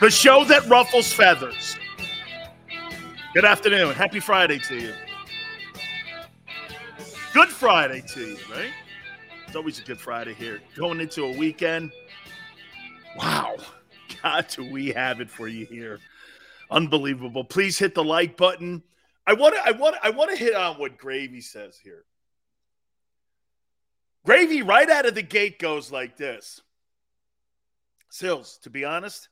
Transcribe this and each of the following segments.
The show that ruffles feathers. Good afternoon. Happy Friday to you. Good Friday to you, right? It's always a good Friday here. Going into a weekend. Wow. God, do we have it for you here. Unbelievable. Please hit the like button. I want to I want I want to hit on what Gravy says here. Gravy right out of the gate goes like this. Sills, to be honest,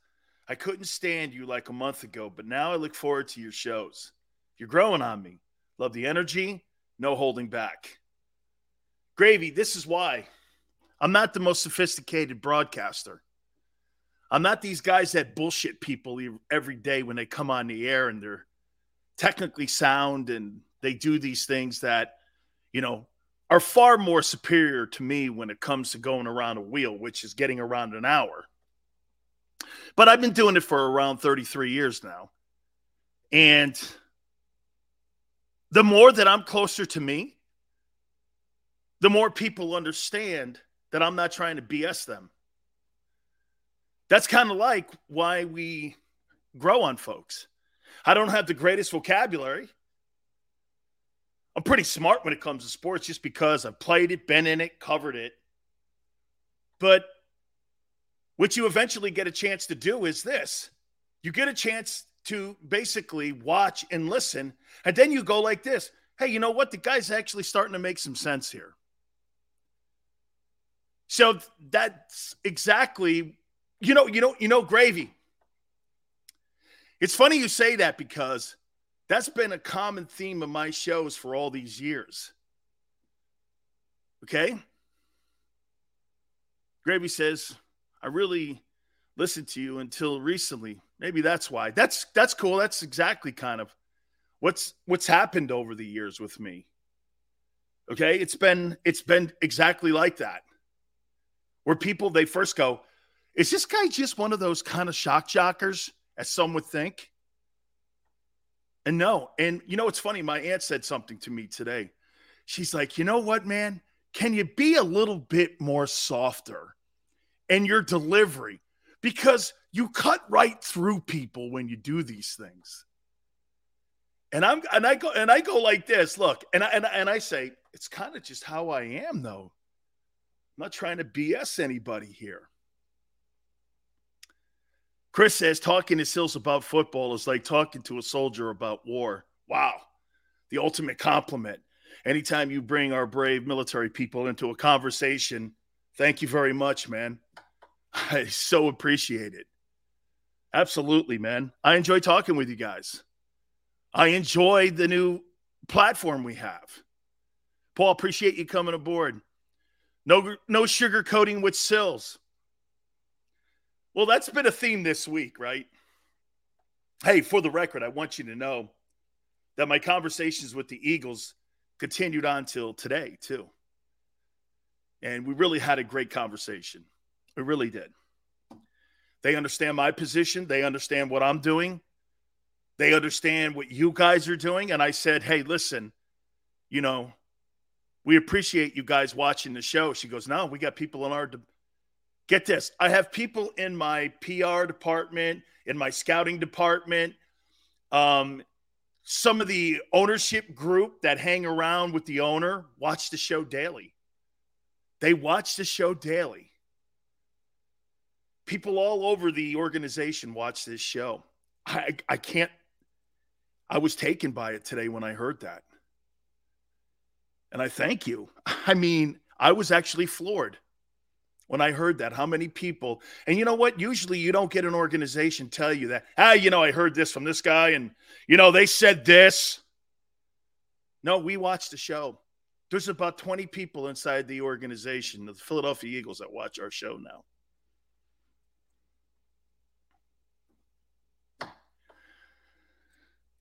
I couldn't stand you like a month ago, but now I look forward to your shows. You're growing on me. Love the energy, no holding back. Gravy, this is why I'm not the most sophisticated broadcaster. I'm not these guys that bullshit people every day when they come on the air and they're technically sound and they do these things that, you know, are far more superior to me when it comes to going around a wheel, which is getting around an hour. But I've been doing it for around 33 years now. And the more that I'm closer to me, the more people understand that I'm not trying to BS them. That's kind of like why we grow on folks. I don't have the greatest vocabulary. I'm pretty smart when it comes to sports just because I've played it, been in it, covered it. But what you eventually get a chance to do is this you get a chance to basically watch and listen, and then you go like this hey, you know what? The guy's actually starting to make some sense here. So that's exactly, you know, you know, you know, gravy. It's funny you say that because that's been a common theme of my shows for all these years. Okay? Gravy says, I really listened to you until recently. Maybe that's why. That's that's cool. That's exactly kind of what's what's happened over the years with me. Okay? It's been it's been exactly like that. Where people they first go, is this guy just one of those kind of shock jockers, as some would think? And no, and you know it's funny, my aunt said something to me today. She's like, you know what, man? Can you be a little bit more softer? And your delivery because you cut right through people when you do these things. And I'm and I go and I go like this. Look, and I and, and I say it's kind of just how I am, though. I'm not trying to BS anybody here. Chris says talking to Sills about football is like talking to a soldier about war. Wow, the ultimate compliment. Anytime you bring our brave military people into a conversation, thank you very much, man. I so appreciate it. Absolutely, man. I enjoy talking with you guys. I enjoy the new platform we have. Paul, appreciate you coming aboard. No, no sugarcoating with sills. Well, that's been a theme this week, right? Hey, for the record, I want you to know that my conversations with the Eagles continued on till today, too. And we really had a great conversation. We really did. They understand my position. They understand what I'm doing. They understand what you guys are doing. And I said, hey, listen, you know, we appreciate you guys watching the show. She goes, no, we got people in our. De- Get this. I have people in my PR department, in my scouting department, um, some of the ownership group that hang around with the owner watch the show daily. They watch the show daily people all over the organization watch this show. I, I can't, I was taken by it today when I heard that. And I thank you. I mean, I was actually floored when I heard that. How many people, and you know what? Usually you don't get an organization tell you that, ah, you know, I heard this from this guy and, you know, they said this. No, we watched the show. There's about 20 people inside the organization, the Philadelphia Eagles, that watch our show now.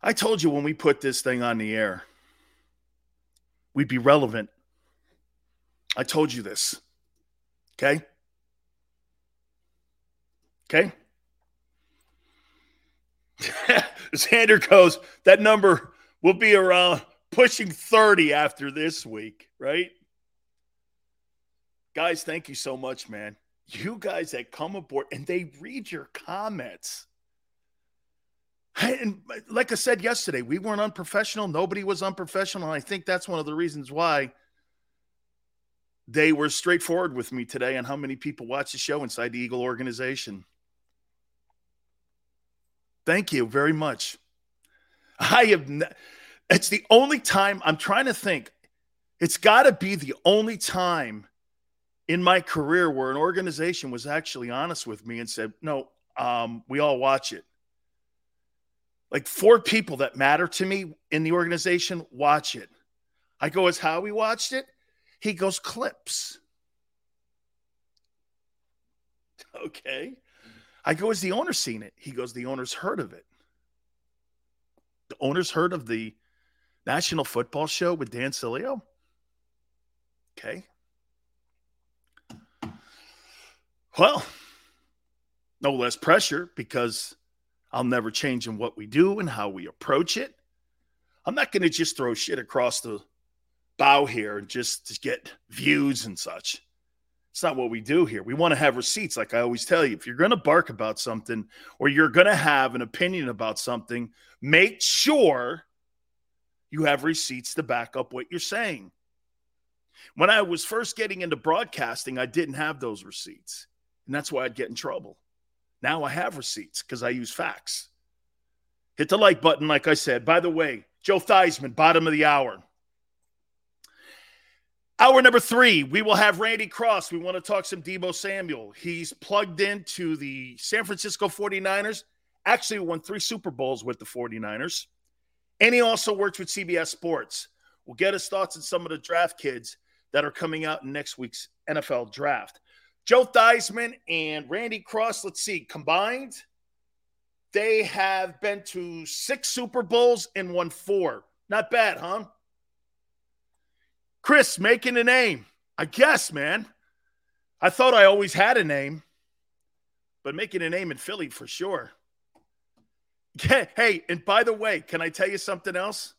I told you when we put this thing on the air, we'd be relevant. I told you this. Okay? Okay? Xander goes, that number will be around pushing 30 after this week, right? Guys, thank you so much, man. You guys that come aboard and they read your comments. And like I said yesterday, we weren't unprofessional. Nobody was unprofessional. I think that's one of the reasons why they were straightforward with me today on how many people watch the show inside the Eagle organization. Thank you very much. I have, ne- it's the only time I'm trying to think. It's got to be the only time in my career where an organization was actually honest with me and said, no, um, we all watch it. Like four people that matter to me in the organization watch it. I go, as how we watched it? He goes, clips. Okay. I go, is the owner seen it? He goes, the owner's heard of it. The owner's heard of the National Football Show with Dan Sileo. Okay. Well, no less pressure because I'll never change in what we do and how we approach it. I'm not going to just throw shit across the bow here and just to get views and such. It's not what we do here. We want to have receipts, like I always tell you. If you're going to bark about something or you're going to have an opinion about something, make sure you have receipts to back up what you're saying. When I was first getting into broadcasting, I didn't have those receipts. And that's why I'd get in trouble. Now I have receipts because I use facts. Hit the like button, like I said. By the way, Joe Theismann, bottom of the hour. Hour number three, we will have Randy Cross. We want to talk some Deebo Samuel. He's plugged into the San Francisco 49ers, actually won three Super Bowls with the 49ers. And he also works with CBS Sports. We'll get his thoughts on some of the draft kids that are coming out in next week's NFL draft. Joe Theismann and Randy Cross, let's see, combined, they have been to six Super Bowls and won four. Not bad, huh? Chris making a name. I guess, man. I thought I always had a name, but making a name in Philly for sure. Hey, and by the way, can I tell you something else?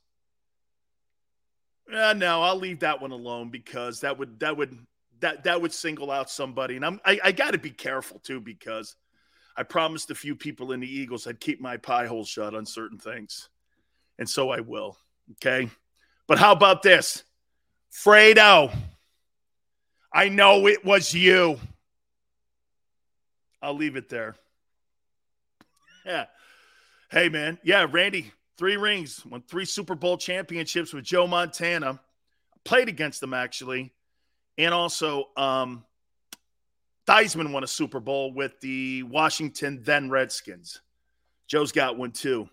Uh, no, I'll leave that one alone because that would that would that that would single out somebody. And I'm I, I got to be careful too because I promised a few people in the Eagles I'd keep my pie hole shut on certain things, and so I will. Okay, but how about this, Fredo? I know it was you. I'll leave it there. Yeah. Hey, man. Yeah, Randy, three rings, won three Super Bowl championships with Joe Montana. Played against them, actually and also um, Theismann won a Super Bowl with the Washington then Redskins. Joe's got one too.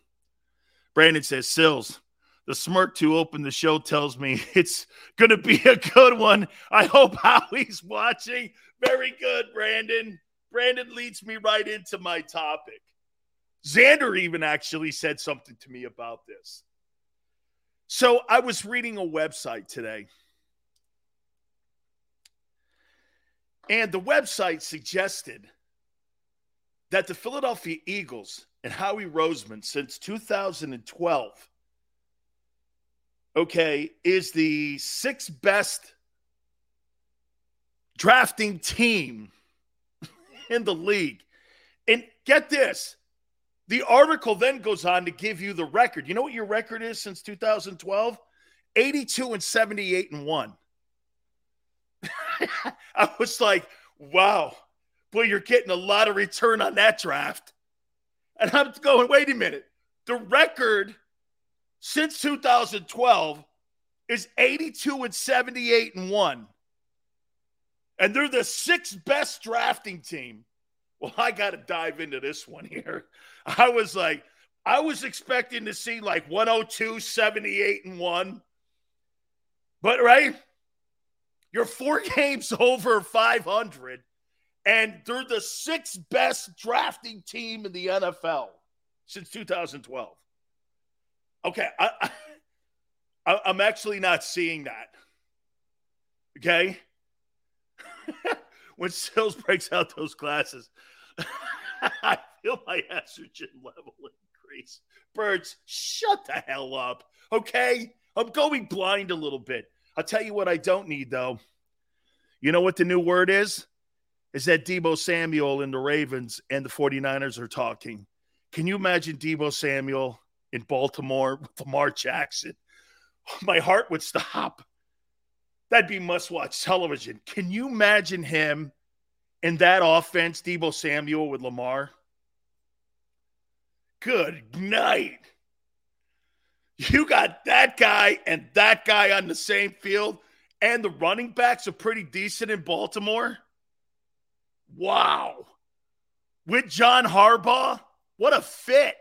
Brandon says, Sills, the smirk to open the show tells me it's going to be a good one. I hope Howie's watching. Very good, Brandon. Brandon leads me right into my topic. Xander even actually said something to me about this. So I was reading a website today And the website suggested that the Philadelphia Eagles and Howie Roseman since 2012, okay, is the sixth best drafting team in the league. And get this the article then goes on to give you the record. You know what your record is since 2012? 82 and 78 and 1. I was like, wow, boy, you're getting a lot of return on that draft. And I'm going, wait a minute. The record since 2012 is 82 and 78 and 1. And they're the sixth best drafting team. Well, I got to dive into this one here. I was like, I was expecting to see like 102, 78 and 1. But right? You're four games over 500, and they're the sixth best drafting team in the NFL since 2012. Okay, I, I I'm actually not seeing that. Okay, when Sills breaks out those glasses, I feel my estrogen level increase. Birds, shut the hell up. Okay, I'm going blind a little bit. I'll tell you what I don't need though. You know what the new word is? Is that Deebo Samuel and the Ravens and the 49ers are talking. Can you imagine Deebo Samuel in Baltimore with Lamar Jackson? My heart would stop. That'd be must watch television. Can you imagine him in that offense, Deebo Samuel with Lamar? Good night. You got that guy and that guy on the same field, and the running backs are pretty decent in Baltimore. Wow. With John Harbaugh, what a fit.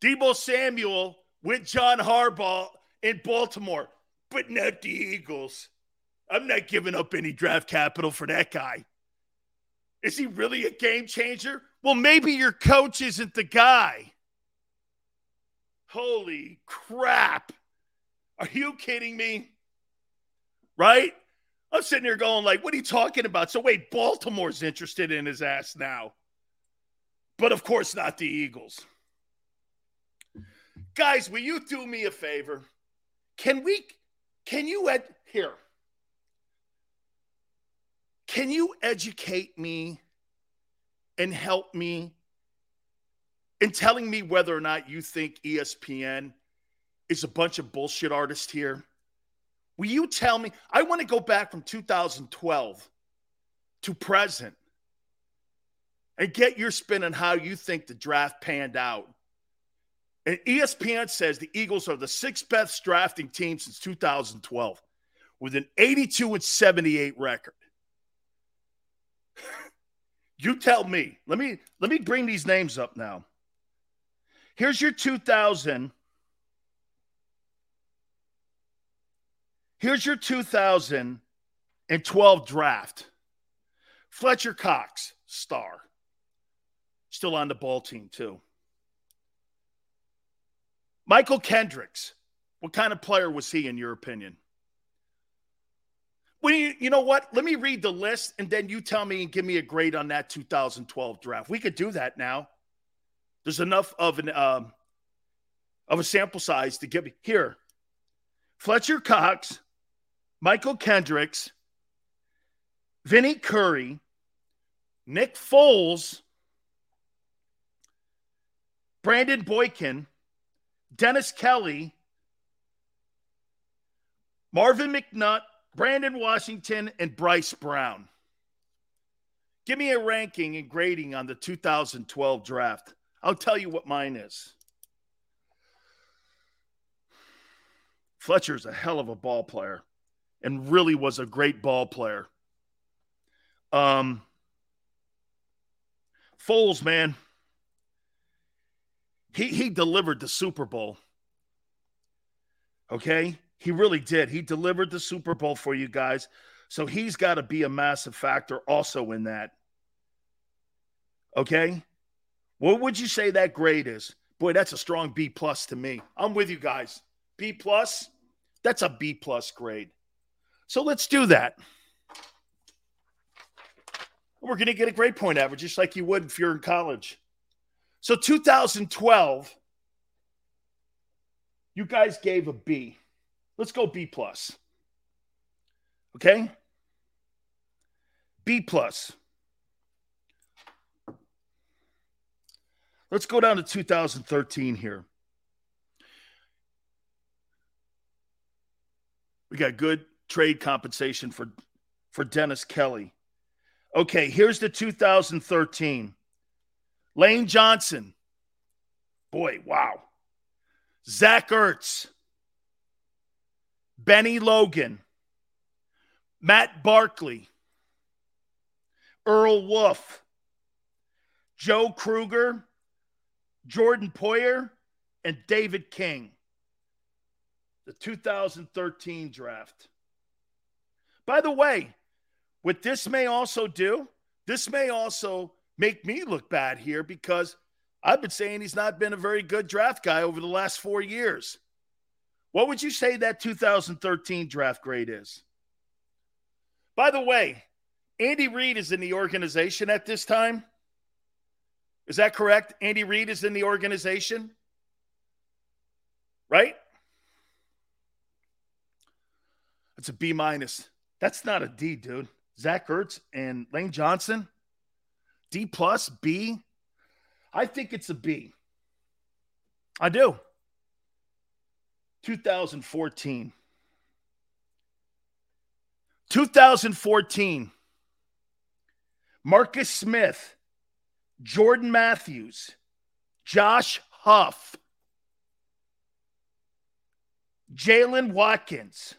Deebo Samuel with John Harbaugh in Baltimore, but not the Eagles. I'm not giving up any draft capital for that guy. Is he really a game changer? Well, maybe your coach isn't the guy. Holy crap. Are you kidding me? Right? I'm sitting here going, like, what are you talking about? So, wait, Baltimore's interested in his ass now. But of course, not the Eagles. Guys, will you do me a favor? Can we, can you, ed- here, can you educate me and help me in telling me whether or not you think ESPN is a bunch of bullshit artists here? Will you tell me? I want to go back from 2012 to present and get your spin on how you think the draft panned out. And ESPN says the Eagles are the sixth best drafting team since 2012 with an 82 and 78 record. you tell me. Let me let me bring these names up now. Here's your 2000 Here's your 2012 draft. Fletcher Cox, star. Still on the ball team, too. Mychal Kendricks, what kind of player was he, in your opinion? Well, you, you know what? Let me read the list and then you tell me and give me a grade on that 2012 draft. We could do that now. There's enough of an um, of a sample size to give me here. Fletcher Cox, Mychal Kendricks, Vinny Curry, Nick Foles, Brandon Boykin, Dennis Kelly, Marvin McNutt, Brandon Washington, and Bryce Brown. Give me a ranking and grading on the 2012 draft. I'll tell you what mine is. Fletcher's a hell of a ball player and really was a great ball player. Um, Foles, man, he he delivered the Super Bowl. Okay, he really did. He delivered the Super Bowl for you guys, so he's got to be a massive factor also in that. Okay, what would you say that grade is? Boy, that's a strong B plus to me. I'm with you guys. B plus, that's a B plus grade. So let's do that. We're going to get a grade point average just like you would if you're in college. So 2012, you guys gave a B. Let's go B plus. Okay? B plus. Let's go down to 2013 here. We got good trade compensation for for Dennis Kelly. Okay, here's the 2013. Lane Johnson. Boy, wow. Zach Ertz. Bennie Logan. Matt Barkley. Earl Wolff. Joe Kruger. Jordan Poyer. And David King. The 2013 draft. By the way, what this may also do, this may also make me look bad here because I've been saying he's not been a very good draft guy over the last four years. What would you say that 2013 draft grade is? By the way, Andy Reid is in the organization at this time. Is that correct? Andy Reid is in the organization, right? That's a B minus. That's not a D, dude. Zach Ertz and Lane Johnson, D plus, B. I think it's a B. I do. 2014. 2014. Marcus Smith, Jordan Matthews, Josh Huff, Jaylen Watkins,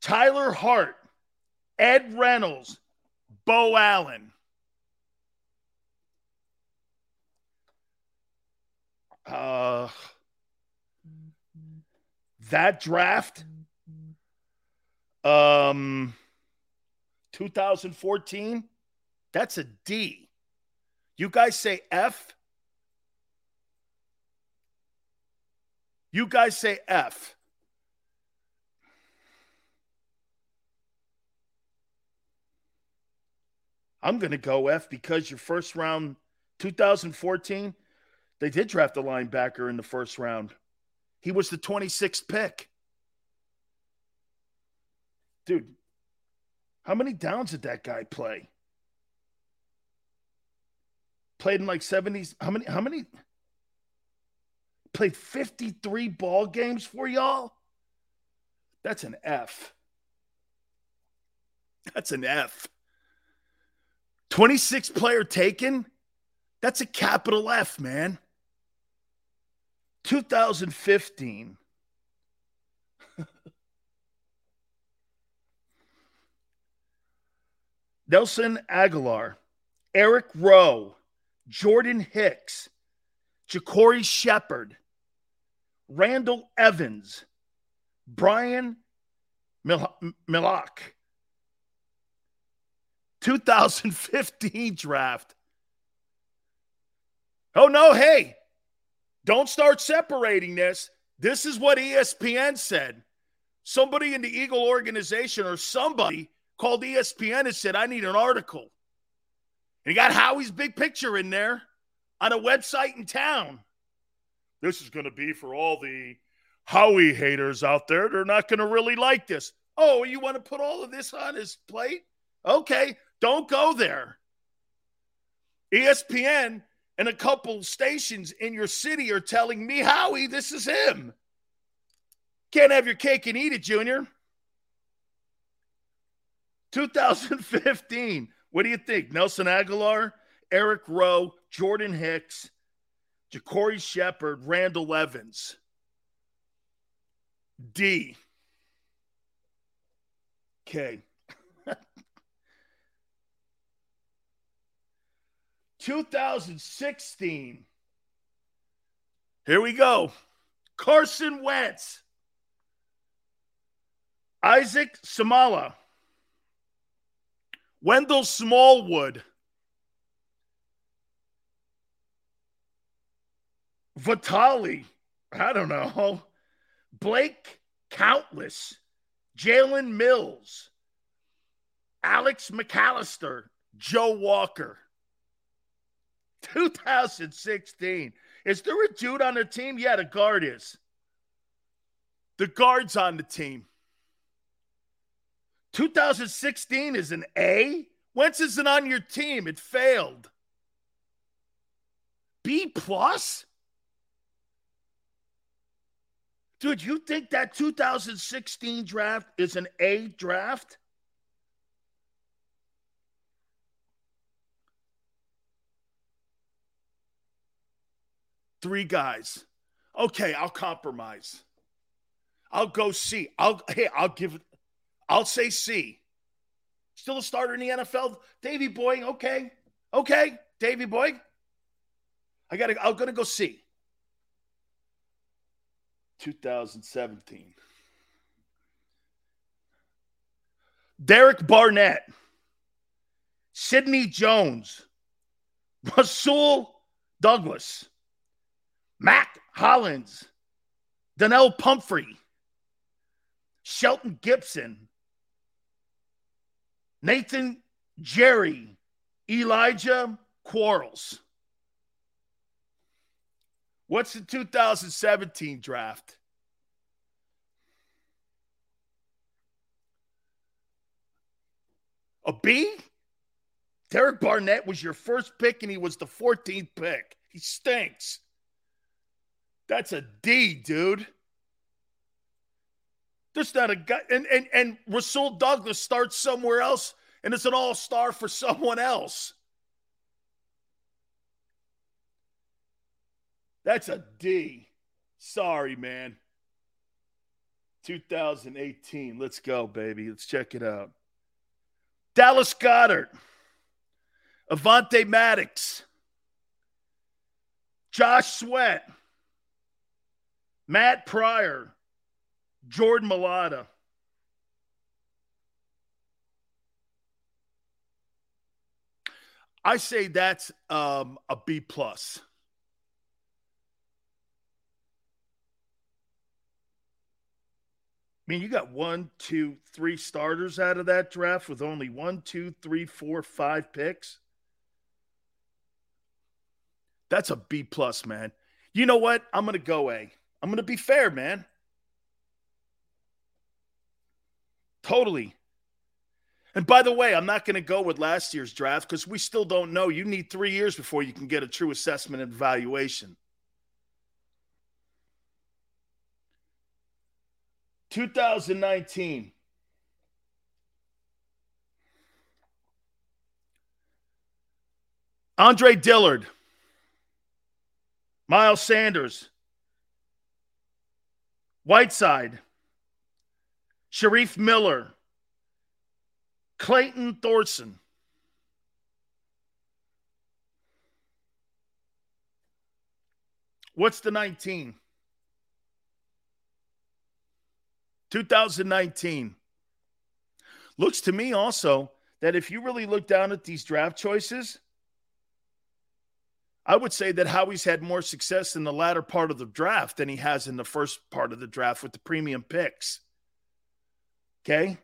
Tyler Hart, Ed Reynolds, Beau Allen. Uh, that draft, um, 2014, that's a D. You guys say F. You guys say F. I'm going to go F because your first round 2014, they did draft a linebacker in the first round. He was the 26th pick. Dude, how many downs did that guy play? Played in like 70s. How many? How many? Played 53 ball games for y'all? That's an F. That's an F. 26 player taken, that's a capital F, man. 2015. Nelson Agholor, Eric Rowe, Jordan Hicks, JaCorey Shepherd, Randall Evans, Brian Mil- Millock, 2015 draft. Oh, no. Hey, don't start separating this. This is what ESPN said. Somebody in the Eagle organization or somebody called ESPN and said, I need an article. And he got Howie's big picture in there on a website in town. This is going to be for all the Howie haters out there. They're not going to really like this. Oh, you want to put all of this on his plate? Okay. Don't go there. ESPN and a couple stations in your city are telling me, Howie, this is him. Can't have your cake and eat it, Junior. 2015. What do you think? Nelson Agholor, Eric Rowe, Jordan Hicks, JaCorey Shepherd, Randall Evans. D. K. 2016. Here we go. Carson Wentz. Isaac Seumalo. Wendell Smallwood. Vitali. I don't know. Blake Countess. Jalen Mills. Alex McCalister. Joe Walker. 2016. Is there a dude on the team? Yeah, the guard is. The guard's on the team. 2016 is an A. Wentz isn't on your team. It failed. B plus? Dude, you think that 2016 draft is an A draft? three guys. Okay, I'll compromise. I'll go C. I'll hey, I'll give I'll say C. Still a starter in the NFL. Davy Boy, okay. Okay, Davy Boy. I gotta I'm gonna go C. 2017. Derek Barnett, Sidney Jones, Rasul Douglas, Mack Hollins, Donnel Pumphrey, Shelton Gibson, Nathan Gerry, Elijah Quarles. What's the 2017 draft? A B? Derek Barnett was your first pick and he was the 14th pick. He stinks. That's a D, dude. There's not a guy. And, and, and Rasul Douglas starts somewhere else and it's an all star for someone else. That's a D. Sorry, man. 2018. Let's go, baby. Let's check it out. Dallas Goedert, Avonte Maddox, Josh Sweat, Matt Pryor, Jordan Mailata. I say that's um, a B plus. I mean, you got one, two, three starters out of that draft with only one, two, three, four, five picks. That's a B plus, man. You know what? I'm gonna go A. I'm gonna be fair, man. Totally. And by the way, I'm not going to go with last year's draft because we still don't know. You need three years before you can get a true assessment and evaluation. 2019. Andre Dillard, Miles Sanders, Whiteside, Shareef Miller, Clayton Thorson. What's the 19? 2019. Looks to me also that if you really look down at these draft choices, I would say that Howie's had more success in the latter part of the draft than he has in the first part of the draft with the premium picks. Okay.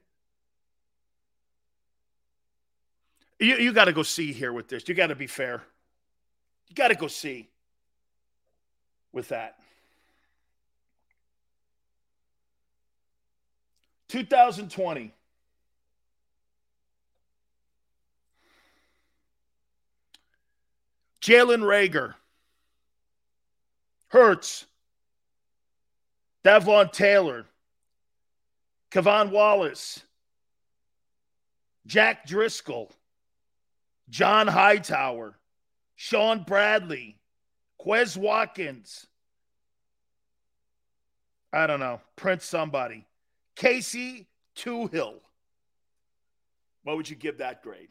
You, you got to go see here with this. You got to be fair. You got to go see with that. 2020. Jalen Reagor, Hurts, Davion Taylor, K'Von Wallace, Jack Driscoll, John Hightower, Sean Bradley, Quez Watkins. I don't know, Prince somebody. Casey Toohill. What would you give that grade?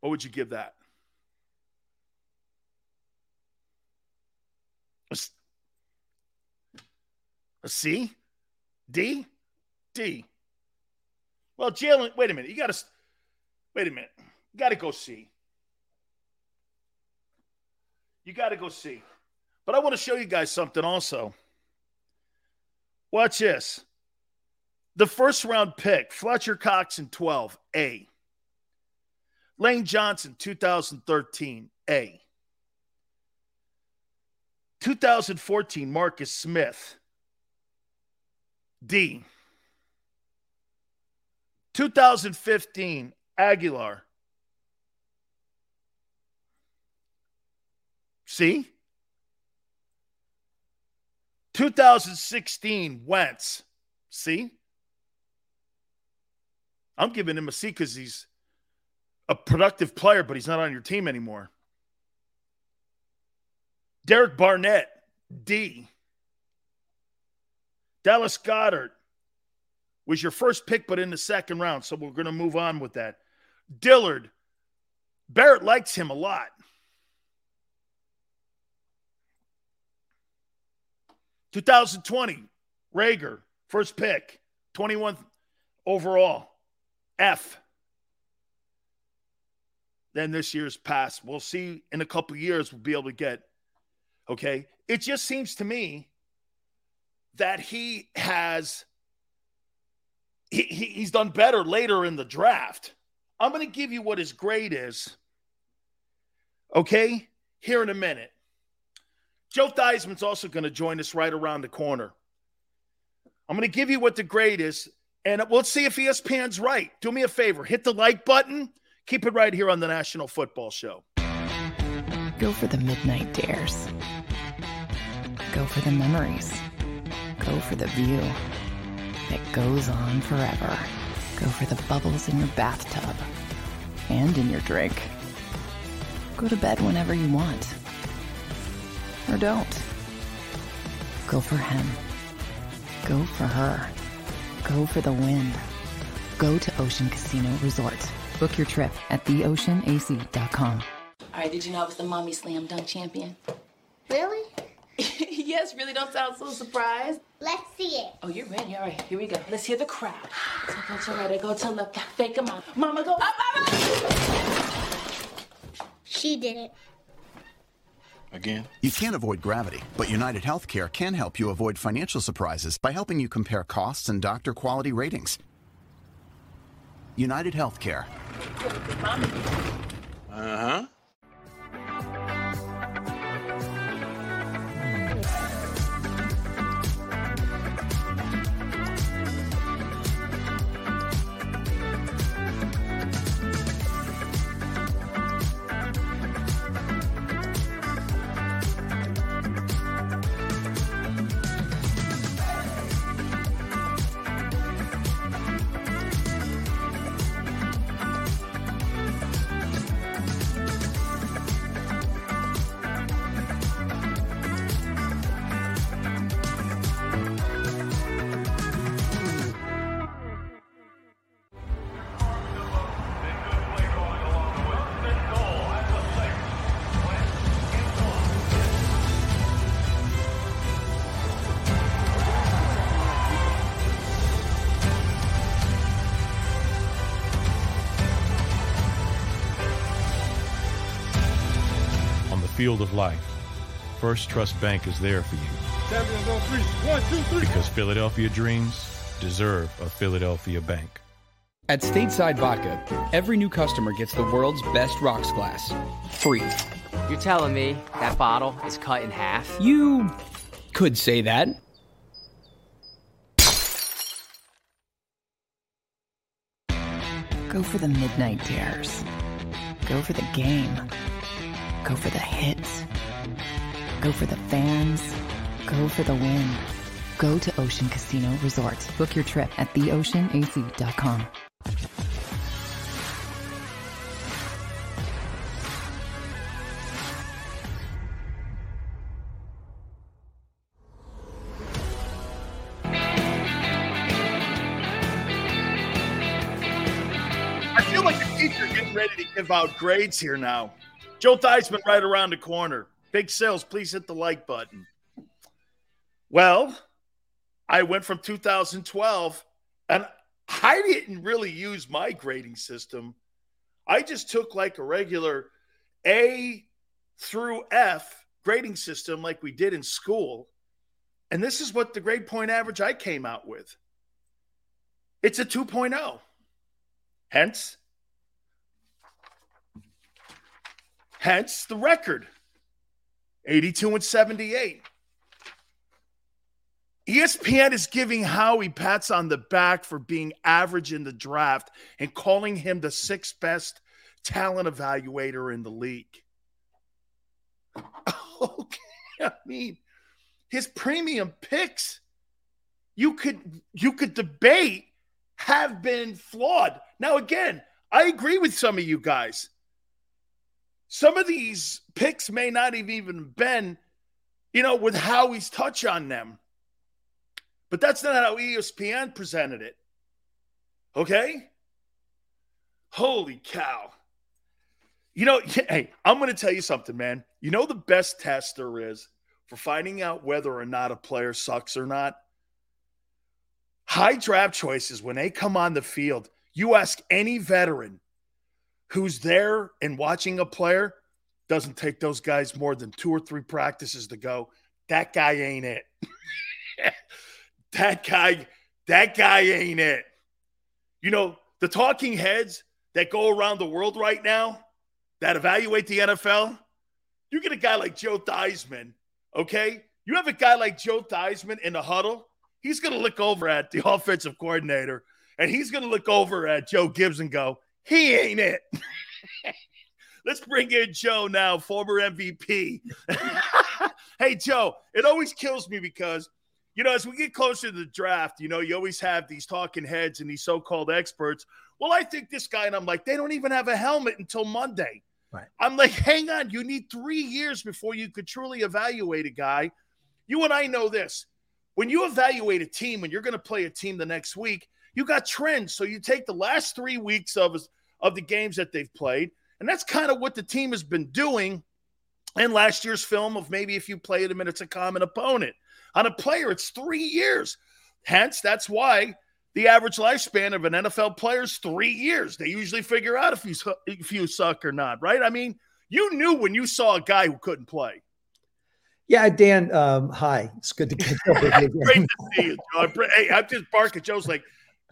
What would you give that? A C? D? D. Well, Jalen, wait a minute. You got to, wait a minute. You got to go see. You got to go see. But I want to show you guys something also. Watch this. The first round pick, Fletcher Cox in 12, A. Lane Johnson, 2013, A. 2014, Marcus Smith, D. 2015, Agholor. See? 2016, Wentz. See? I'm giving him a C because he's a productive player, but he's not on your team anymore. Derek Barnett, D. Dallas Goedert was your first pick, but in the second round. So we're going to move on with that. Dillard, Barrett likes him a lot. 2020, Reagor, first pick, 21th overall. F. Then this year's past. We'll see in a couple years, we'll be able to get. Okay. It just seems to me that he has he, he, he's done better later in the draft. I'm going to give you what his grade is. Okay, here in a minute. Joe Theismann's also going to join us right around the corner. I'm going to give you what the grade is, and we'll see if ESPN's right. Do me a favor, hit the like button. Keep it right here on the National Football Show. Go for the midnight dares. Go for the memories. Go for the view that goes on forever. Go for the bubbles in your bathtub and in your drink. Go to bed whenever you want. Or don't. Go for him. Go for her. Go for the wind. Go to Ocean Casino Resort. Book your trip at theoceanac.com. All right, did you know I was the mommy slam dunk champion? Really? yes, really don't sound so surprised. Let's see it. Oh, you're ready. All right, here we go. Let's hear the crowd. So go to right, I go to left, fake a mom. Mama, go up, mama! She did it. Again? You can't avoid gravity, but United Healthcare can help you avoid financial surprises by helping you compare costs and doctor quality ratings. United Healthcare. Uh huh. Field of life, First Trust Bank is there for you. Champions on three. One, two, three. Because Philadelphia dreams deserve a Philadelphia bank. At Stateside Vodka, every new customer gets the world's best rocks glass. Free. You're telling me that bottle is cut in half? You could say that. Go for the midnight dares. Go for the game. Go for the hits. Go for the fans. Go for the win. Go to Ocean Casino Resort. Book your trip at theoceanac.com. I feel like the teacher getting ready to give out grades here now. Joe Theismann right around the corner. Big sales, please hit the like button. Well, I went from 2012 and I didn't really use my grading system. I just took like a regular A through F grading system like we did in school. And this is what the grade point average I came out with. It's a 2.0. Hence, hence the record 82 and 78. ESPN is giving Howie pats on the back for being average in the draft and calling him the sixth best talent evaluator in the league. Okay, I mean, his premium picks you could you could debate have been flawed. Now, again, I agree with some of you guys. Some of these picks may not have even been, you know, with Howie's touch on them. But that's not how ESPN presented it. Okay? Holy cow. You know, hey, I'm going to tell you something, man. You know, the best test there is for finding out whether or not a player sucks or not? High draft choices, when they come on the field, you ask any veteran who's there and watching a player doesn't take those guys more than two or three practices to go, that guy ain't it. that guy, that guy ain't it. You know, the talking heads that go around the world right now that evaluate the NFL, you get a guy like Joe Theismann, okay? You have a guy like Joe Theismann in the huddle, he's going to look over at the offensive coordinator and he's going to look over at Joe Gibbs and go, he ain't it. Let's bring in Joe now, former MVP. hey, Joe, it always kills me because, you know, as we get closer to the draft, you know, you always have these talking heads and these so called experts. Well, I think this guy, and I'm like, they don't even have a helmet until Monday. Right. I'm like, hang on, you need three years before you could truly evaluate a guy. You and I know this. When you evaluate a team, when you're going to play a team the next week, you got trends. So you take the last three weeks of, of the games that they've played, and that's kind of what the team has been doing in last year's film of maybe if you play them and it's a common opponent. On a player, it's three years. Hence, that's why the average lifespan of an NFL player is three years. They usually figure out if you if you suck or not, right? I mean, you knew when you saw a guy who couldn't play. Yeah, Dan. Um, hi, it's good to with you. Great to see you, Joe. Hey, I'm just barking. Joe's like,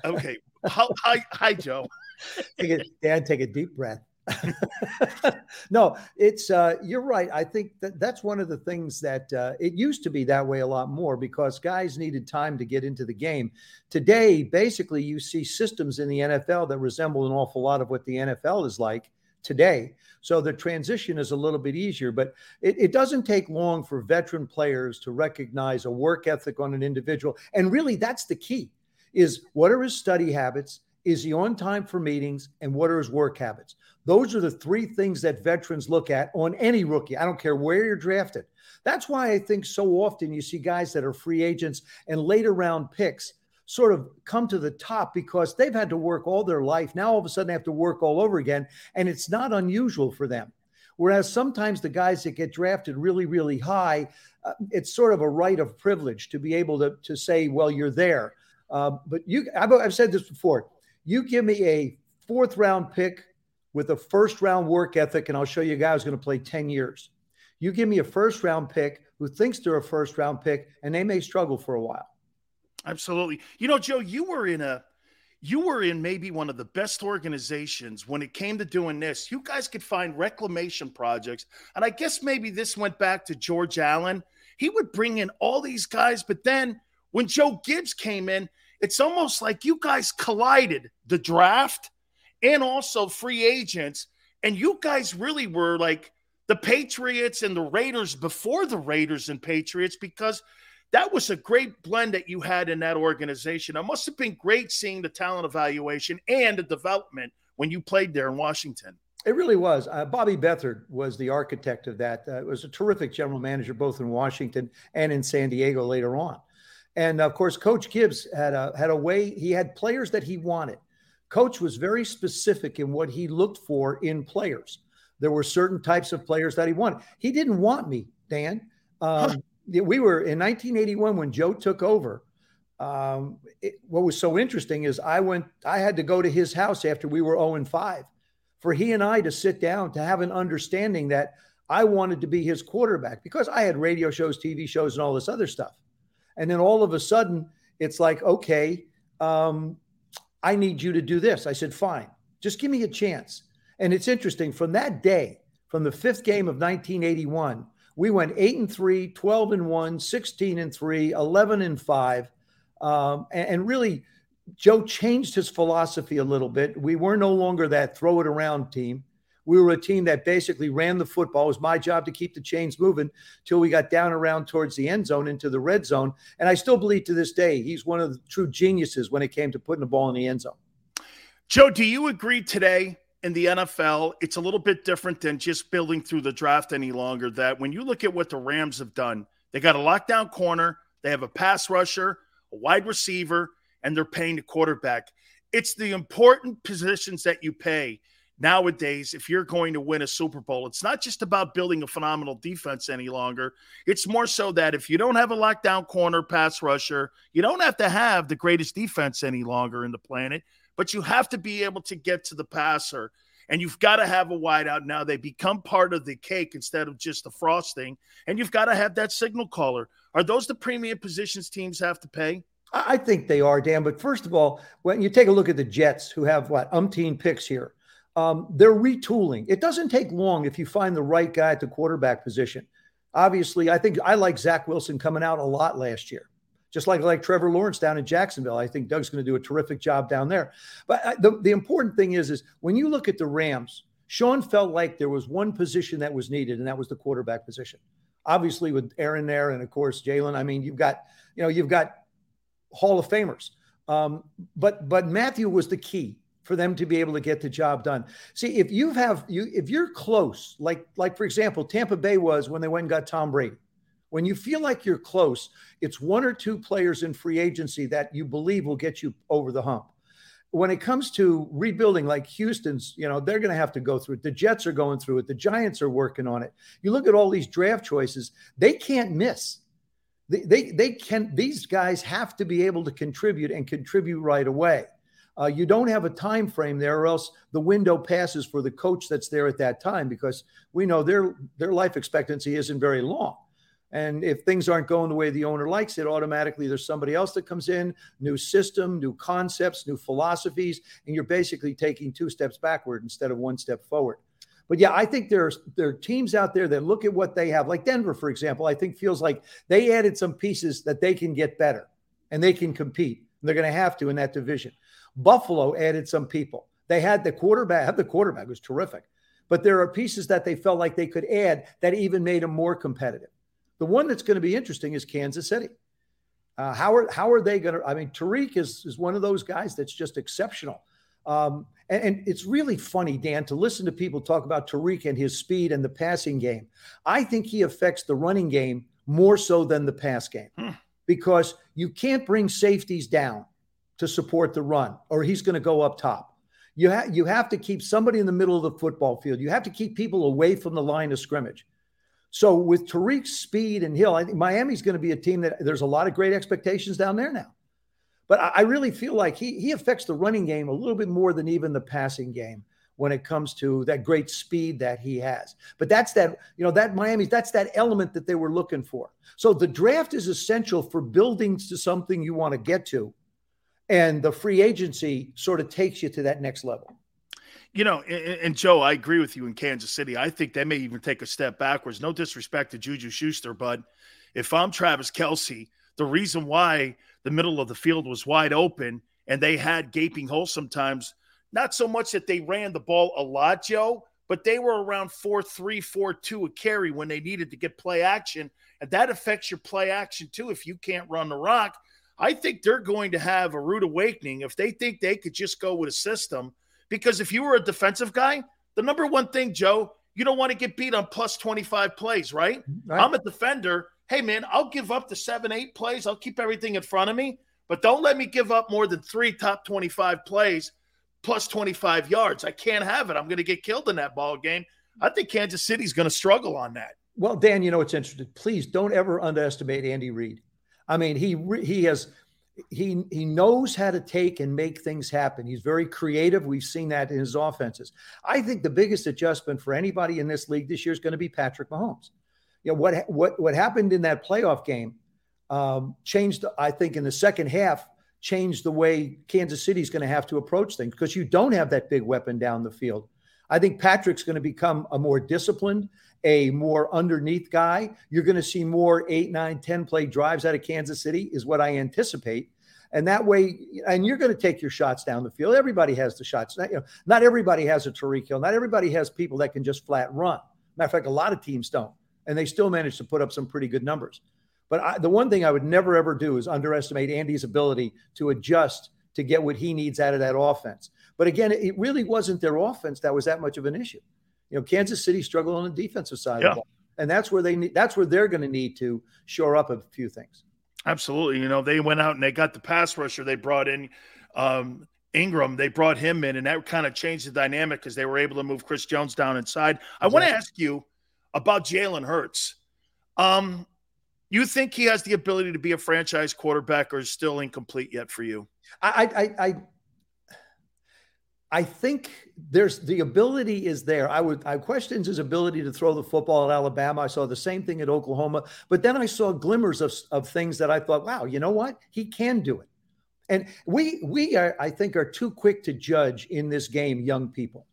okay, hi, hi, Joe. Take a, Dan, take a deep breath. no, it's uh, you're right. I think that that's one of the things that uh, it used to be that way a lot more because guys needed time to get into the game. Today, basically, you see systems in the NFL that resemble an awful lot of what the NFL is like today. So the transition is a little bit easier, but it, it doesn't take long for veteran players to recognize a work ethic on an individual. And really, that's the key: is what are his study habits? Is he on time for meetings? And what are his work habits? Those are the three things that veterans look at on any rookie. I don't care where you're drafted. That's why I think so often you see guys that are free agents and later round picks sort of come to the top because they've had to work all their life. Now all of a sudden they have to work all over again. And it's not unusual for them. Whereas sometimes the guys that get drafted really, really high, uh, it's sort of a right of privilege to be able to, to say, well, you're there. Uh, but you, I've, I've said this before you give me a fourth round pick with a first round work ethic, and I'll show you a guy who's going to play 10 years. You give me a first round pick who thinks they're a first round pick, and they may struggle for a while. Absolutely. You know, Joe, you were in a you were in maybe one of the best organizations when it came to doing this. You guys could find reclamation projects. And I guess maybe this went back to George Allen. He would bring in all these guys, but then when Joe Gibbs came in, it's almost like you guys collided the draft and also free agents. And you guys really were like the Patriots and the Raiders before the Raiders and Patriots because that was a great blend that you had in that organization. It must have been great seeing the talent evaluation and the development when you played there in Washington. It really was. Uh, Bobby Beathard was the architect of that. Uh, was a terrific general manager both in Washington and in San Diego later on. And of course, Coach Gibbs had a had a way. He had players that he wanted. Coach was very specific in what he looked for in players. There were certain types of players that he wanted. He didn't want me, Dan. Um, we were in 1981 when Joe took over. Um, it, what was so interesting is I went. I had to go to his house after we were 0 and 5 for he and I to sit down to have an understanding that I wanted to be his quarterback because I had radio shows, TV shows, and all this other stuff. And then all of a sudden, it's like, okay, um, I need you to do this. I said, fine, just give me a chance. And it's interesting from that day, from the fifth game of 1981, we went 8 and 3, 12 and 1, 16 and 3, 11 and 5. Um, and, and really, Joe changed his philosophy a little bit. We were no longer that throw it around team. We were a team that basically ran the football. It was my job to keep the chains moving till we got down around towards the end zone into the red zone. And I still believe to this day he's one of the true geniuses when it came to putting the ball in the end zone. Joe, do you agree today in the NFL, it's a little bit different than just building through the draft any longer. That when you look at what the Rams have done, they got a lockdown corner, they have a pass rusher, a wide receiver, and they're paying the quarterback. It's the important positions that you pay nowadays, if you're going to win a Super Bowl, it's not just about building a phenomenal defense any longer. It's more so that if you don't have a lockdown corner pass rusher, you don't have to have the greatest defense any longer in the planet, but you have to be able to get to the passer. and you've got to have a wideout now. They become part of the cake instead of just the frosting, and you've got to have that signal caller. Are those the premium positions teams have to pay? I think they are, Dan. But first of all, when you take a look at the Jets, who have what umpteen picks here, um, they're retooling. It doesn't take long if you find the right guy at the quarterback position. Obviously, I think I like Zach Wilson coming out a lot last year just like like Trevor Lawrence down in Jacksonville. I think Doug's going to do a terrific job down there. But uh, the, the important thing is, is when you look at the Rams, Sean felt like there was one position that was needed, and that was the quarterback position. Obviously, with Aaron there, and of course Jalen. I mean, you've got you know you've got Hall of Famers, um, but but Matthew was the key for them to be able to get the job done. See, if you have you if you're close, like like for example, Tampa Bay was when they went and got Tom Brady. When you feel like you're close, it's one or two players in free agency that you believe will get you over the hump. When it comes to rebuilding, like Houston's, you know, they're going to have to go through it. The Jets are going through it. The Giants are working on it. You look at all these draft choices, they can't miss. They, they, they can, these guys have to be able to contribute and contribute right away. Uh, you don't have a time frame there, or else the window passes for the coach that's there at that time because we know their their life expectancy isn't very long. And if things aren't going the way the owner likes it, automatically there's somebody else that comes in, new system, new concepts, new philosophies, and you're basically taking two steps backward instead of one step forward. But yeah, I think there's there are teams out there that look at what they have, like Denver, for example. I think feels like they added some pieces that they can get better and they can compete. They're going to have to in that division. Buffalo added some people. They had the quarterback. Had the quarterback was terrific, but there are pieces that they felt like they could add that even made them more competitive. The one that's going to be interesting is Kansas City. Uh, how are how are they going to? I mean, Tyreek is is one of those guys that's just exceptional. Um, and, and, it's really funny, Dan, to listen to people talk about Tyreek and his speed and the passing game. I think he affects the running game more so than the pass game hmm. because you can't bring safeties down to support the run, or he's going to go up top. You, ha- you have to keep somebody in the middle of the football field. You have to keep people away from the line of scrimmage. So with Tyreek's speed and Hill, I think Miami's going to be a team that there's a lot of great expectations down there now. But I, really feel like he he affects the running game a little bit more than even the passing game when it comes to that great speed that he has. But that's that, you know, that Miami's, that's that element that they were looking for. So the draft is essential for building to something you want to get to. And the free agency sort of takes you to that next level. You know, and, and, Joe, I agree with you in Kansas City. I think they may even take a step backwards. No disrespect to Juju Schuster, but if I'm Travis Kelce, the reason why the middle of the field was wide open and they had gaping holes sometimes, not so much that they ran the ball a lot, Joe, but they were around 4 3, 4 2 a carry when they needed to get play action. And that affects your play action too if you can't run the rock. I think they're going to have a rude awakening if they think they could just go with a system – because if you were a defensive guy, the number one thing, Joe, you don't want to get beat on plus 25 plays, right? right? I'm a defender. Hey, man, I'll give up the seven, eight plays. I'll keep everything in front of me, but don't let me give up more than three top 25 plays plus 25 yards. I can't have it. I'm going to get killed in that ball game. I think Kansas City's going to struggle on that. Well, Dan, you know what's interesting. Please don't ever underestimate Andy Reid. I mean, he he has he he knows how to take and make things happen. He's very creative. We've seen that in his offenses. I think the biggest adjustment for anybody in this league this year is going to be Patrick Mahomes. You know what what what happened in that playoff game um, changed. I think in the second half changed the way Kansas City is going to have to approach things because you don't have that big weapon down the field. I think Patrick's going to become a more disciplined, a more underneath guy. You're going to see more eight, nine, 10 play drives out of Kansas City, is what I anticipate. And that way, and you're going to take your shots down the field. Everybody has the shots. Not, you know, not everybody has a Tyreek Hill. Not everybody has people that can just flat run. Matter of fact, a lot of teams don't. And they still manage to put up some pretty good numbers. But I, the one thing I would never, ever do is underestimate Andy's ability to adjust to get what he needs out of that offense. But again, it really wasn't their offense that was that much of an issue. You know, Kansas City struggled on the defensive side yeah. of the ball, and that's where they need. That's where they're going to need to shore up a few things. Absolutely. You know, they went out and they got the pass rusher. They brought in um, Ingram. They brought him in, and that kind of changed the dynamic because they were able to move Chris Jones down inside. I want to ask you about Jalen Hurts. Um, you think he has the ability to be a franchise quarterback, or is still incomplete yet for you? I, I, I I think there's the ability is there. I would I questions his ability to throw the football at Alabama. I saw the same thing at Oklahoma, but then I saw glimmers of, of things that I thought, wow, you know what? He can do it. And we we are, I think, are too quick to judge in this game, young people.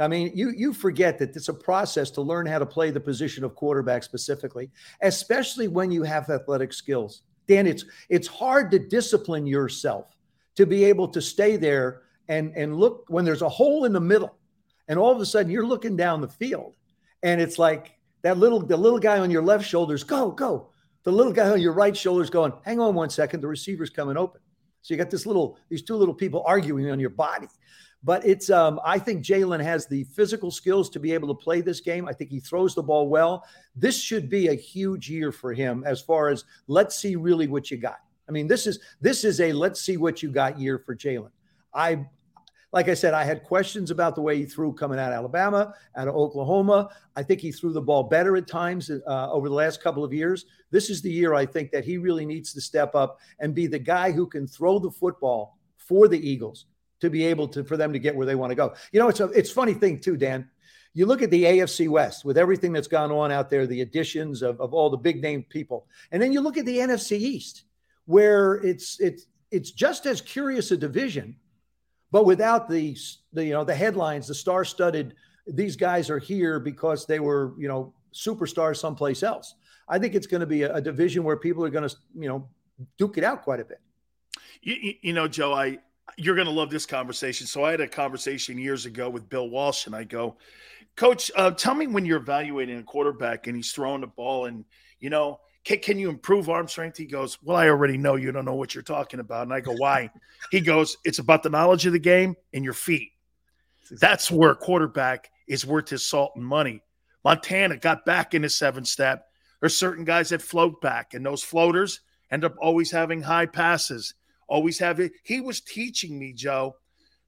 I mean, you you forget that it's a process to learn how to play the position of quarterback specifically, especially when you have athletic skills. Dan, it's it's hard to discipline yourself to be able to stay there and and look when there's a hole in the middle, and all of a sudden you're looking down the field, and it's like that little the little guy on your left shoulder's go go, the little guy on your right shoulder's going, hang on one second, the receiver's coming open. So you got this little these two little people arguing on your body. But it's um, I think Jalen has the physical skills to be able to play this game. I think he throws the ball well. This should be a huge year for him as far as let's see really what you got. I mean, this is this is a let's see what you got year for Jalen. I like I said, I had questions about the way he threw coming out of Alabama, out of Oklahoma. I think he threw the ball better at times uh, over the last couple of years. This is the year I think that he really needs to step up and be the guy who can throw the football for the Eagles to be able to for them to get where they want to go. You know, it's a it's funny thing too, Dan. You look at the AFC West with everything that's gone on out there, the additions of, of all the big name people, and then you look at the NFC East, where it's it's it's just as curious a division, but without the, the you know the headlines, the star-studded. These guys are here because they were you know superstars someplace else. I think it's going to be a, a division where people are going to you know duke it out quite a bit. You, you know, Joe, I you're going to love this conversation. So I had a conversation years ago with Bill Walsh, and I go, Coach, uh, tell me when you're evaluating a quarterback and he's throwing the ball, and you know, can, can you improve arm strength? He goes, Well, I already know you don't know what you're talking about. And I go, Why? he goes, It's about the knowledge of the game and your feet. That's where a quarterback is worth his salt and money. Montana got back in his seven step. There's certain guys that float back, and those floaters end up always having high passes always have it. He was teaching me, Joe,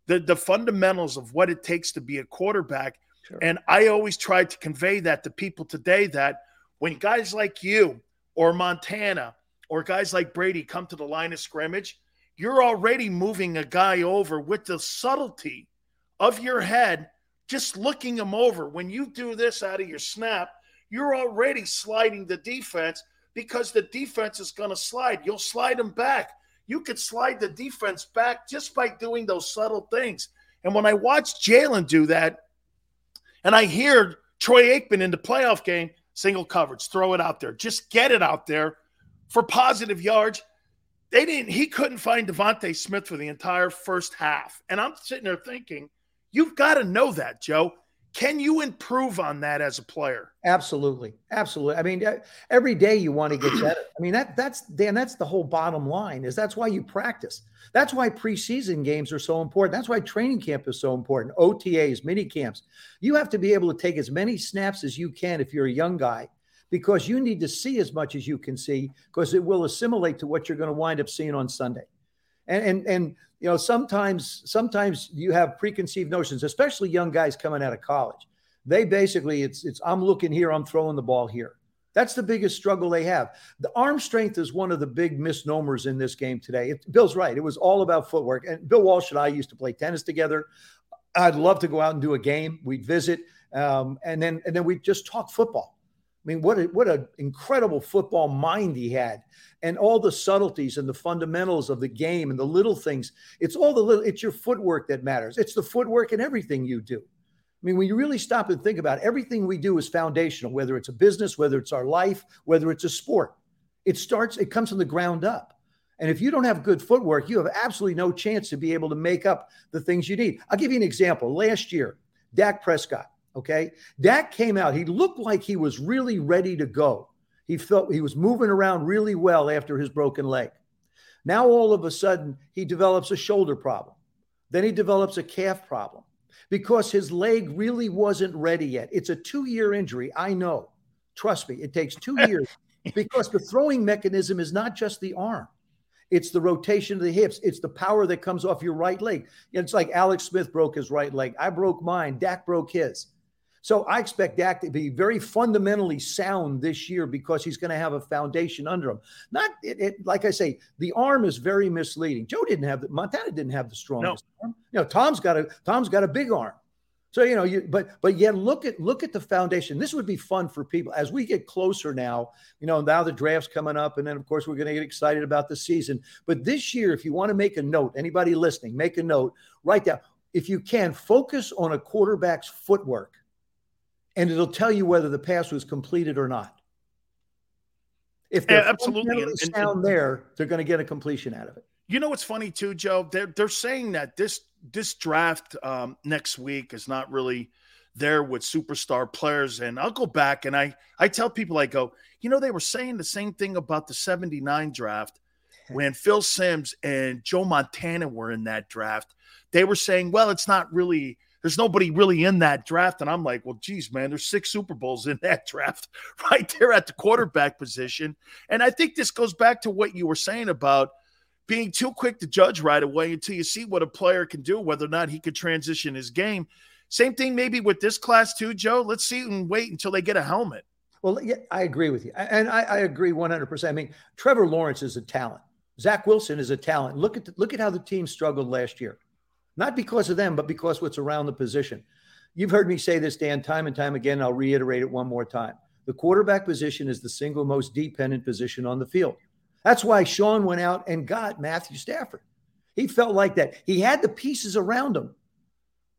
the, the fundamentals of what it takes to be a quarterback. Sure. And I always tried to convey that to people today that when guys like you or Montana or guys like Brady come to the line of scrimmage, you're already moving a guy over with the subtlety of your head, just looking him over. When you do this out of your snap, you're already sliding the defense because the defense is going to slide. You'll slide them back you could slide the defense back just by doing those subtle things. And when I watch Jalen do that, and I hear Troy Aikman in the playoff game, single coverage, throw it out there, just get it out there for positive yards. They didn't, he couldn't find DeVonta Smith for the entire first half. And I'm sitting there thinking, you've got to know that, Joe. Can you improve on that as a player? Absolutely, absolutely. I mean, every day you want to get better. I mean, that that's Dan. That's the whole bottom line. Is that's why you practice. That's why preseason games are so important. That's why training camp is so important. OTAs, mini camps. You have to be able to take as many snaps as you can if you're a young guy, because you need to see as much as you can see, because it will assimilate to what you're going to wind up seeing on Sunday. And and and you know, sometimes sometimes you have preconceived notions, especially young guys coming out of college. They basically it's it's I'm looking here, I'm throwing the ball here. That's the biggest struggle they have. The arm strength is one of the big misnomers in this game today. It, Bill's right. It was all about footwork. And Bill Walsh and I used to play tennis together. I'd love to go out and do a game. We'd visit, um, and then and then we'd just talk football. I mean, what a, what an incredible football mind he had, and all the subtleties and the fundamentals of the game and the little things. It's all the little. It's your footwork that matters. It's the footwork in everything you do. I mean, when you really stop and think about it, everything we do is foundational. Whether it's a business, whether it's our life, whether it's a sport, it starts. It comes from the ground up. And if you don't have good footwork, you have absolutely no chance to be able to make up the things you need. I'll give you an example. Last year, Dak Prescott Okay. Dak came out. He looked like he was really ready to go. He felt he was moving around really well after his broken leg. Now, all of a sudden, he develops a shoulder problem. Then he develops a calf problem because his leg really wasn't ready yet. It's a two year injury. I know. Trust me, it takes two years because the throwing mechanism is not just the arm. It's the rotation of the hips. It's the power that comes off your right leg. It's like Alex Smith broke his right leg. I broke mine. Dak broke his. So I expect Dak to be very fundamentally sound this year because he's going to have a foundation under him. Not it, it, like I say, the arm is very misleading. Joe didn't have the Montana didn't have the strongest no. arm. You know, Tom's got a Tom's got a big arm. So you know, you but but yet look at look at the foundation. This would be fun for people as we get closer now. You know, now the draft's coming up, and then of course we're going to get excited about the season. But this year, if you want to make a note, anybody listening, make a note. Write down if you can. Focus on a quarterback's footwork and it'll tell you whether the pass was completed or not. If they're yeah, absolutely and, sound and, there, they're going to get a completion out of it. You know what's funny too, Joe? They're they're saying that this this draft um, next week is not really there with superstar players. And I'll go back and I I tell people I go, you know, they were saying the same thing about the 79 draft when Phil Simms and Joe Montana were in that draft. They were saying, well, it's not really there's nobody really in that draft. And I'm like, well, geez, man, there's six Super Bowls in that draft right there at the quarterback position. And I think this goes back to what you were saying about being too quick to judge right away until you see what a player can do, whether or not he could transition his game. Same thing maybe with this class too, Joe. Let's see and wait until they get a helmet. Well, yeah, I agree with you. And I, I agree 100%. I mean, Trevor Lawrence is a talent. Zach Wilson is a talent. Look at the, look at how the team struggled last year not because of them, but because what's around the position. You've heard me say this, Dan, time and time again. I'll reiterate it one more time. The quarterback position is the single most dependent position on the field. That's why Sean went out and got Matthew Stafford. He felt like that. He had the pieces around him,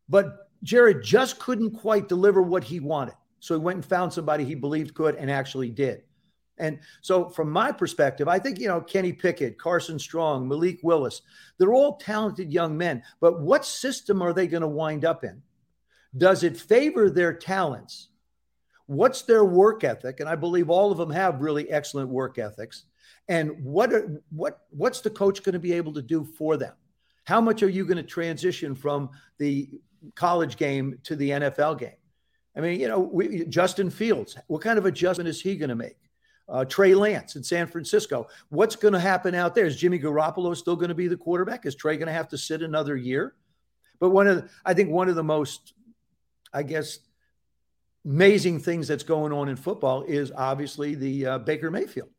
but Jared just couldn't quite deliver what he wanted. So he went and found somebody he believed could and actually did. And so, from my perspective, I think, you know, Kenny Pickett, Carson Strong, Malik Willis, they're all talented young men. But what system are they going to wind up in? Does it favor their talents? What's their work ethic? And I believe all of them have really excellent work ethics. And what are, what what's the coach going to be able to do for them? How much are you going to transition from the college game to the NFL game? I mean, you know, we, Justin Fields, what kind of adjustment is he going to make? Uh, Trey Lance in San Francisco. What's going to happen out there? Is Jimmy Garoppolo still going to be the quarterback? Is Trey going to have to sit another year? But one of the, I think one of the most, I guess, amazing things that's going on in football is obviously the uh, Baker Mayfield.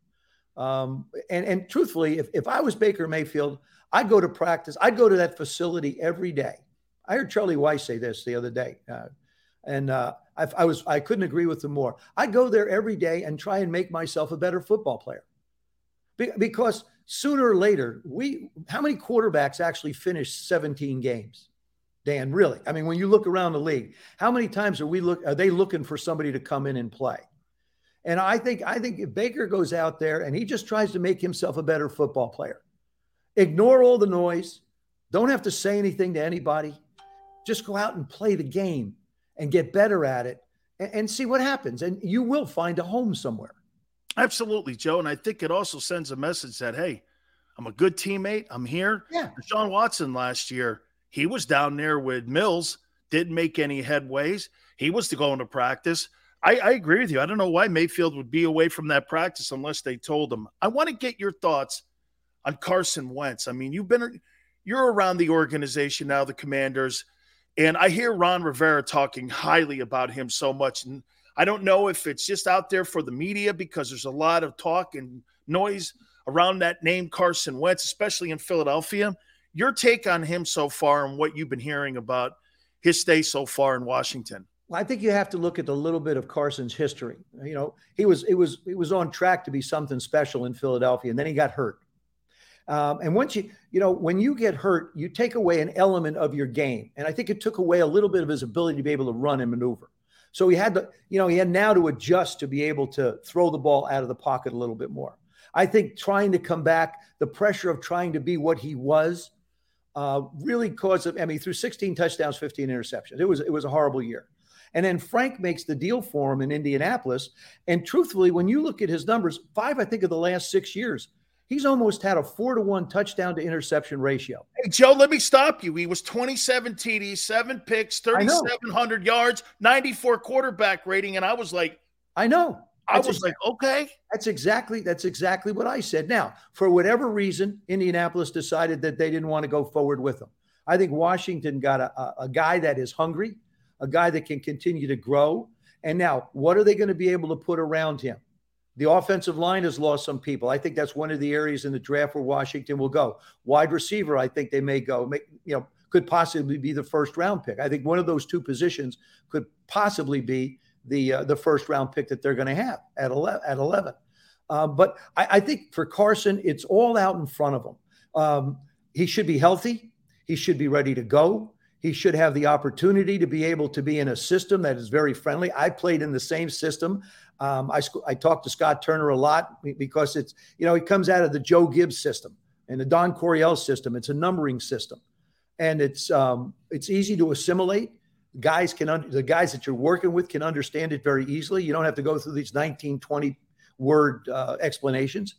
Um, and and truthfully, if, if I was Baker Mayfield, I'd go to practice. I'd go to that facility every day. I heard Charlie Weis say this the other day. Uh, and uh, I, I, was I couldn't agree with them more. I go there every day and try and make myself a better football player, Be- because sooner or later, we how many quarterbacks actually finish 17 games? Dan, really? I mean, when you look around the league, how many times are we look are they looking for somebody to come in and play? And I think I think if Baker goes out there and he just tries to make himself a better football player, ignore all the noise, don't have to say anything to anybody, just go out and play the game and get better at it and, and see what happens. And you will find a home somewhere. Absolutely, Joe. And I think it also sends a message that, hey, I'm a good teammate. I'm here. Yeah. Sean Watson last year, he was down there with Mills, didn't make any headways. He was to go into practice. I, I, agree with you. I don't know why Mayfield would be away from that practice unless they told him. I want to get your thoughts on Carson Wentz. I mean, you've been you're around the organization now, the commanders. And I hear Ron Rivera talking highly about him so much. And I don't know if it's just out there for the media because there's a lot of talk and noise around that name, Carson Wentz, especially in Philadelphia. Your take on him so far and what you've been hearing about his stay so far in Washington? Well, I think you have to look at a little bit of Carson's history. You know, he was it was it was on track to be something special in Philadelphia, and then he got hurt. Um, and once you, you know, when you get hurt, you take away an element of your game. And I think it took away a little bit of his ability to be able to run and maneuver. So he had to, you know, he had now to adjust to be able to throw the ball out of the pocket a little bit more. I think trying to come back, the pressure of trying to be what he was, uh, really caused. him. I mean, through 16 touchdowns, 15 interceptions. It was it was a horrible year. And then Frank makes the deal for him in Indianapolis. And truthfully, when you look at his numbers, five, I think, of the last six years, He's almost had a four to one touchdown to interception ratio. Hey, Joe, let me stop you. He was 27 TDs, seven picks, 3,700 yards, 94 quarterback rating. And I was like, I know. I was like, okay. That's exactly that's exactly what I said. Now, for whatever reason, Indianapolis decided that they didn't want to go forward with him. I think Washington got a, a, a guy that is hungry, a guy that can continue to grow. And now, what are they going to be able to put around him? The offensive line has lost some people. I think that's one of the areas in the draft where Washington will go. Wide receiver, I think they may go. Make, you know, could possibly be the first round pick. I think one of those two positions could possibly be the uh, the first round pick that they're going to have at 11. At 11. Um, but I, I, think for Carson, it's all out in front of him. Um, he should be healthy. He should be ready to go. He should have the opportunity to be able to be in a system that is very friendly. I played in the same system. Um, I, I talked to Scott Turner a lot because it's, you know, he comes out of the Joe Gibbs system and the Don Coryell system. It's a numbering system. And it's um, it's easy to assimilate. Guys can un- the guys that you're working with can understand it very easily. You don't have to go through these 19, 20 word uh, explanations.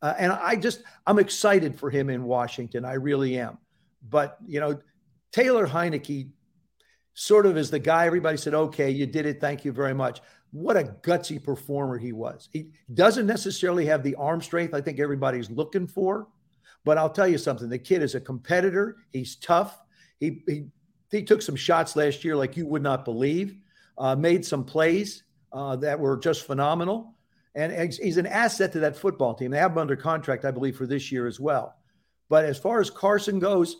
Uh, and I just I'm excited for him in Washington. I really am. But you know, Taylor Heinicke sort of is the guy everybody said, okay, you did it. Thank you very much what a gutsy performer he was. He doesn't necessarily have the arm strength I think everybody's looking for, but I'll tell you something: the kid is a competitor. He's tough. He he, he took some shots last year like you would not believe. Uh, made some plays uh, that were just phenomenal, and he's an asset to that football team. They have him under contract, I believe, for this year as well. But as far as Carson goes,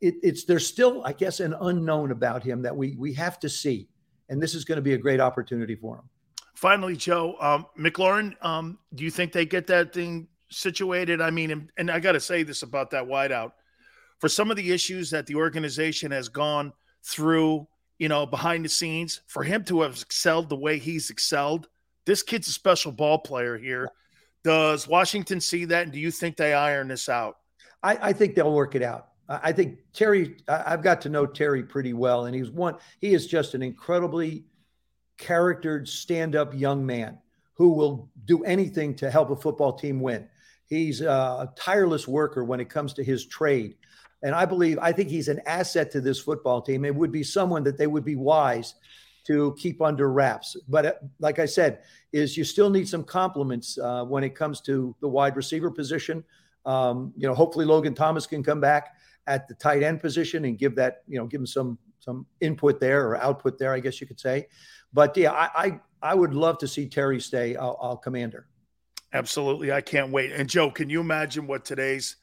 it, it's there's still, I guess, an unknown about him that we we have to see and this is going to be a great opportunity for him. Finally, Joe um, McLaurin, um, do you think they get that thing situated? I mean, and, and I got to say this about that wideout for some of the issues that the organization has gone through, you know, behind the scenes, for him to have excelled the way he's excelled, this kid's a special ball player here. Does Washington see that? And do you think they iron this out? I, I think they'll work it out. I think Terry, I've got to know Terry pretty well, and he's one, he is just an incredibly charactered, stand up young man who will do anything to help a football team win. He's a tireless worker when it comes to his trade. And I believe, I think he's an asset to this football team. It would be someone that they would be wise to keep under wraps. But uh, like I said, is you still need some compliments uh, when it comes to the wide receiver position. Um, you know, hopefully Logan Thomas can come back at the tight end position and give that, you know, give him some some input there or output there, I guess you could say. But yeah, I I, I would love to see Terry stay uh, uh, commander. Absolutely, I can't wait. And Joe, can you imagine what today's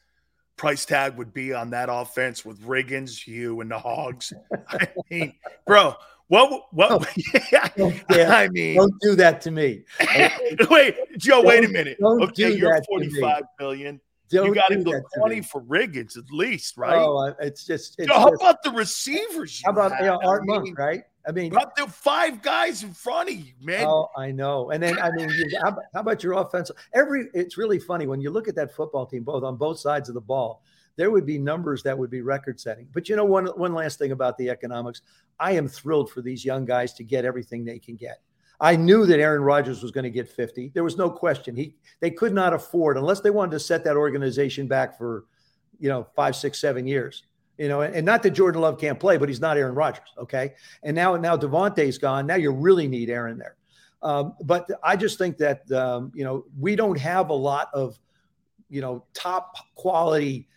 price tag would be on that offense with Riggins, you, and the Hogs? I mean, bro, what? What? Oh, yeah, I mean, don't do that to me. wait, Joe. Don't, wait a minute. Okay, you're forty-five million. Don't you got to go 20 for Riggins at least, right? Oh, it's just. It's how just, about the receivers? how about you know, Art I mean, Monk, right? I mean, about the five guys in front of you, man. Oh, I know. And then I mean, how, how about your offense? Every it's really funny when you look at that football team, both on both sides of the ball. There would be numbers that would be record setting. But you know, one one last thing about the economics, I am thrilled for these young guys to get everything they can get. I knew that Aaron Rodgers was going to get 50. There was no question. He they could not afford unless they wanted to set that organization back for, you know, five, six, seven years. You know, and, not that Jordan Love can't play, but he's not Aaron Rodgers. Okay. And now now Davante's gone. Now you really need Aaron there. Um, but I just think that um, you know, we don't have a lot of, you know, top quality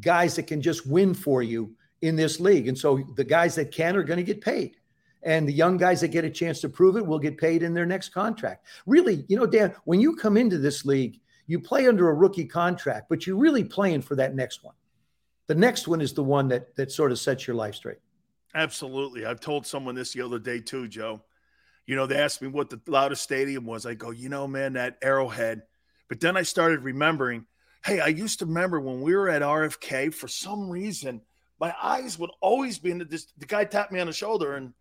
guys that can just win for you in this league. And so the guys that can are going to get paid. And the young guys that get a chance to prove it will get paid in their next contract. Really, you know, Dan, when you come into this league, you play under a rookie contract, but you're really playing for that next one. The next one is the one that that sort of sets your life straight. Absolutely. I've told someone this the other day too, Joe. You know, they asked me what the loudest stadium was. I go, you know, man, that Arrowhead. But then I started remembering, hey, I used to remember when we were at RFK, for some reason, my eyes would always be in the, this, the guy tapped me on the shoulder and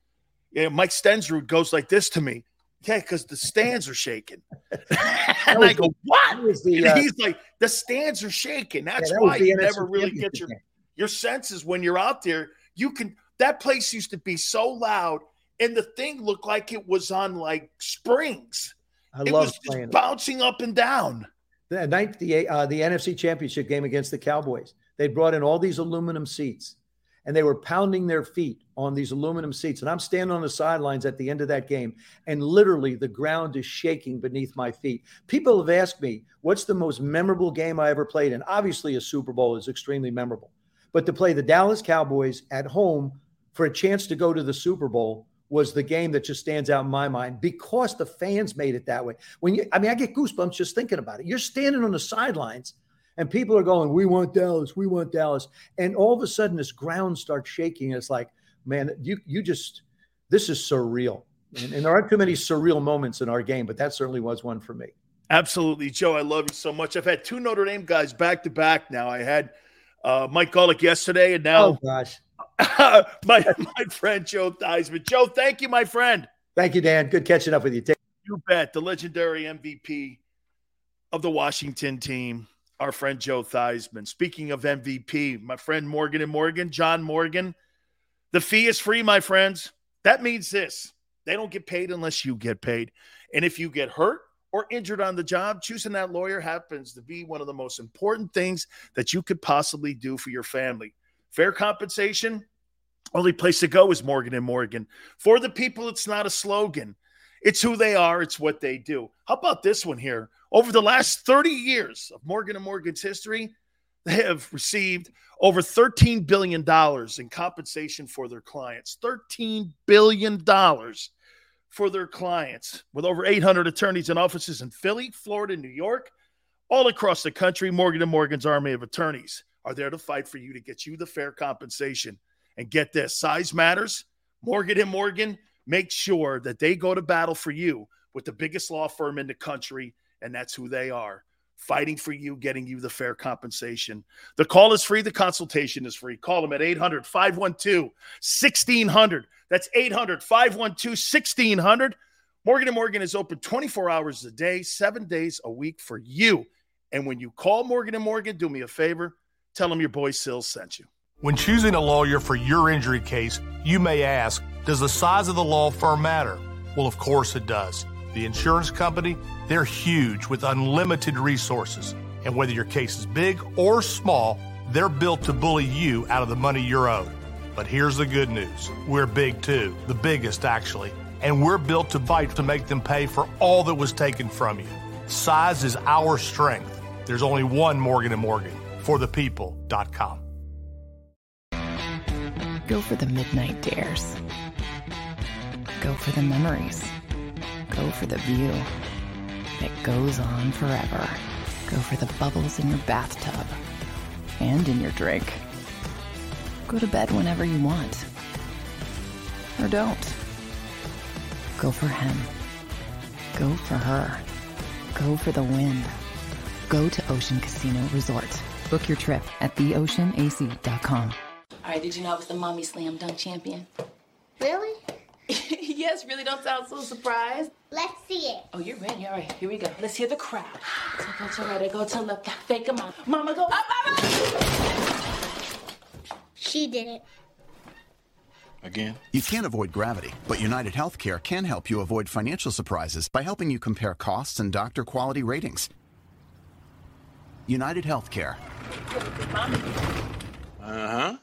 you know, Mike Stensrud goes like this to me. Yeah, because the stands are shaking. and I go, what? The, uh, he's like, the stands are shaking. That's yeah, that why you never really get your your senses when you're out there. You can that place used to be so loud, and the thing looked like it was on like springs. I it was just bouncing up and down. The night the uh, the NFC Championship game against the Cowboys, they brought in all these aluminum seats and they were pounding their feet on these aluminum seats. And I'm standing on the sidelines at the end of that game, and literally the ground is shaking beneath my feet. People have asked me, what's the most memorable game I ever played? And obviously, a Super Bowl is extremely memorable. But to play the Dallas Cowboys at home for a chance to go to the Super Bowl was the game that just stands out in my mind because the fans made it that way. When you, I mean, I get goosebumps just thinking about it. You're standing on the sidelines and people are going, "We want Dallas, we want Dallas," and all of a sudden this ground starts shaking. It's like, man, you you just this is surreal, and, and there aren't too many surreal moments in our game, but that certainly was one for me. Absolutely, Joe. I love you so much. I've had two Notre Dame guys back to back now. I had uh, Mike Golic yesterday, and now oh gosh, my my friend Joe Theismann. Joe, thank you, my friend. Thank you, Dan. Good catching up with you. Take- you bet. The legendary MVP of the Washington team, our friend Joe Theismann. Speaking of MVP, my friend Morgan and Morgan, John Morgan. The fee is free, my friends. That means this: they don't get paid unless you get paid, and if you get hurt or injured on the job, choosing that lawyer happens to be one of the most important things that you could possibly do for your family. Fair compensation, only place to go is Morgan and Morgan. For the people, it's not a slogan. It's who they are, it's what they do. How about this one here? Over the last 30 years of Morgan and Morgan's history, they have received over $13 billion in compensation for their clients. $13 billion for their clients with over 800 attorneys and offices in Philly, Florida, New York, all across the country. Morgan and Morgan's army of attorneys are there to fight for you to get you the fair compensation. And get this size matters. Morgan and Morgan make sure that they go to battle for you with the biggest law firm in the country, and that's who they are. Fighting for you, getting you the fair compensation. The call is free, the consultation is free. Call them at 800 512 1600. That's 800 512 1600. Morgan and Morgan is open 24 hours a day, seven days a week for you. And when you call Morgan and Morgan, do me a favor, tell them your boy Sills sent you. When choosing a lawyer for your injury case, you may ask, does the size of the law firm matter? Well, of course it does. The insurance company, they're huge with unlimited resources. And whether your case is big or small, they're built to bully you out of the money you're owed. But here's the good news we're big too, the biggest actually. And we're built to fight to make them pay for all that was taken from you. Size is our strength. There's only one Morgan Morgan for the people.com. Go for the midnight dares. Go for the memories. Go for the view that goes on forever. Go for the bubbles in your bathtub and in your drink. Go to bed whenever you want. Or don't. Go for him. Go for her. Go for the win. Go to Ocean Casino Resort. Book your trip at theoceanac.com. All right, did you know I was the mommy slam dunk champion? Really? yes, really don't sound so surprised. Let's see it. Oh, you're ready. All right, here we go. Let's hear the crowd. So go to right, I go to left, I fake a mom. Mama go up, mama! She did it. Again? You can't avoid gravity, but United Healthcare can help you avoid financial surprises by helping you compare costs and doctor quality ratings. United Healthcare. Uh huh.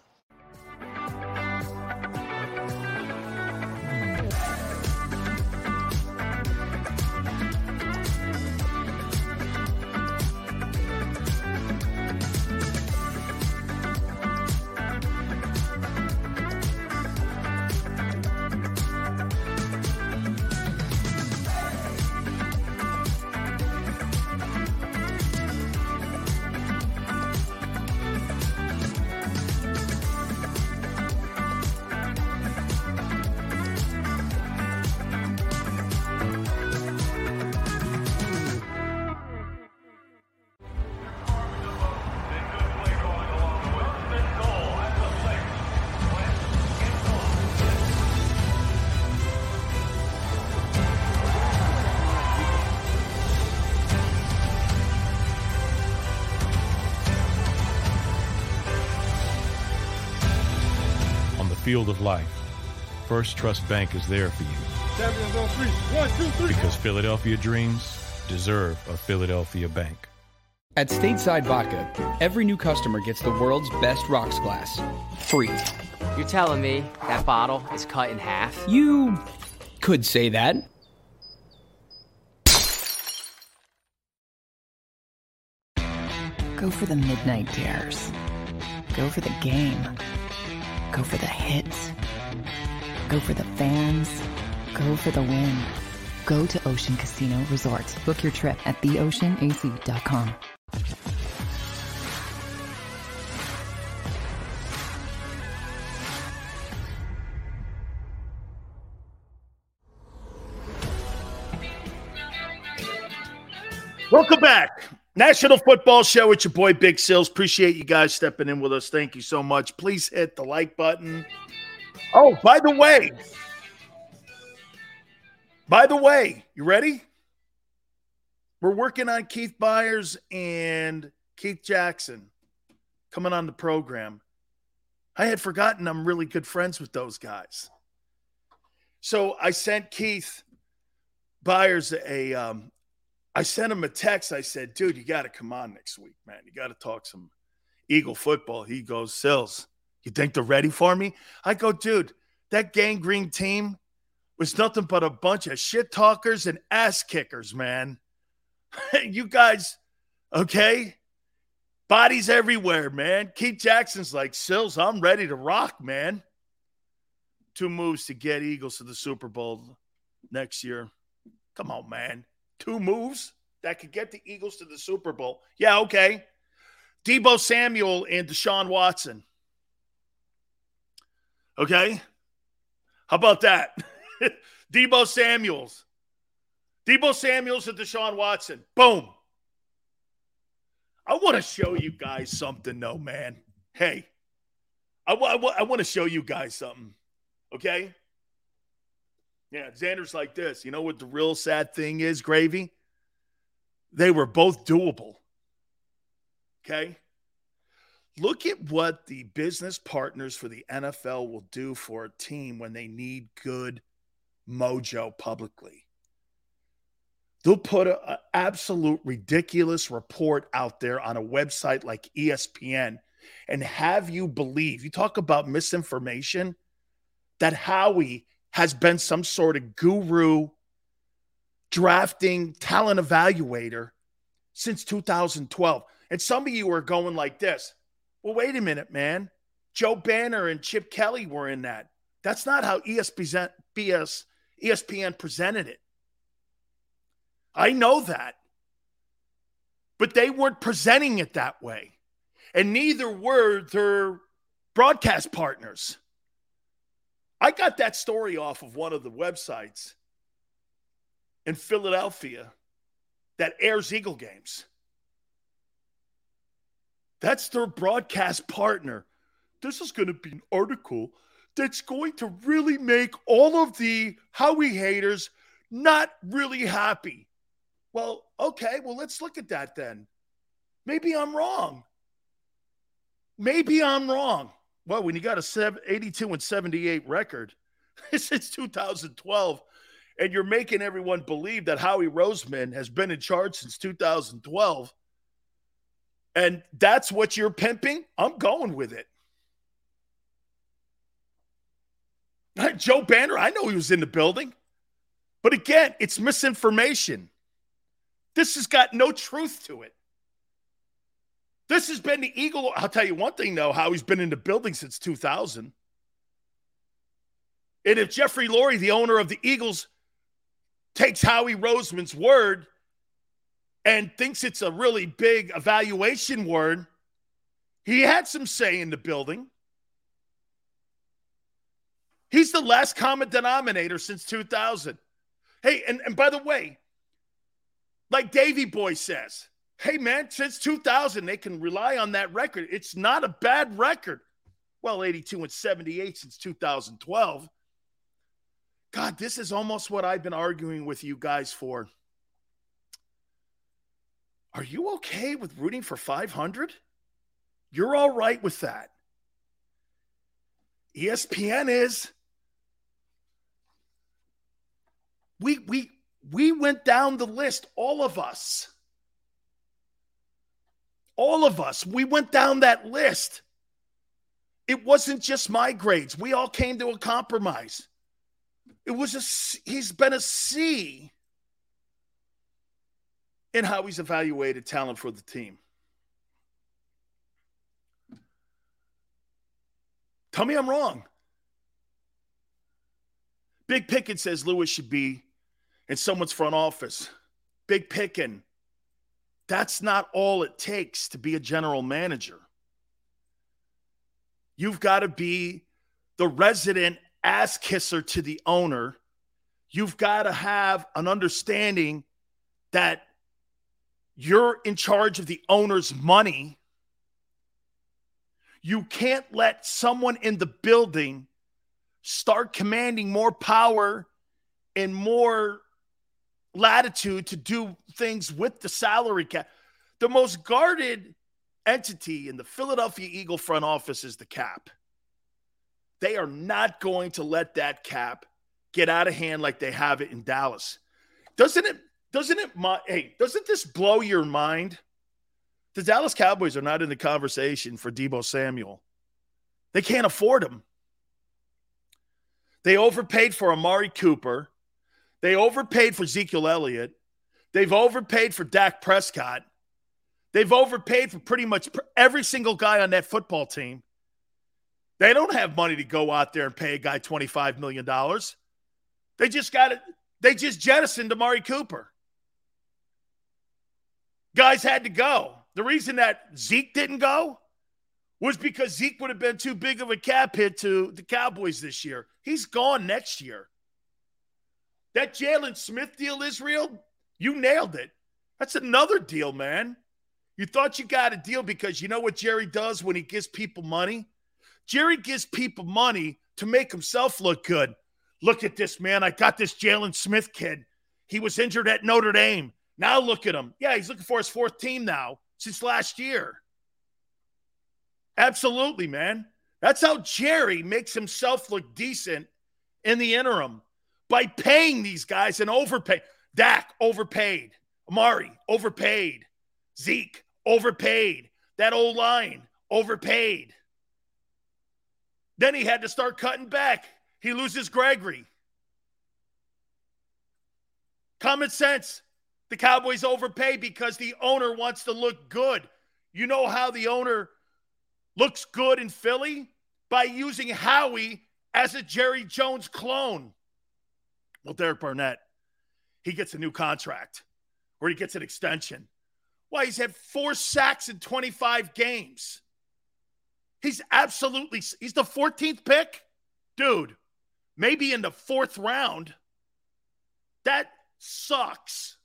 Field of life, First Trust Bank is there for you Champions on three. One, two, three. because Philadelphia dreams deserve a Philadelphia bank. At Stateside Vodka, every new customer gets the world's best rocks glass. Free. You're telling me that bottle is cut in half? You could say that. Go for the midnight dares. Go for the game. Go for the hits Go for the fans, go for the win. Go to Ocean Casino Resort. Book your trip at theoceanac.com. Welcome back. National Football Show with your boy Big Sills. Appreciate you guys stepping in with us. Thank you so much. Please hit the like button. Oh, by the way, by the way, you ready? We're working on Keith Byars and Keith Jackson coming on the program. I had forgotten I'm really good friends with those guys. So I sent Keith Byars a um, I sent him a text. I said, dude, you got to come on next week, man. You got to talk some Eagle football. He goes, Sills, you think they're ready for me? I go, dude, that Gang Green team was nothing but a bunch of shit talkers and ass kickers, man. you guys, okay? Bodies everywhere, man. Keith Jackson's like, Sills, I'm ready to rock, man. Two moves to get Eagles to the Super Bowl next year. Come on, man two moves that could get the Eagles to the Super Bowl. Yeah, okay. Deebo Samuel and Deshaun Watson. Okay. How about that? Deebo Samuels. Deebo Samuels and Deshaun Watson. Boom. I want to show you guys something, though, man. Hey, I, w- I, w- I want to show you guys something. Okay. Yeah, Xander's like this. You know what the real sad thing is, Gravy? They were both doable. Okay. Look at what the business partners for the NFL will do for a team when they need good mojo publicly. They'll put an absolute ridiculous report out there on a website like ESPN and have you believe, you talk about misinformation, that Howie has been some sort of guru drafting talent evaluator since 2012. And some of you are going like this. Well, wait a minute, man. Joe Banner and Chip Kelly were in that. That's not how ESPN, BS, ESPN presented it. I know that. But they weren't presenting it that way. And neither were their broadcast partners. I got that story off of one of the websites in Philadelphia that airs Eagle games. That's their broadcast partner. This is going to be an article that's going to really make all of the Howie haters not really happy. Well, okay, well, let's look at that then. Maybe I'm wrong. Maybe I'm wrong. Well, when you got a 82 and 78 record since 2012, and you're making everyone believe that Howie Roseman has been in charge since 2012, and that's what you're pimping, I'm going with it. Joe Banner, I know he was in the building, but again, it's misinformation. This has got no truth to it. This has been the Eagle. I'll tell you one thing, though, how he's been in the building since 2000. And if Jeffrey Lurie, the owner of the Eagles, takes Howie Roseman's word and thinks it's a really big evaluation word, he had some say in the building. He's the last common denominator since 2000. Hey, and, and by the way, like Davy Boy says, hey, man, since 2000, they can rely on that record. It's not a bad record. Well, 82 and 78 since 2012. God, this is almost what I've been arguing with you guys for. Are you okay with rooting for 500? You're all right with that. ESPN is. We we we went down the list, all of us. All of us, we went down that list. It wasn't just my grades. We all came to a compromise. It was a he's been a C in how he's evaluated talent for the team. Tell me I'm wrong. Big Pickin says Lewis should be in someone's front office. Big Pickin. That's not all it takes to be a general manager. You've got to be the resident ass kisser to the owner. You've got to have an understanding that you're in charge of the owner's money. You can't let someone in the building start commanding more power and more latitude to do things with the salary cap. The most guarded entity in the Philadelphia Eagle front office is the cap. They are not going to let that cap get out of hand like they have it in Dallas. Doesn't it doesn't it my hey, doesn't this blow your mind? The Dallas Cowboys are not in the conversation for Deebo Samuel. They can't afford him. They overpaid for Amari Cooper. They overpaid for Ezekiel Elliott. They've overpaid for Dak Prescott. They've overpaid for pretty much every single guy on that football team. They don't have money to go out there and pay a guy $25 million. They just got it. They just jettisoned Amari Cooper. Guys had to go. The reason that Zeke didn't go was because Zeke would have been too big of a cap hit to the Cowboys this year. He's gone next year. That Jaylon Smith deal, Israel, you nailed it. That's another deal, man. You thought you got a deal because you know what Jerry does when he gives people money? Jerry gives people money to make himself look good. Look at this, man. I got this Jaylon Smith kid. He was injured at Notre Dame. Now look at him. Yeah, he's looking for his fourth team now since last year. Absolutely, man. That's how Jerry makes himself look decent in the interim by paying these guys and overpay. Dak overpaid. Amari overpaid. Zeke overpaid. That old line overpaid. Then he had to start cutting back. He loses Gregory. Common sense. The Cowboys overpay because the owner wants to look good. You know how the owner looks good in Philly? By using Howie as a Jerry Jones clone. Well, Derek Barnett, he gets a new contract or he gets an extension. Why? He's had four sacks in 25 games. He's absolutely, he's the 14th pick. Dude, maybe in the fourth round. That sucks.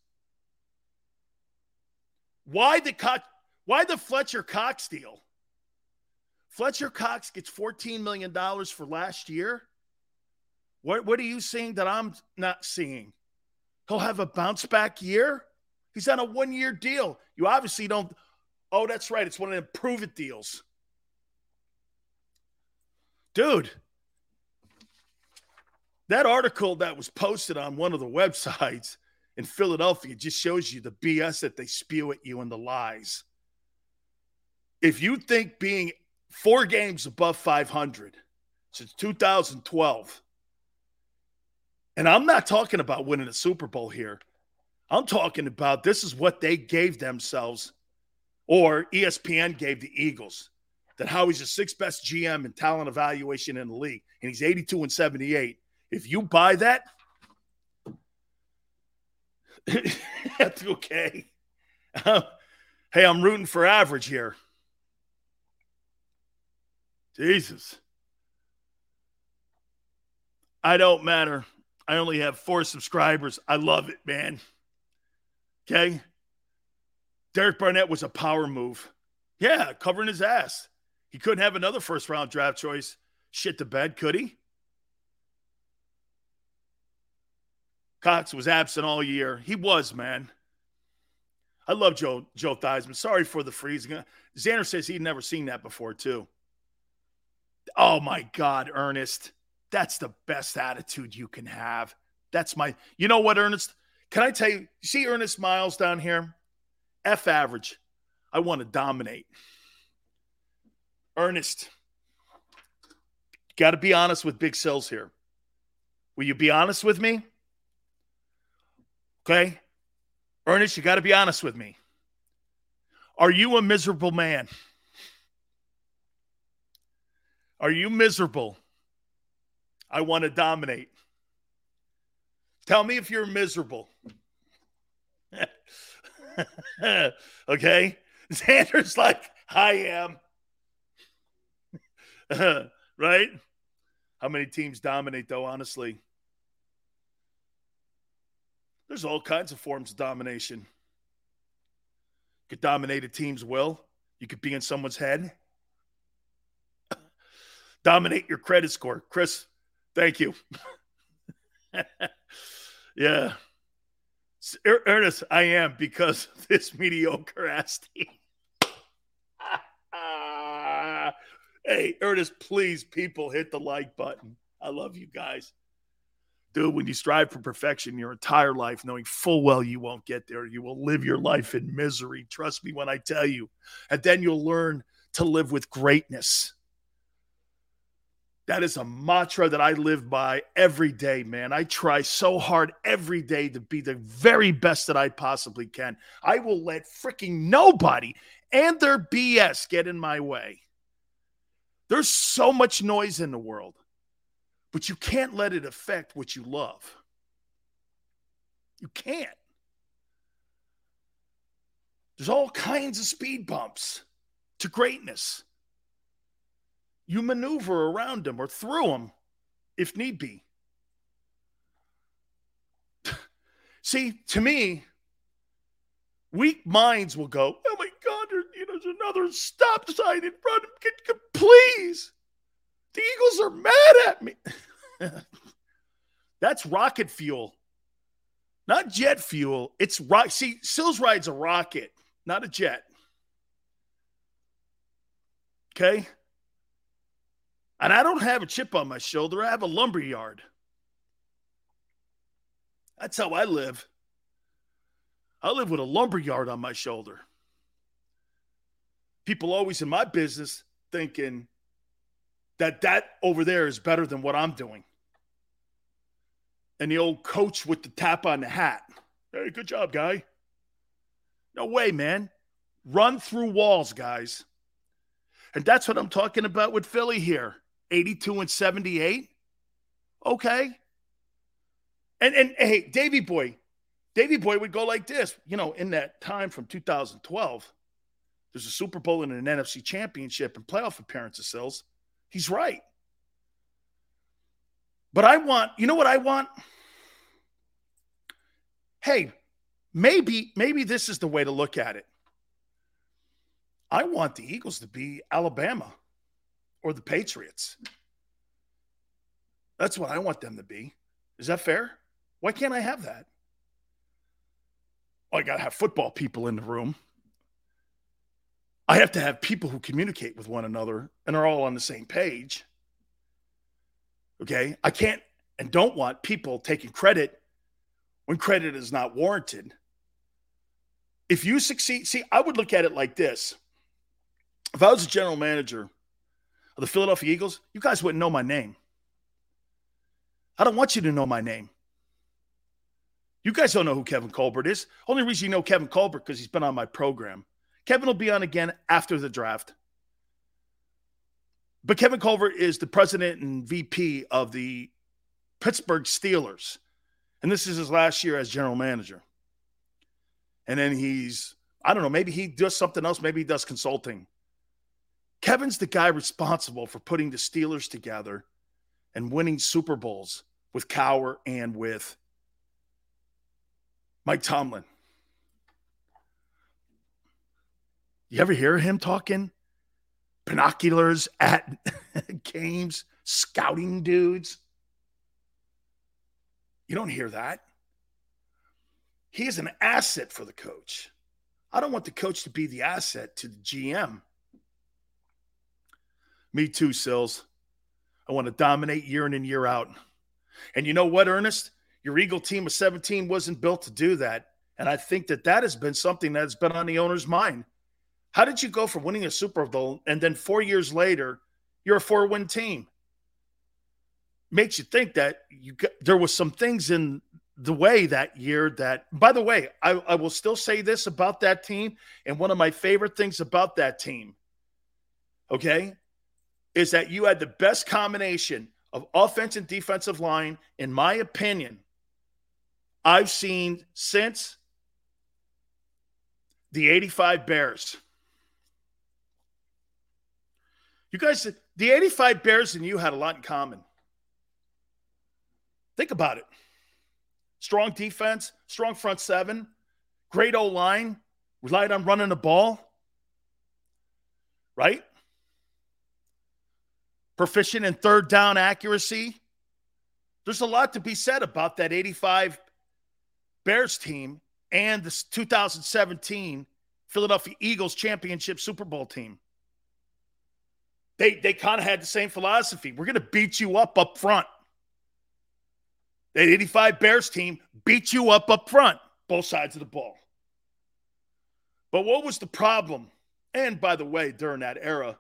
Why the cut? Why the Fletcher Cox deal? Fletcher Cox gets $14 million for last year. What, what are you seeing that I'm not seeing? He'll have a bounce back year. He's on a one year deal. You obviously don't. Oh, that's right. It's one of the prove it deals. Dude, that article that was posted on one of the websites in Philadelphia just shows you the BS that they spew at you and the lies. If you think being four games above 500 since 2012, and I'm not talking about winning a Super Bowl here. I'm talking about this is what they gave themselves, or ESPN gave the Eagles, that Howie's the sixth best GM in talent evaluation in the league, and he's 82 and 78. If you buy that, that's okay. Uh, hey, I'm rooting for average here. Jesus. I don't matter. I only have four subscribers. I love it, man. Okay. Derek Barnett was a power move. Yeah, covering his ass. He couldn't have another first round draft choice shit to bed, could he? Cox was absent all year. He was, man. I love Joe Joe Theismann. Sorry for the freezing. Xander says he'd never seen that before, too. Oh my God, Ernest. That's the best attitude you can have. That's my, you know what, Ernest? Can I tell you, see Ernest Miles down here? F average. I want to dominate. Ernest, got to be honest with Big Sills here. Will you be honest with me? Okay. Ernest, you got to be honest with me. Are you a miserable man? Are you miserable? I want to dominate. Tell me if you're miserable. okay? Xander's like, I am. right? How many teams dominate, though, honestly? There's all kinds of forms of domination. You could dominate a team's will, you could be in someone's head, dominate your credit score. Chris, thank you. yeah. Er, Ernest, I am because this mediocre ass team. hey, Ernest, please, people, hit the like button. I love you guys. Dude, when you strive for perfection your entire life, knowing full well you won't get there, you will live your life in misery. Trust me when I tell you. And then you'll learn to live with greatness. That is a mantra that I live by every day, man. I try so hard every day to be the very best that I possibly can. I will let freaking nobody and their BS get in my way. There's so much noise in the world, but you can't let it affect what you love. You can't. There's all kinds of speed bumps to greatness. You maneuver around them or through them if need be. See, to me, weak minds will go, oh my God, there, you know, there's another stop sign in front of me. Please. The Eagles are mad at me. That's rocket fuel, not jet fuel. It's rock. See, Sills rides a rocket, not a jet. Okay. And I don't have a chip on my shoulder. I have a lumber yard. That's how I live. I live with a lumber yard on my shoulder. People always in my business thinking that that over there is better than what I'm doing. And the old coach with the tap on the hat. Hey, good job, guy. No way, man. Run through walls, guys. And that's what I'm talking about with Philly here. 82 and 78. Okay. And and hey, Davy Boy, Davy Boy would go like this. You know, in that time from 2012, there's a Super Bowl and an NFC championship and playoff appearances, Sills. He's right. But I want, you know what I want? Hey, maybe, maybe this is the way to look at it. I want the Eagles to be Alabama or the Patriots. That's what I want them to be. Is that fair? Why can't I have that? I got to have football people in the room. I have to have people who communicate with one another and are all on the same page. Okay. I can't and don't want people taking credit when credit is not warranted. If you succeed, see, I would look at it like this. If I was a general manager the Philadelphia Eagles, you guys wouldn't know my name. I don't want you to know my name. You guys don't know who Kevin Colbert is. Only reason you know Kevin Colbert because he's been on my program. Kevin will be on again after the draft. But Kevin Colbert is the president and VP of the Pittsburgh Steelers. And this is his last year as general manager. And then he's, I don't know, maybe he does something else. Maybe he does consulting. Kevin's the guy responsible for putting the Steelers together and winning Super Bowls with Cowher and with Mike Tomlin. You ever hear him talking? Binoculars at games, scouting dudes. You don't hear that. He is an asset for the coach. I don't want the coach to be the asset to the GM. Me too, Sills. I want to dominate year in and year out. And you know what, Ernest? Your Eagle team of 17 wasn't built to do that. And I think that that has been something that's been on the owner's mind. How did you go from winning a Super Bowl and then four years later, you're a four win team? Makes you think that you got, there was some things in the way that year that, by the way, I, I will still say this about that team. And one of my favorite things about that team, okay, is that you had the best combination of offense and defensive line, in my opinion, I've seen since the 85 Bears. You guys, the 85 Bears and you had a lot in common. Think about it. Strong defense, strong front seven, great O line, relied on running the ball, right? Proficient in third down accuracy. There's a lot to be said about that 85 Bears team and the 2017 Philadelphia Eagles championship Super Bowl team. They, they kind of had the same philosophy. We're going to beat you up up front. That 85 Bears team beat you up up front, both sides of the ball. But what was the problem? And by the way, during that era,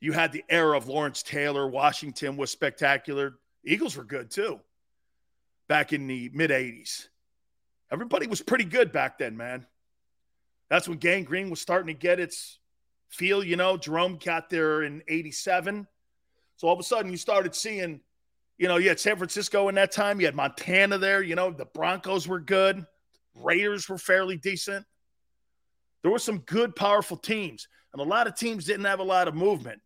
you had the era of Lawrence Taylor. Washington was spectacular. Eagles were good too back in the mid 80s. Everybody was pretty good back then, man. That's when Gang Green was starting to get its feel. You know, Jerome got there in 87. So all of a sudden you started seeing you know, you had San Francisco in that time. You had Montana there. You know, the Broncos were good. Raiders were fairly decent. There were some good, powerful teams, and a lot of teams didn't have a lot of movement.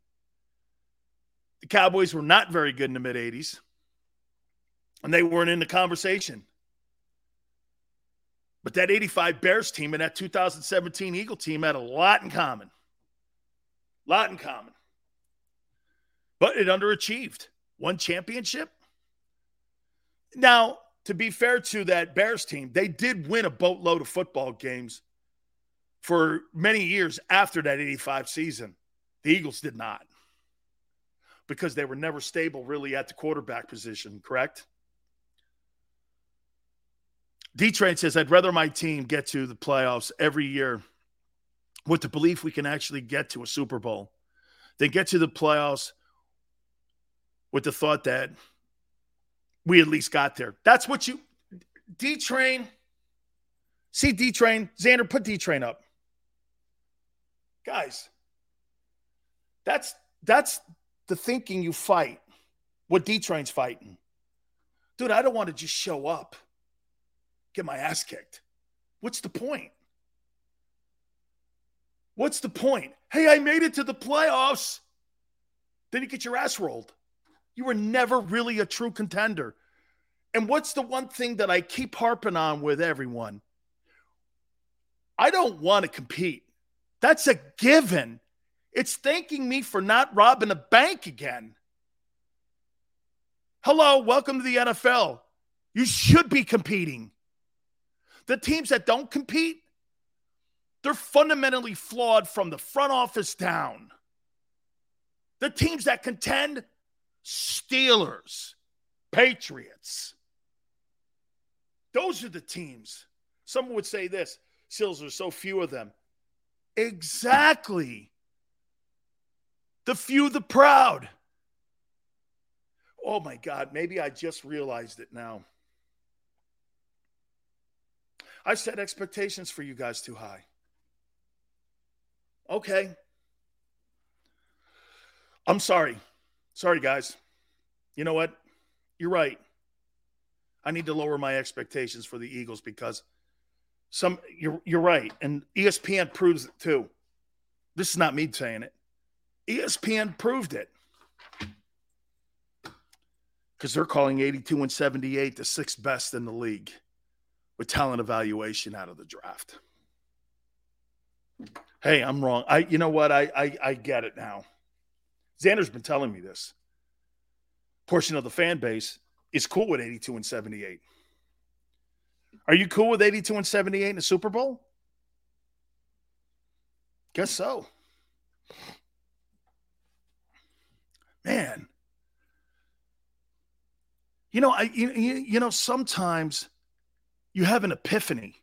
The Cowboys were not very good in the mid 80s, and they weren't in the conversation. But that 85 Bears team and that 2017 Eagle team had a lot in common. A lot in common. But it underachieved one championship. Now, to be fair to that Bears team, they did win a boatload of football games for many years after that 85 season. The Eagles did not because they were never stable really at the quarterback position, correct? D Train says, I'd rather my team get to the playoffs every year with the belief we can actually get to a Super Bowl than get to the playoffs with the thought that we at least got there. That's what you D Train. See D Train. Xander, put D Train up. Guys, that's that's the thinking you fight. What D Train's fighting. Dude, I don't want to just show up, get my ass kicked. What's the point? What's the point? Hey, I made it to the playoffs. Then you get your ass rolled. You were never really a true contender. And what's the one thing that I keep harping on with everyone? I don't want to compete. That's a given. It's thanking me for not robbing a bank again. Hello, welcome to the NFL. You should be competing. The teams that don't compete, they're fundamentally flawed from the front office down. The teams that contend, Steelers, Patriots. Those are the teams. Someone would say this Seals are so few of them. Exactly. The few, the proud. Oh my God, maybe I just realized it now. I set expectations for you guys too high. Okay. I'm sorry. Sorry, guys. You know what? You're right. I need to lower my expectations for the Eagles because some you're you're right, and ESPN proves it too. This is not me saying it. ESPN proved it because they're calling 82 and 78 the sixth best in the league with talent evaluation out of the draft. Hey, I'm wrong. I you know what? I I, I get it now. Xander's been telling me this. Portion of the fan base is cool with 82 and 78. Are you cool with 82 and 78 in the Super Bowl? Guess so. Man. You know, I you, you know sometimes you have an epiphany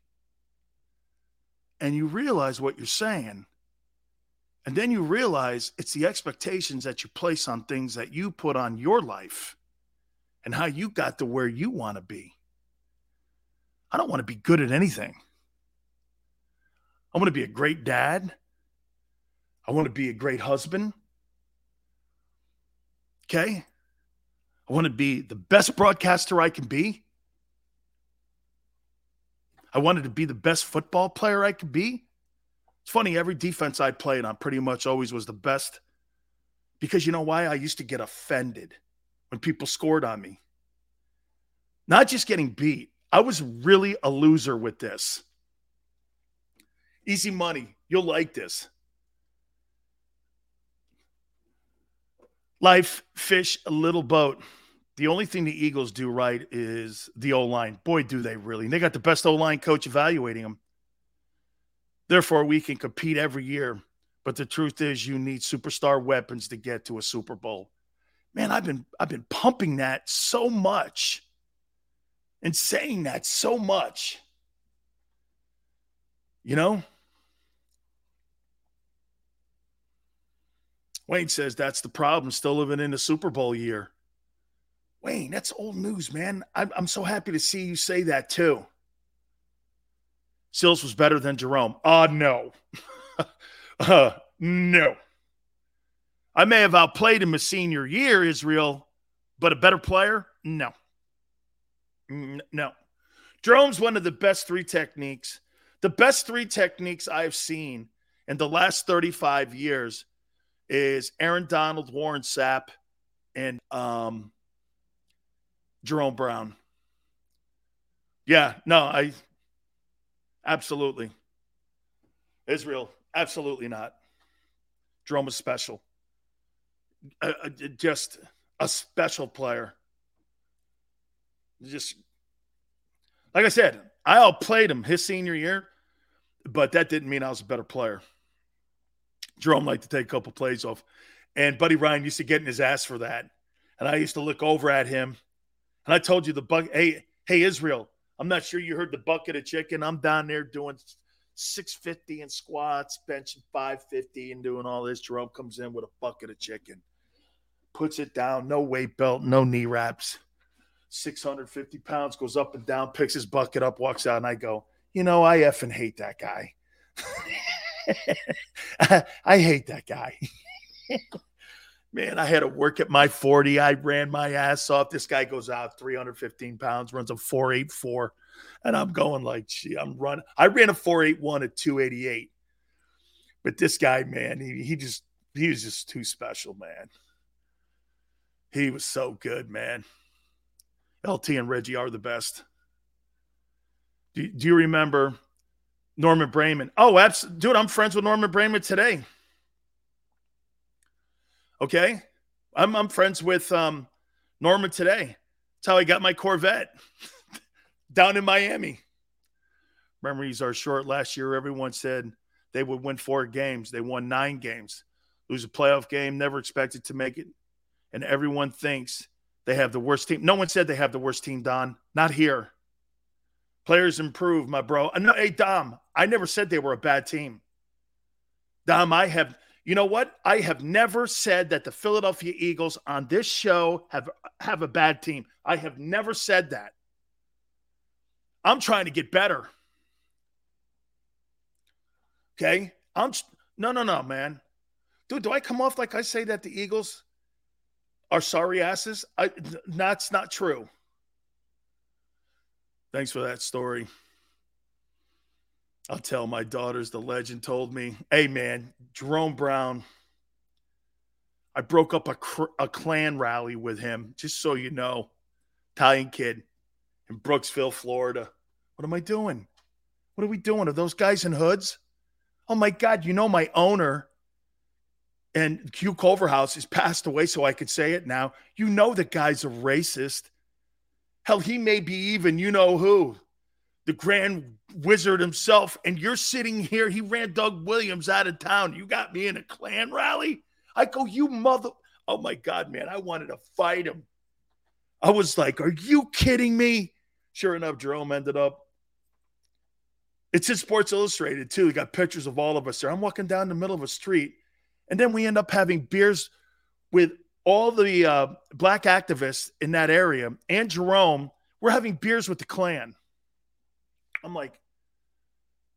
and you realize what you're saying and then you realize it's the expectations that you place on things that you put on your life and how you got to where you want to be. I don't want to be good at anything. I want to be a great dad. I want to be a great husband. Okay. I want to be the best broadcaster I can be. I wanted to be the best football player I could be. It's funny, every defense I played on pretty much always was the best. Because you know why? I used to get offended when people scored on me. Not just getting beat. I was really a loser with this. Easy money. You'll like this. Life, fish, a little boat. The only thing the Eagles do right is the O line. Boy, do they really. And they got the best O line coach evaluating them. Therefore, we can compete every year. But the truth is, you need superstar weapons to get to a Super Bowl. Man, I've been I've been pumping that so much and saying that so much. You know? Wayne says that's the problem. Still living in the Super Bowl year. Wayne, that's old news, man. I'm, I'm so happy to see you say that too. Sills was better than Jerome. Uh, no. uh, no. I may have outplayed him his senior year, Israel, but a better player? No. No. Jerome's one of the best three techniques. The best three techniques I've seen in the last 35 years is Aaron Donald, Warren Sapp, and um, Jerome Brown. Yeah, no, I absolutely. Israel, absolutely not. Jerome is special. Just a special player. Just like I said, I outplayed him his senior year, but that didn't mean I was a better player. Jerome liked to take a couple plays off. And Buddy Ryan used to get in his ass for that. And I used to look over at him. And I told you the buck, hey, hey, Israel, I'm not sure you heard the bucket of chicken. I'm down there doing 650 in squats, benching 550 and doing all this. Jerome comes in with a bucket of chicken, puts it down, no weight belt, no knee wraps. 650 pounds, goes up and down, picks his bucket up, walks out, and I go, you know, I effing hate that guy. I, hate that guy. Man, I had to work at my 40. I ran my ass off. This guy goes out 315 pounds, runs a 484. And I'm going like, gee, I'm running. I ran a 481 at 288. But this guy, man, he, he just, he was just too special, man. He was so good, man. LT and Reggie are the best. Do, do you remember Norman Braman. Oh, absolutely. Dude, I'm friends with Norman Braman today. Okay. I'm, I'm friends with um, Norman today. That's how I got my Corvette down in Miami. Memories are short. Last year, everyone said they would win four games. They won nine games. Lose a playoff game, never expected to make it. And everyone thinks they have the worst team. No one said they have the worst team, Don. Not here. Players improve, my bro. Uh, no, hey, Dom, I never said they were a bad team. Dom, I have, you know what? I have never said that the Philadelphia Eagles on this show have have a bad team. I have never said that. I'm trying to get better. Okay? I'm no, no, no, man. Dude, do I come off like I say that the Eagles are sorry asses? I, that's not true. Thanks for that story. I'll tell my daughters the legend told me. Hey, man, Jerome Brown. I broke up a, cr- a Klan rally with him, just so you know. Italian kid in Brooksville, Florida. What am I doing? What are we doing? Are those guys in hoods? Oh my God, you know my owner and Hugh Culverhouse has passed away, so I could say it now. You know the guy's a racist. Hell, he may be even, you know who, the grand wizard himself. And you're sitting here. He ran Doug Williams out of town. You got me in a Klan rally. I go, you mother. Oh my God, man. I wanted to fight him. I was like, are you kidding me? Sure enough, Jerome ended up. It's in Sports Illustrated too. He got pictures of all of us there. I'm walking down the middle of a street, and then we end up having beers with all the uh, black activists in that area and Jerome We're having beers with the Klan. I'm like,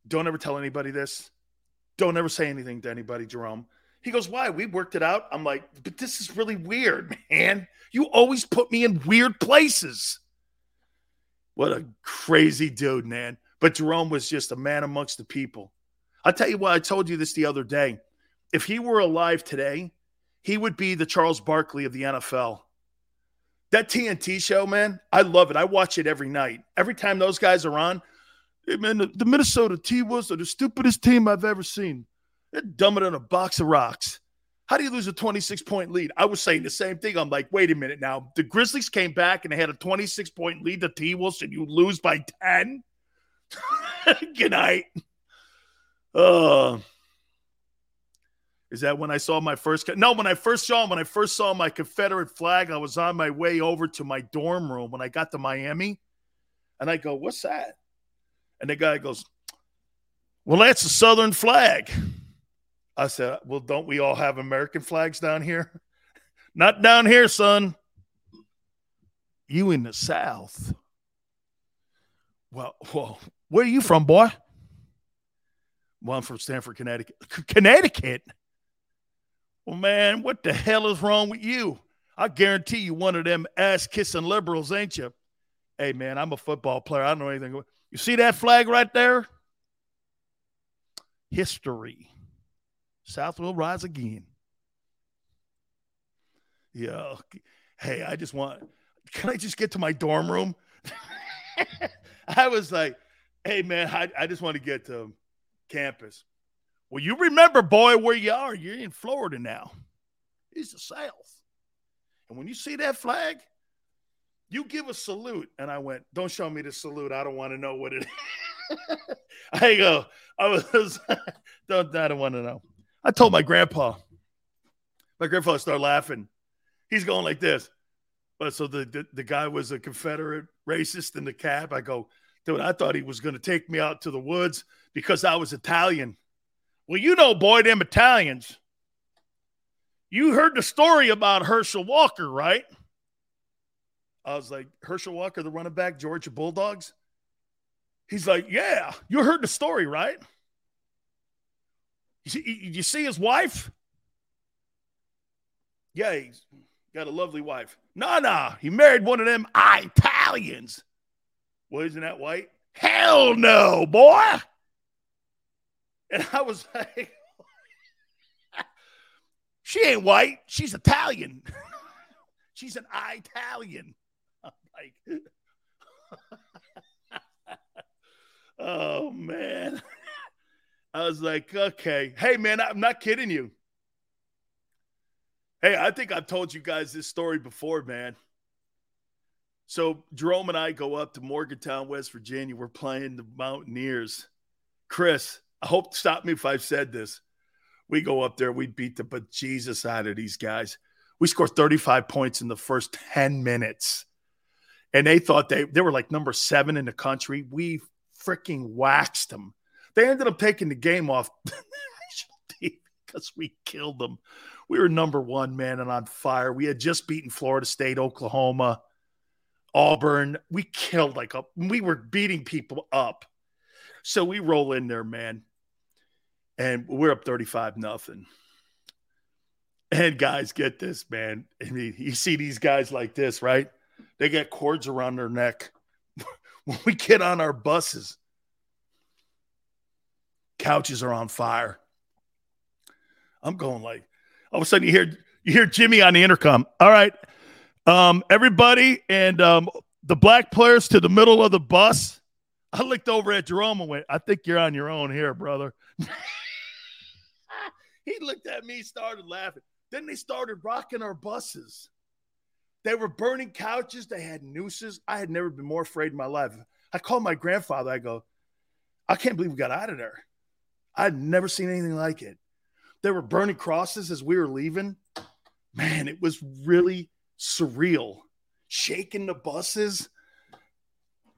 don't ever tell anybody this. Don't ever say anything to anybody, Jerome. He goes, Why? We worked it out. I'm like, But this is really weird, man. You always put me in weird places. What a crazy dude, man. But Jerome was just a man amongst the people. I'll tell you what, I told you this the other day. If he were alive today, he would be the Charles Barkley of the NFL. That TNT show, man, I love it. I watch it every night. Every time those guys are on, hey, man, the, the Minnesota T Wolves are the stupidest team I've ever seen. They're dumber than a box of rocks. How do you lose a 26 point lead? I was saying the same thing. I'm like, wait a minute now. The Grizzlies came back and they had a 26 point lead to T Wolves, and you lose by 10? Good night. Uh, is that when I saw my first? No, when I first saw him, when I first saw my Confederate flag, I was on my way over to my dorm room when I got to Miami, and I go, "What's that?" And the guy goes, "Well, that's the Southern flag." I said, Well, don't we all have American flags down here? Not down here, son. You in the South. Well, well, where are you from, boy? Well, I'm from Stamford, Connecticut. Connecticut? Well, man, what the hell is wrong with you? I guarantee you one of them ass kissing liberals, ain't you? Hey, man, I'm a football player. I don't know anything. You see that flag right there? History. South will rise again. Yeah. Hey, I just want, can I just get to my dorm room? I was like, hey, man, I, I just want to get to campus. Well, you remember, boy, where you are. You're in Florida now. It's the South. And when you see that flag, you give a salute. And I went, don't show me the salute. I don't want to know what it is. I go, I was, don't, I don't want to know. I told my grandpa. My grandfather started laughing. He's going like this. But so the, the, the guy was a Confederate racist in the cab. I go, dude, I thought he was going to take me out to the woods because I was Italian. Well, you know, boy, them Italians. You heard the story about Herschel Walker, right? I was like, Herschel Walker, the running back, Georgia Bulldogs? He's like, yeah, you heard the story, right? You see, you see his wife? Yeah, he's got a lovely wife. Nah, nah, he married one of them Italians. Well, isn't that white? Hell no, boy. And I was like, she ain't white. She's Italian. She's an Italian. Like, oh, man. I was like, okay. Hey, man, I'm not kidding you. Hey, I think I've told you guys this story before, man. So Jerome and I go up to Morgantown, West Virginia. We're playing the Mountaineers. Chris, I hope stop me if I've said this. We go up there, we beat the bejesus out of these guys. We score 35 points in the first 10 minutes. And they thought they they were like number seven in the country. We freaking waxed them. They ended up taking the game off because we killed them. We were number one, man, and on fire. We had just beaten Florida State, Oklahoma, Auburn. We killed like a, we were beating people up. So we roll in there, man, and we're up 35 nothing. And guys, get this, man. I mean, you see these guys like this, right? They get cords around their neck. when we get on our buses, couches are on fire. I'm going like, all of a sudden you hear you hear Jimmy on the intercom. All right, um, everybody and um, the black players to the middle of the bus. I looked over at Jerome and went, I think you're on your own here, brother. he looked at me, started laughing. Then they started rocking our buses. They were burning couches. They had nooses. I had never been more afraid in my life. I called my grandfather. I go, I can't believe we got out of there. I'd never seen anything like it. They were burning crosses as we were leaving. Man, it was really surreal. Shaking the buses.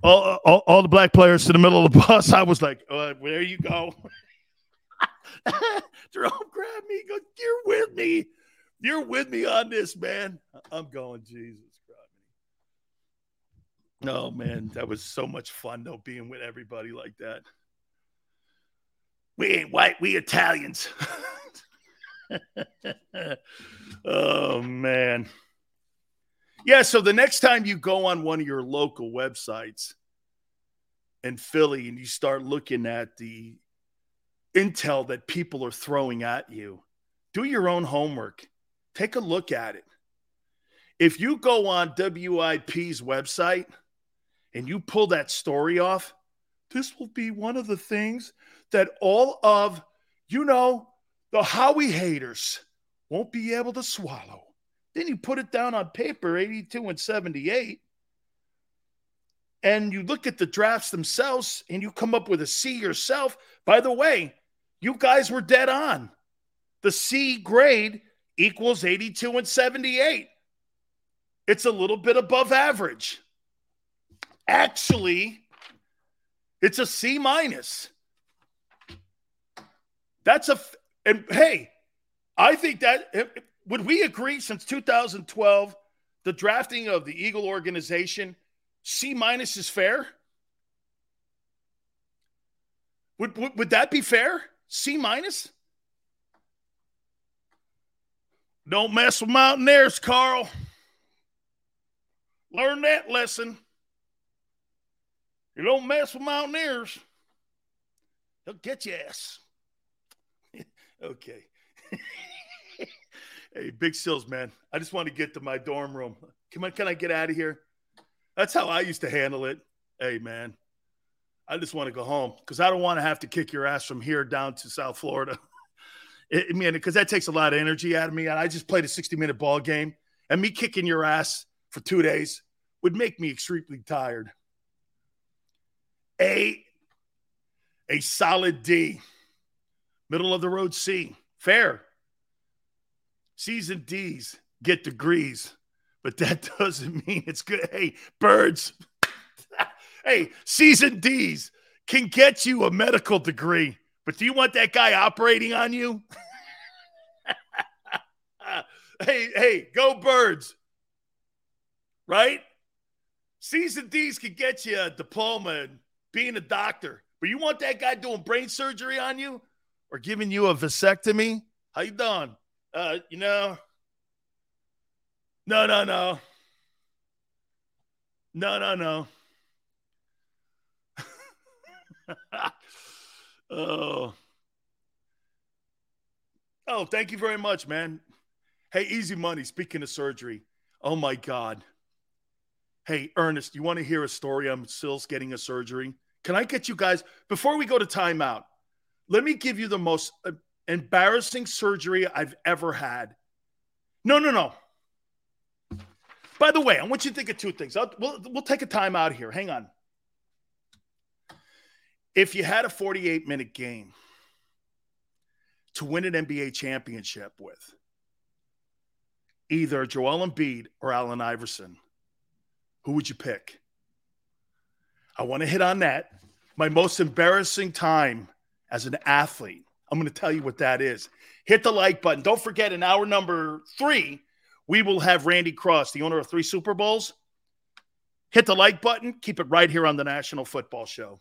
All, all, all, the black players to the middle of the bus. I was like, uh, oh, there you go. Jerome grabbed me. Go, you're with me. You're with me on this, man. I'm going, Jesus Christ. Oh, man. That was so much fun, though, being with everybody like that. We ain't white, we Italians. oh, man. Yeah, so the next time you go on one of your local websites in Philly and you start looking at the intel that people are throwing at you, do your own homework. Take a look at it. If you go on WIP's website and you pull that story off, this will be one of the things that all of, you know, the Howie haters won't be able to swallow. Then you put it down on paper, 82 and 78, and you look at the drafts themselves and you come up with a C yourself. By the way, you guys were dead on. The C grade equals 82 and 78. It's a little bit above average. Actually, it's a C minus. That's a, and hey, I think that, eh, would we agree since 2012, the drafting of the Eagle organization, C minus is fair? Would, would, would that be fair? C minus? Don't mess with Mountaineers, Carl. Learn that lesson. You don't mess with Mountaineers, they'll get your ass. okay. hey, Big Sills, man. I just want to get to my dorm room. Come on, can I get out of here? That's how I used to handle it. Hey, man. I just want to go home because I don't want to have to kick your ass from here down to South Florida. I mean, because that takes a lot of energy out of me. And I just played a 60 minute ball game, and me kicking your ass for two days would make me extremely tired. A, a solid D, middle of the road C, fair. C's and D's get degrees, but that doesn't mean it's good. Hey, birds. hey, C's and D's can get you a medical degree, but do you want that guy operating on you? hey, hey, go birds. Right? C's and D's can get you a diploma and being a doctor, but you want that guy doing brain surgery on you or giving you a vasectomy? How you doing? Uh, you know, no, no, no, no, no, no. oh, oh, thank you very much, man. Hey, easy money. Speaking of surgery, oh my God. Hey, Ernest, you want to hear a story? I'm still getting a surgery. Can I get you guys, before we go to timeout, let me give you the most uh, embarrassing surgery I've ever had. No, no, no. By the way, I want you to think of two things. I'll, we'll, we'll take a timeout here. Hang on. If you had a 48 minute game to win an NBA championship with either Joel Embiid or Allen Iverson, who would you pick? I want to hit on that. My most embarrassing time as an athlete. I'm going to tell you what that is. Hit the like button. Don't forget, in hour number three, we will have Randy Cross, the owner of three Super Bowls. Hit the like button. Keep it right here on the National Football Show.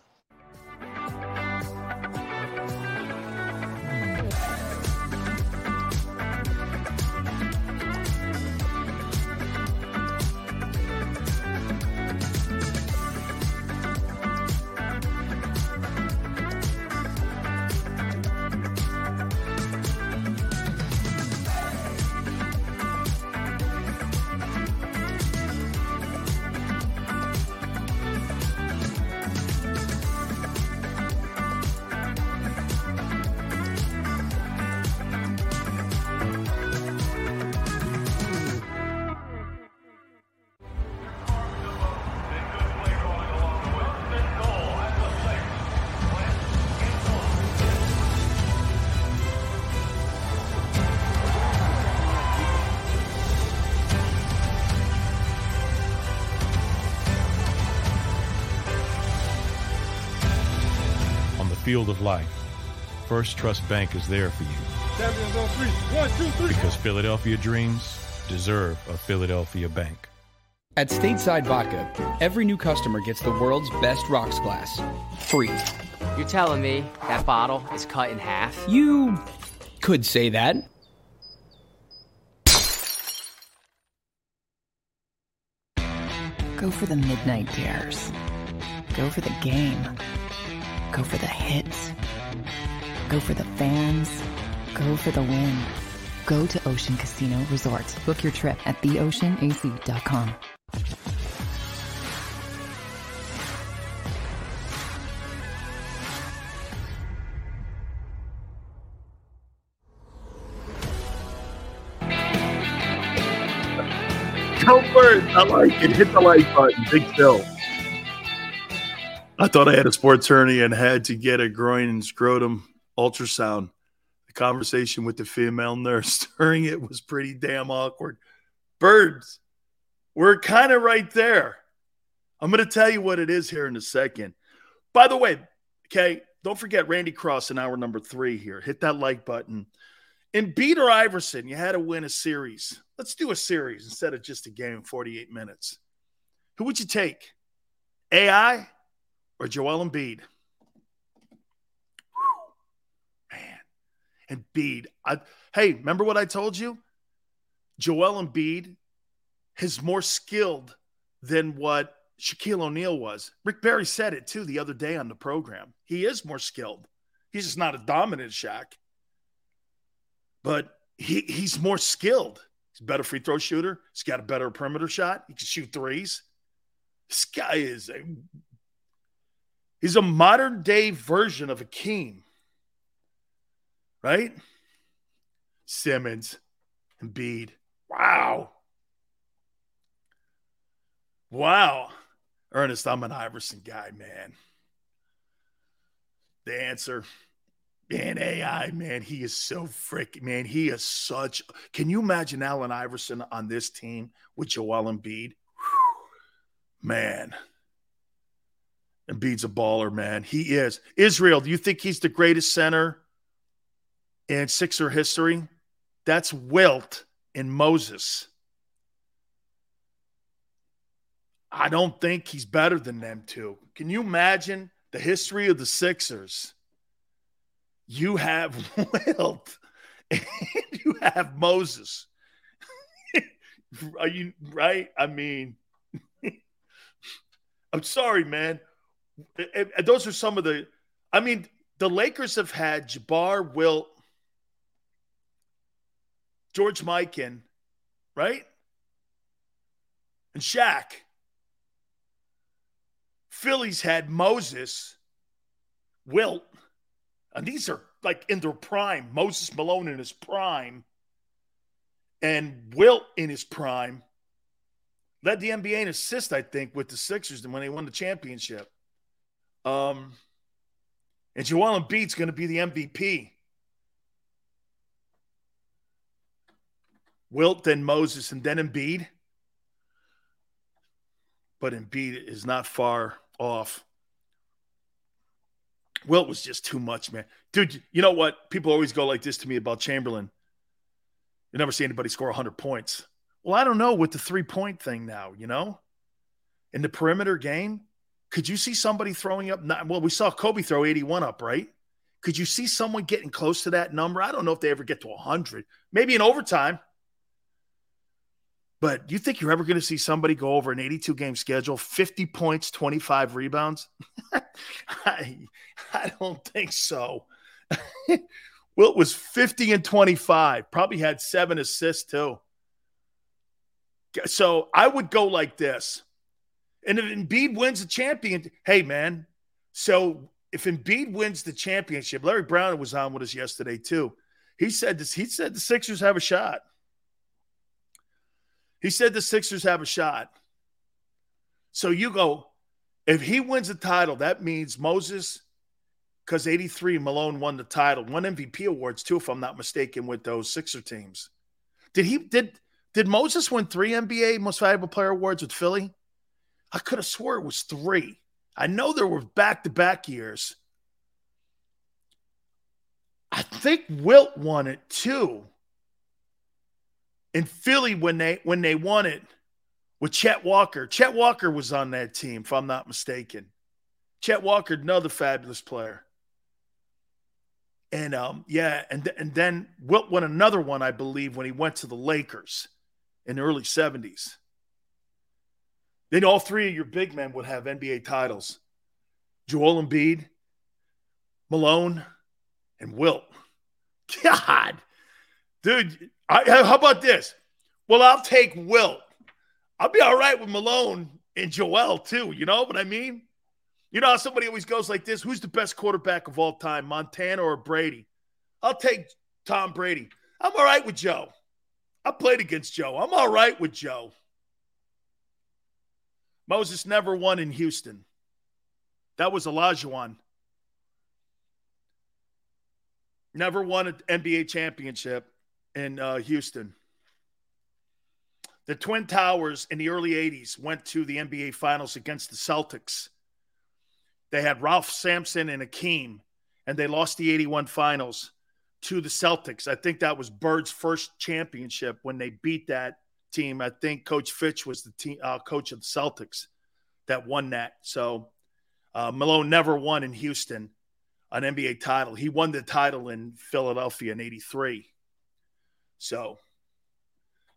Field of life, First Trust Bank is there for you. Champions on three. One, two, three. Because Philadelphia dreams deserve a Philadelphia bank. At Stateside Vodka, every new customer gets the world's best rocks glass. Free. You're telling me that bottle is cut in half? You could say that. Go for the midnight dares. Go for the game. Go for the hits. Go for the fans. Go for the win. Go to Ocean Casino Resort. Book your trip at theoceanac.com. Go first. I like it. Hit the like button. Big Phil. I thought I had a sports hernia and had to get a groin and scrotum ultrasound. The conversation with the female nurse during it was pretty damn awkward. Birds, we're kind of right there. I'm going to tell you what it is here in a second. By the way, okay, don't forget Randy Cross in hour number three here. Hit that like button. Embiid or Iverson, you had to win a series. Let's do a series instead of just a game, 48 minutes. Who would you take? AI or Joel Embiid? Man, Embiid. I, hey, remember what I told you? Joel Embiid is more skilled than what Shaquille O'Neal was. Rick Barry said it too the other day on the program. He is more skilled. He's just not a dominant Shaq, but he, he's more skilled. He's a better free throw shooter. He's got a better perimeter shot. He can shoot threes. This guy is a he's a modern day version of Akeem. Right? Simmons, Embiid. Wow. Wow. Ernest, I'm an Iverson guy, man. The answer Man, AI, man, he is so freaking, man, he is such. Can you imagine Allen Iverson on this team with Joel Embiid? Whew, man. Embiid's a baller, man. He is. Israel, do you think he's the greatest center in Sixer history? That's Wilt and Moses. I don't think he's better than them two. Can you imagine the history of the Sixers? You have Wilt and you have Moses. Are you right? I mean, I'm sorry, man. Those are some of the. I mean, the Lakers have had Jabbar, Wilt, George Mikan, right? And Shaq. Phillies had Moses, Wilt, and these are like in their prime. Moses Malone in his prime, and Wilt in his prime. Led the NBA in assist, I think, with the Sixers when they won the championship. Um, and Joel Embiid's going to be the MVP. Wilt, then Moses, and then Embiid. But Embiid is not far off. Wilt was just too much, man. Dude, you know what? People always go like this to me about Chamberlain. You never see anybody score 100 points. Well, I don't know with the three point thing now, you know? In the perimeter game, could you see somebody throwing up? Well, we saw Kobe throw 81 up, right? Could you see someone getting close to that number? I don't know if they ever get to 100. Maybe in overtime. But you think you're ever going to see somebody go over an 82 game schedule, 50 points, 25 rebounds? I, I don't think so. Wilt was 50 and 25, probably had seven assists too. So I would go like this. And if Embiid wins the champion, hey man. So if Embiid wins the championship, Larry Brown was on with us yesterday too. He said this. He said the Sixers have a shot. He said the Sixers have a shot. So you go, if he wins the title, that means Moses, because 83 Malone won the title, won MVP awards too, if I'm not mistaken, with those Sixer teams. Did he did did Moses win three NBA most valuable player awards with Philly? I could have swore it was three. I know there were back-to-back years. I think Wilt won it too. In Philly when they when they won it with Chet Walker. Chet Walker was on that team, if I'm not mistaken. Chet Walker, another fabulous player. And um, yeah, and and then Wilt won another one, I believe, when he went to the Lakers in the early 70s. Then all three of your big men would have NBA titles. Joel Embiid, Malone, and Wilt. God, dude, I, how about this? Well, I'll take Wilt. I'll be all right with Malone and Joel too. You know what I mean? You know how somebody always goes like this: Who's the best quarterback of all time, Montana or Brady? I'll take Tom Brady. I'm all right with Joe. I played against Joe. I'm all right with Joe. Moses never won in Houston. That was Olajuwon. Never won an NBA championship in uh, Houston. The Twin Towers in the early 80s went to the NBA Finals against the Celtics. They had Ralph Sampson and Akeem, and they lost the 81 Finals to the Celtics. I think that was Bird's first championship when they beat that team. I think Coach Fitch was the team uh, coach of the Celtics that won that. So uh, Malone never won in Houston an NBA title. He won the title in Philadelphia in '83. So,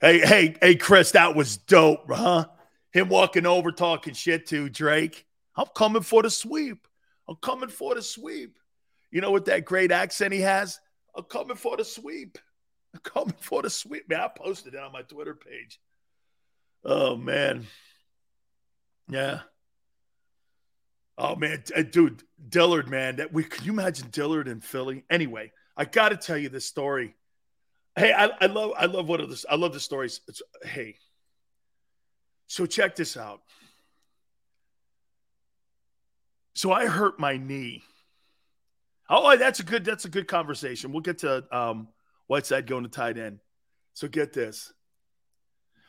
hey, hey, hey, Chris, that was dope, huh? Him walking over talking shit to Drake. I'm coming for the sweep. I'm coming for the sweep. You know what that great accent he has? I'm coming for the sweep. I'm coming for the sweep. Man, I posted it on my Twitter page. Oh man. Yeah. Oh man, dude, Dillard, man, that we can you imagine Dillard in Philly? Anyway, I got to tell you this story. Hey, I, I love I love one of this. I love the stories. It's, hey, so check this out. So I hurt my knee. Oh, that's a good that's a good conversation. We'll get to um, Whiteside going to tight end. So get this.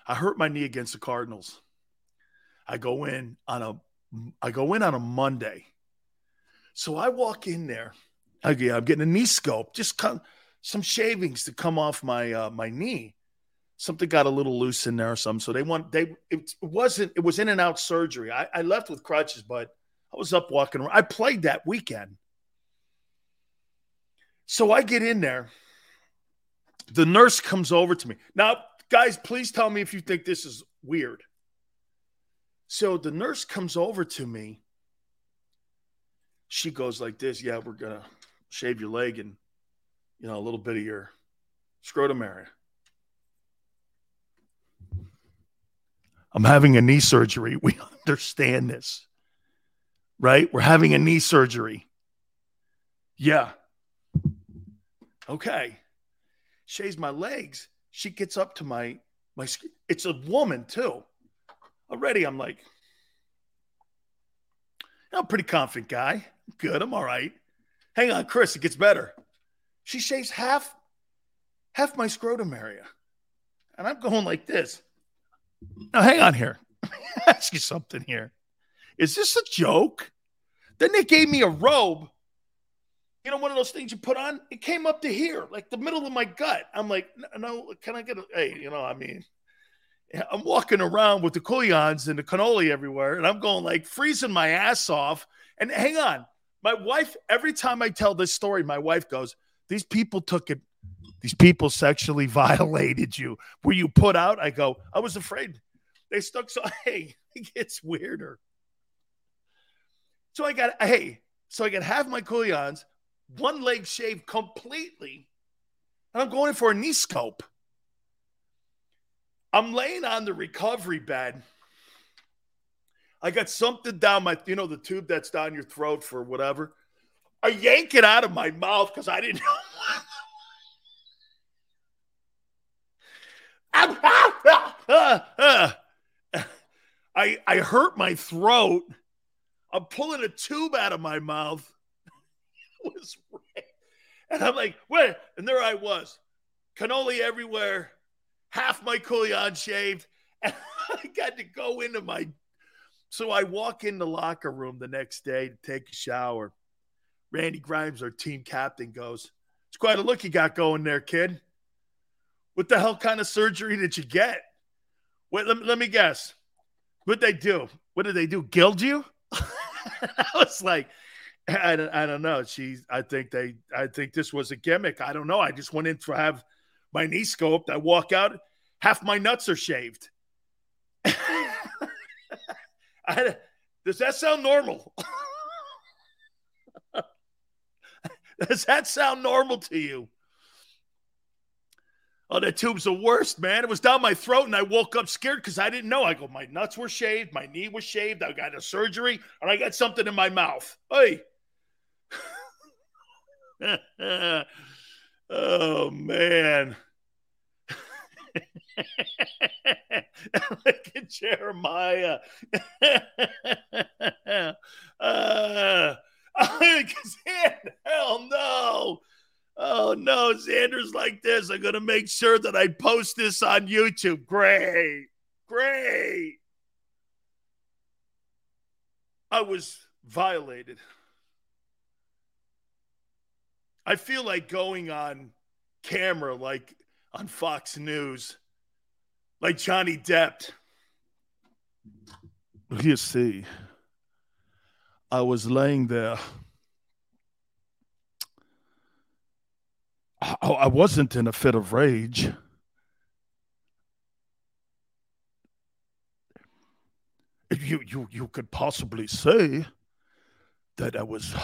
I hurt my knee against the Cardinals. I go in on a I go in on a Monday. So I walk in there. I'm getting a knee scope, just come, some shavings to come off my uh, my knee. Something got a little loose in there or something. So they want they it wasn't it was in and out surgery. I, I left with crutches, but I was up walking around. I played that weekend. So I get in there. The nurse comes over to me. Now, guys, please tell me if you think this is weird. So the nurse comes over to me. She goes like this, "Yeah, we're to shave your leg and you know, a little bit of your scrotum area." I'm having a knee surgery. We understand this. Right? We're having a knee surgery. Yeah. Okay. Shaves my legs. She gets up to my my it's a woman too. Already I'm like I'm a pretty confident guy. Good, I'm all right. Hang on, Chris, it gets better. She shaves half half my scrotum area. And I'm going like this. Now hang on here. ask you something here. Is this a joke? Then they gave me a robe you know, one of those things you put on, it came up to here, like the middle of my gut. I'm like, no, can I get a, hey, you know, I mean, I'm walking around with the couillons and the cannoli everywhere, and I'm going like freezing my ass off. And hang on, my wife, every time I tell this story, my wife goes, These people took it, these people sexually violated you. Were you put out? I go, I was afraid. They stuck so hey, it gets weirder. So I got hey, so I got half my couillons one leg shaved completely, and I'm going for a knee scope. I'm laying on the recovery bed. I got something down my, you know, the tube that's down your throat for whatever. I yank it out of my mouth because I didn't know. I I hurt my throat. I'm pulling a tube out of my mouth was red. And I'm like, what? And there I was, cannoli everywhere, half my couillon shaved. And I got to go into my. So I walk in the locker room the next day to take a shower. Randy Grimes, our team captain, goes, It's quite a look you got going there, kid. What the hell kind of surgery did you get? Wait, let, let me guess. What'd they do? What did they do? Gild you? I was like, I don't, I don't know. She, I think they, I think this was a gimmick. I don't know. I just went in to have my knee scoped. I walk out, half my nuts are shaved. I, does that sound normal? does that sound normal to you? Oh, that tube's the worst, man. It was down my throat, and I woke up scared because I didn't know. I go, my nuts were shaved, my knee was shaved, I got a surgery, and I got something in my mouth. Hey. oh man. Look at Jeremiah. uh, hell no. Oh no, Xander's like this. I'm gonna make sure that I post this on YouTube. Great, great. I was violated. I feel like going on camera, like on Fox News, like Johnny Depp. You see, I was laying there I wasn't in a fit of rage. You, you, you could possibly say that I was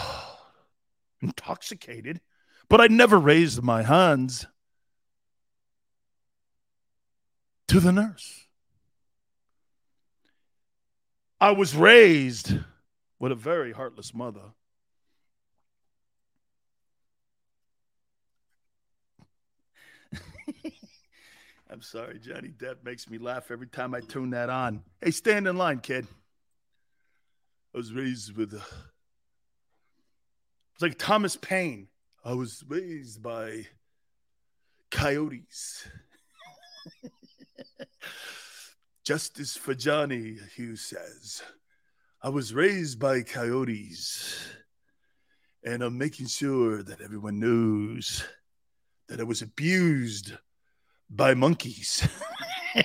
intoxicated, but I never raised my hands to the nurse. I was raised with a very heartless mother. I'm sorry, Johnny Depp makes me laugh every time I tune that on. Hey, stand in line, kid. I was raised with. It's like Thomas Paine. I was raised by coyotes. Justice for Johnny, Hugh says. I was raised by coyotes, and I'm making sure that everyone knows that I was abused by monkeys.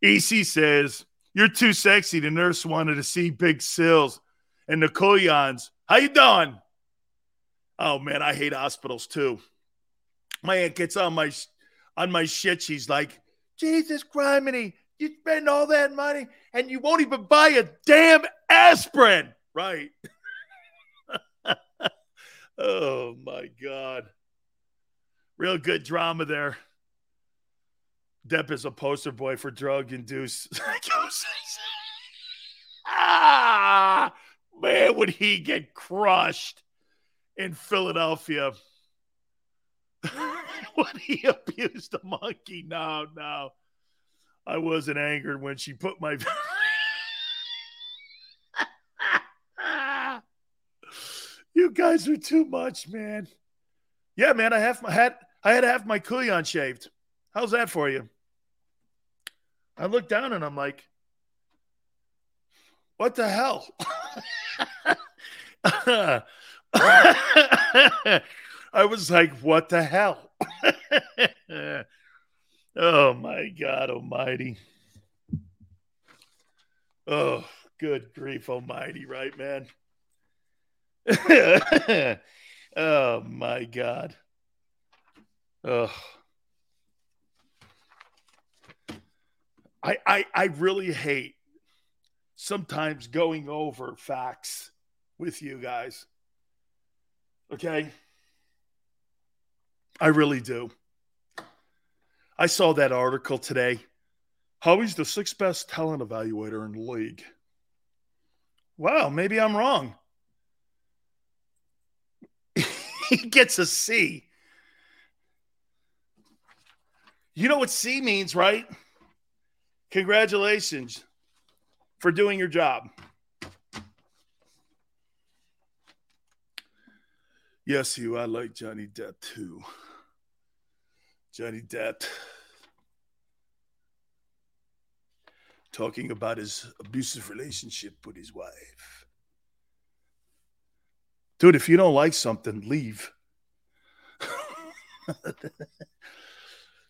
EC says, You're too sexy. The nurse wanted to see Big Sills and Nicole Yans. How you doing? Oh man, I hate hospitals too. My aunt gets on my on my shit. She's like, Jesus Criminy, you spend all that money and you won't even buy a damn aspirin. Right. oh my God. Real good drama there. Depp is a poster boy for drug induced ah, man, would he get crushed in Philadelphia? when he abused a monkey. No, no. I wasn't angered when she put my. you guys are too much, man. Yeah, man. I have my hat. I had have my couillon shaved. How's that for you? I look down and I'm like, what the hell? I was like, what the hell? oh my God Almighty. Oh, good grief almighty, right, man? oh my God. Oh. I, I I really hate sometimes going over facts with you guys. Okay? I really do. I saw that article today. Howie's the sixth best talent evaluator in the league. Wow, maybe I'm wrong. he gets a C. You know what C means, right? Congratulations for doing your job. Yes, you. I like Johnny Depp too. Johnny Depp talking about his abusive relationship with his wife. Dude, if you don't like something, leave.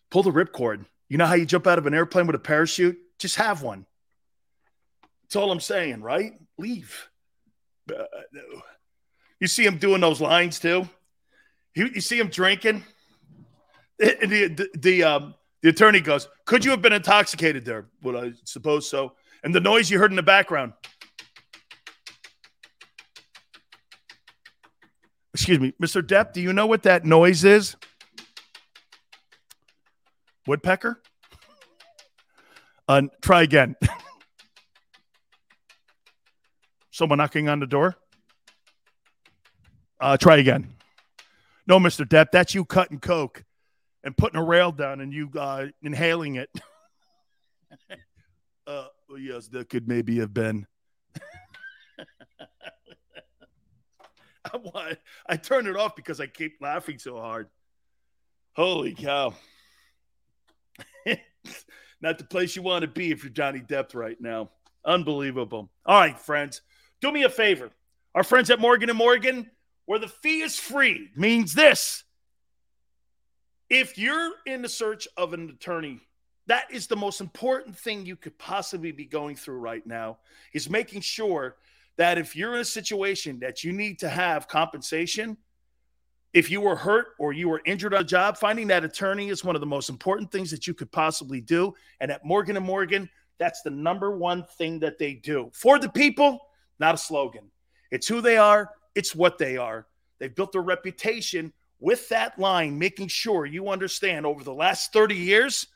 Pull the ripcord. You know how you jump out of an airplane with a parachute? Just have one. That's all I'm saying, right? Leave. Uh, you see him doing those lines too. You, you see him drinking. The the the, um, the attorney goes, "Could you have been intoxicated there?" Well, I suppose so. And the noise you heard in the background. Excuse me, Mr. Depp, do you know what that noise is? Woodpecker? Uh, try again. Someone knocking on the door? Uh, try again. No, Mr. Depp, that's you cutting coke and putting a rail down and you uh, inhaling it. uh, well, yes, that could maybe have been. I, I turned it off because I keep laughing so hard. Holy cow. Not the place you want to be if you're Johnny Depp right now. Unbelievable. All right, friends, do me a favor. Our friends at Morgan and Morgan, where the fee is free, means this. If you're in the search of an attorney, that is the most important thing you could possibly be going through right now is making sure that if you're in a situation that you need to have compensation, if you were hurt or you were injured on a job, finding that attorney is one of the most important things that you could possibly do. And at Morgan and Morgan, that's the number one thing that they do for the people, not a slogan. It's who they are, it's what they are. They've built their reputation with that line, making sure you understand over the last 30 years,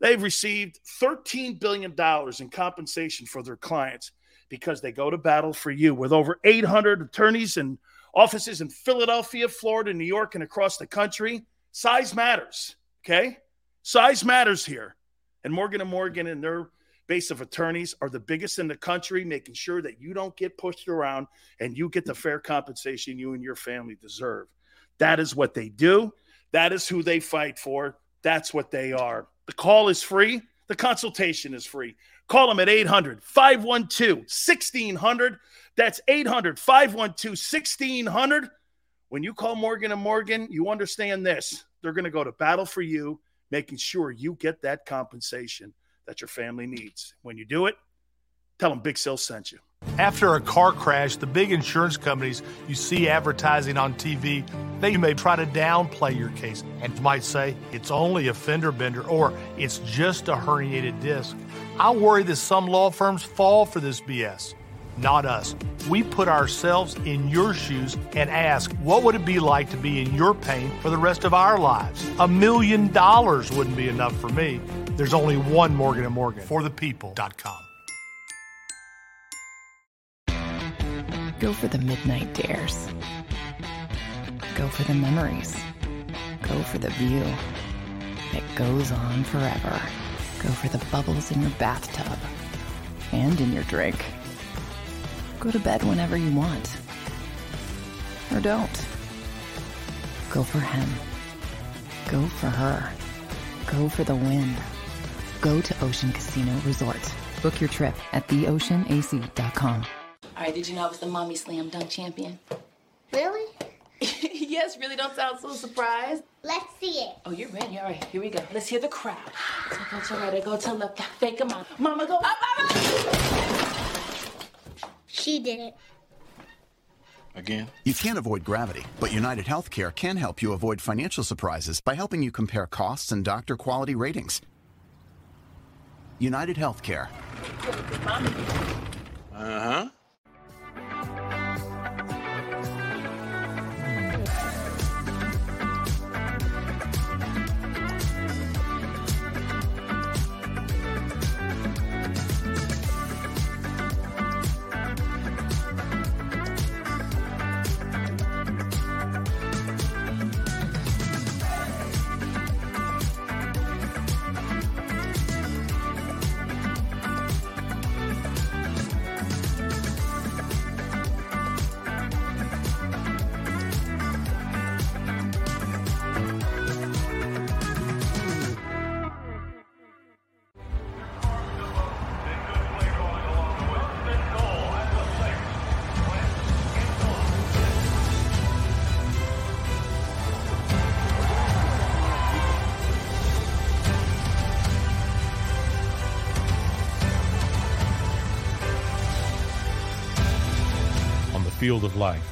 they've received $13 billion in compensation for their clients because they go to battle for you with over 800 attorneys and offices in Philadelphia, Florida, New York, and across the country. Size matters. Okay. Size matters here. And Morgan and Morgan and their base of attorneys are the biggest in the country, making sure that you don't get pushed around and you get the fair compensation you and your family deserve. That is what they do. That is who they fight for. That's what they are. The call is free. The consultation is free. Call them at 800 512 1600. That's 800 512 1600. When you call Morgan and Morgan, you understand this. They're going to go to battle for you, making sure you get that compensation that your family needs. When you do it, tell them Big Sil sent you. After a car crash, the big insurance companies you see advertising on TV, they may try to downplay your case and might say it's only a fender bender or it's just a herniated disc. I worry that some law firms fall for this BS. Not us. We put ourselves in your shoes and ask, what would it be like to be in your pain for the rest of our lives? A million dollars wouldn't be enough for me. There's only one Morgan & Morgan for the people.com. Go for the midnight dares. Go for the memories. Go for the view that goes on forever. Go for the bubbles in your bathtub and in your drink. Go to bed whenever you want. Or don't. Go for him. Go for her. Go for the win. Go to Ocean Casino Resort. Book your trip at theoceanac.com. All right, did you know I was the mommy slam dunk champion? Really? yes, really don't sound so surprised. Let's see it. Oh, you're ready. All right, here we go. Let's hear the crowd. So go to right, I go to left, fake a mom. Mama go up, mama! She did it. Again? You can't avoid gravity, but United Healthcare can help you avoid financial surprises by helping you compare costs and doctor quality ratings. United Healthcare. Uh huh. Field of life,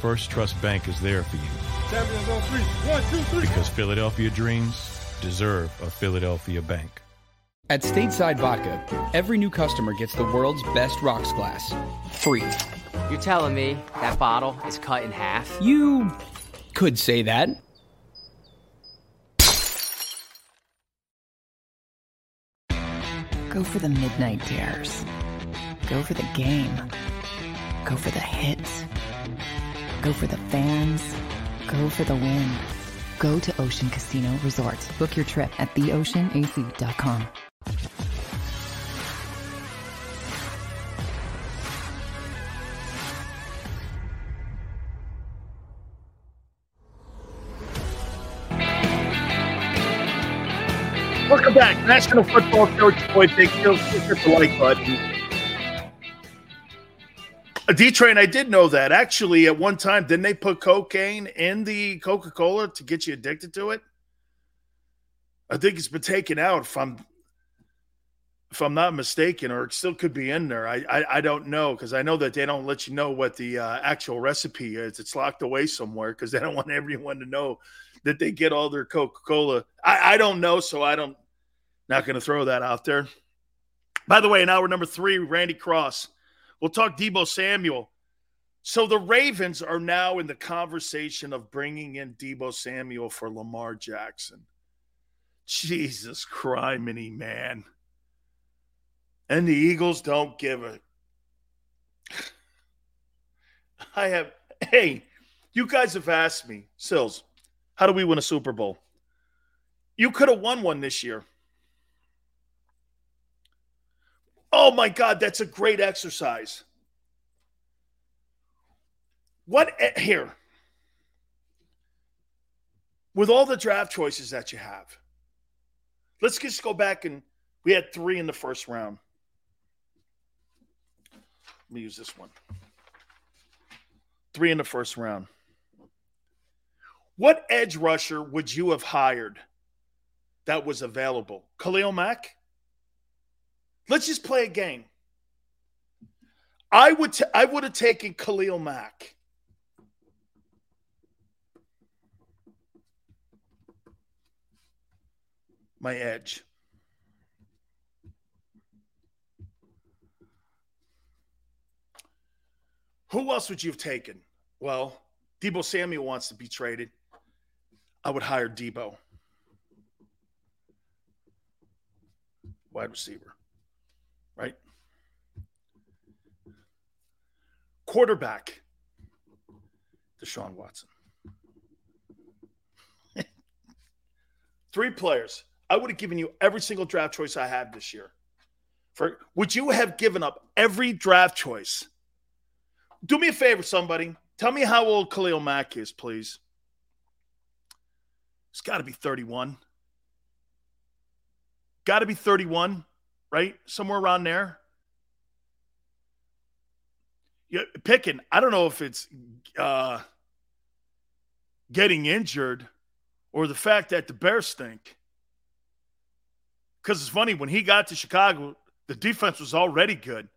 First Trust Bank is there for you. Champions on three. One, two, three. Because Philadelphia dreams deserve a Philadelphia bank. At Stateside Vodka, every new customer gets the world's best rocks glass, free. You're telling me that bottle is cut in half? You could say that. Go for the midnight dares. Go for the game. Go for the hits. Go for the fans. Go for the win. Go to Ocean Casino Resort. Book your trip at theoceanac.com. Welcome back. National Football Coach Boy Big Hill. Hit the like button. A D train, I did know that. Actually, at one time, didn't they put cocaine in the Coca Cola to get you addicted to it? I think it's been taken out if I'm if I'm not mistaken, or it still could be in there. I I, I don't know because I know that they don't let you know what the uh, actual recipe is. It's locked away somewhere because they don't want everyone to know that they get all their Coca Cola. I, I don't know, so I don't not going to throw that out there. By the way, in hour number three, Randy Cross. We'll talk Deebo Samuel. So the Ravens are now in the conversation of bringing in Deebo Samuel for Lamar Jackson. Jesus criminy, man. And the Eagles don't give a. I have. Hey, you guys have asked me, Sills, how do we win a Super Bowl? You could have won one this year. Oh my God, that's a great exercise. What eh, here? With all the draft choices that you have, let's just go back and we had three in the first round. Let me use this one. Three in the first round. What edge rusher would you have hired that was available? Khalil Mack? Let's just play a game. I would t- I would have taken Khalil Mack. My edge. Who else would you have taken? Well, Deebo Samuel wants to be traded. I would hire Deebo. Wide receiver right? Quarterback, Deshaun Watson. Three players. I would have given you every single draft choice I had this year. For would you have given up every draft choice? Do me a favor, somebody. Tell me how old Khalil Mack is, please. It's got to be 31. Got to be 31 right? Somewhere around there. Yeah, picking. I don't know if it's uh, getting injured or the fact that the Bears stink. Because it's funny, when he got to Chicago, the defense was already good.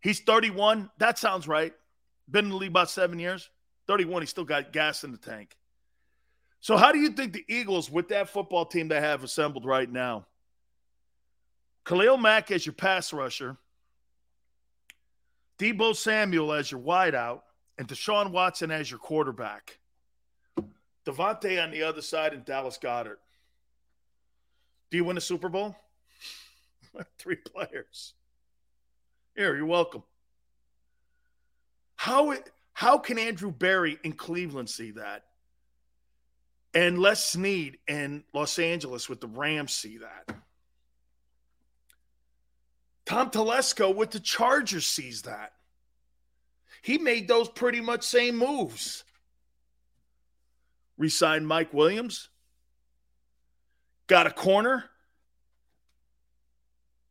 He's 31. That sounds right. Been in the league about seven years. 31, he still got gas in the tank. So, how do you think the Eagles, with that football team they have assembled right now, Khalil Mack as your pass rusher, Deebo Samuel as your wideout, and Deshaun Watson as your quarterback. DeVonta on the other side and Dallas Goedert. Do you win a Super Bowl? Three players. Here, you're welcome. How how can Andrew Berry in Cleveland see that? And Les Snead in Los Angeles with the Rams see that? Tom Telesco with the Chargers sees that. He made those pretty much same moves. Resigned Mike Williams, got a corner,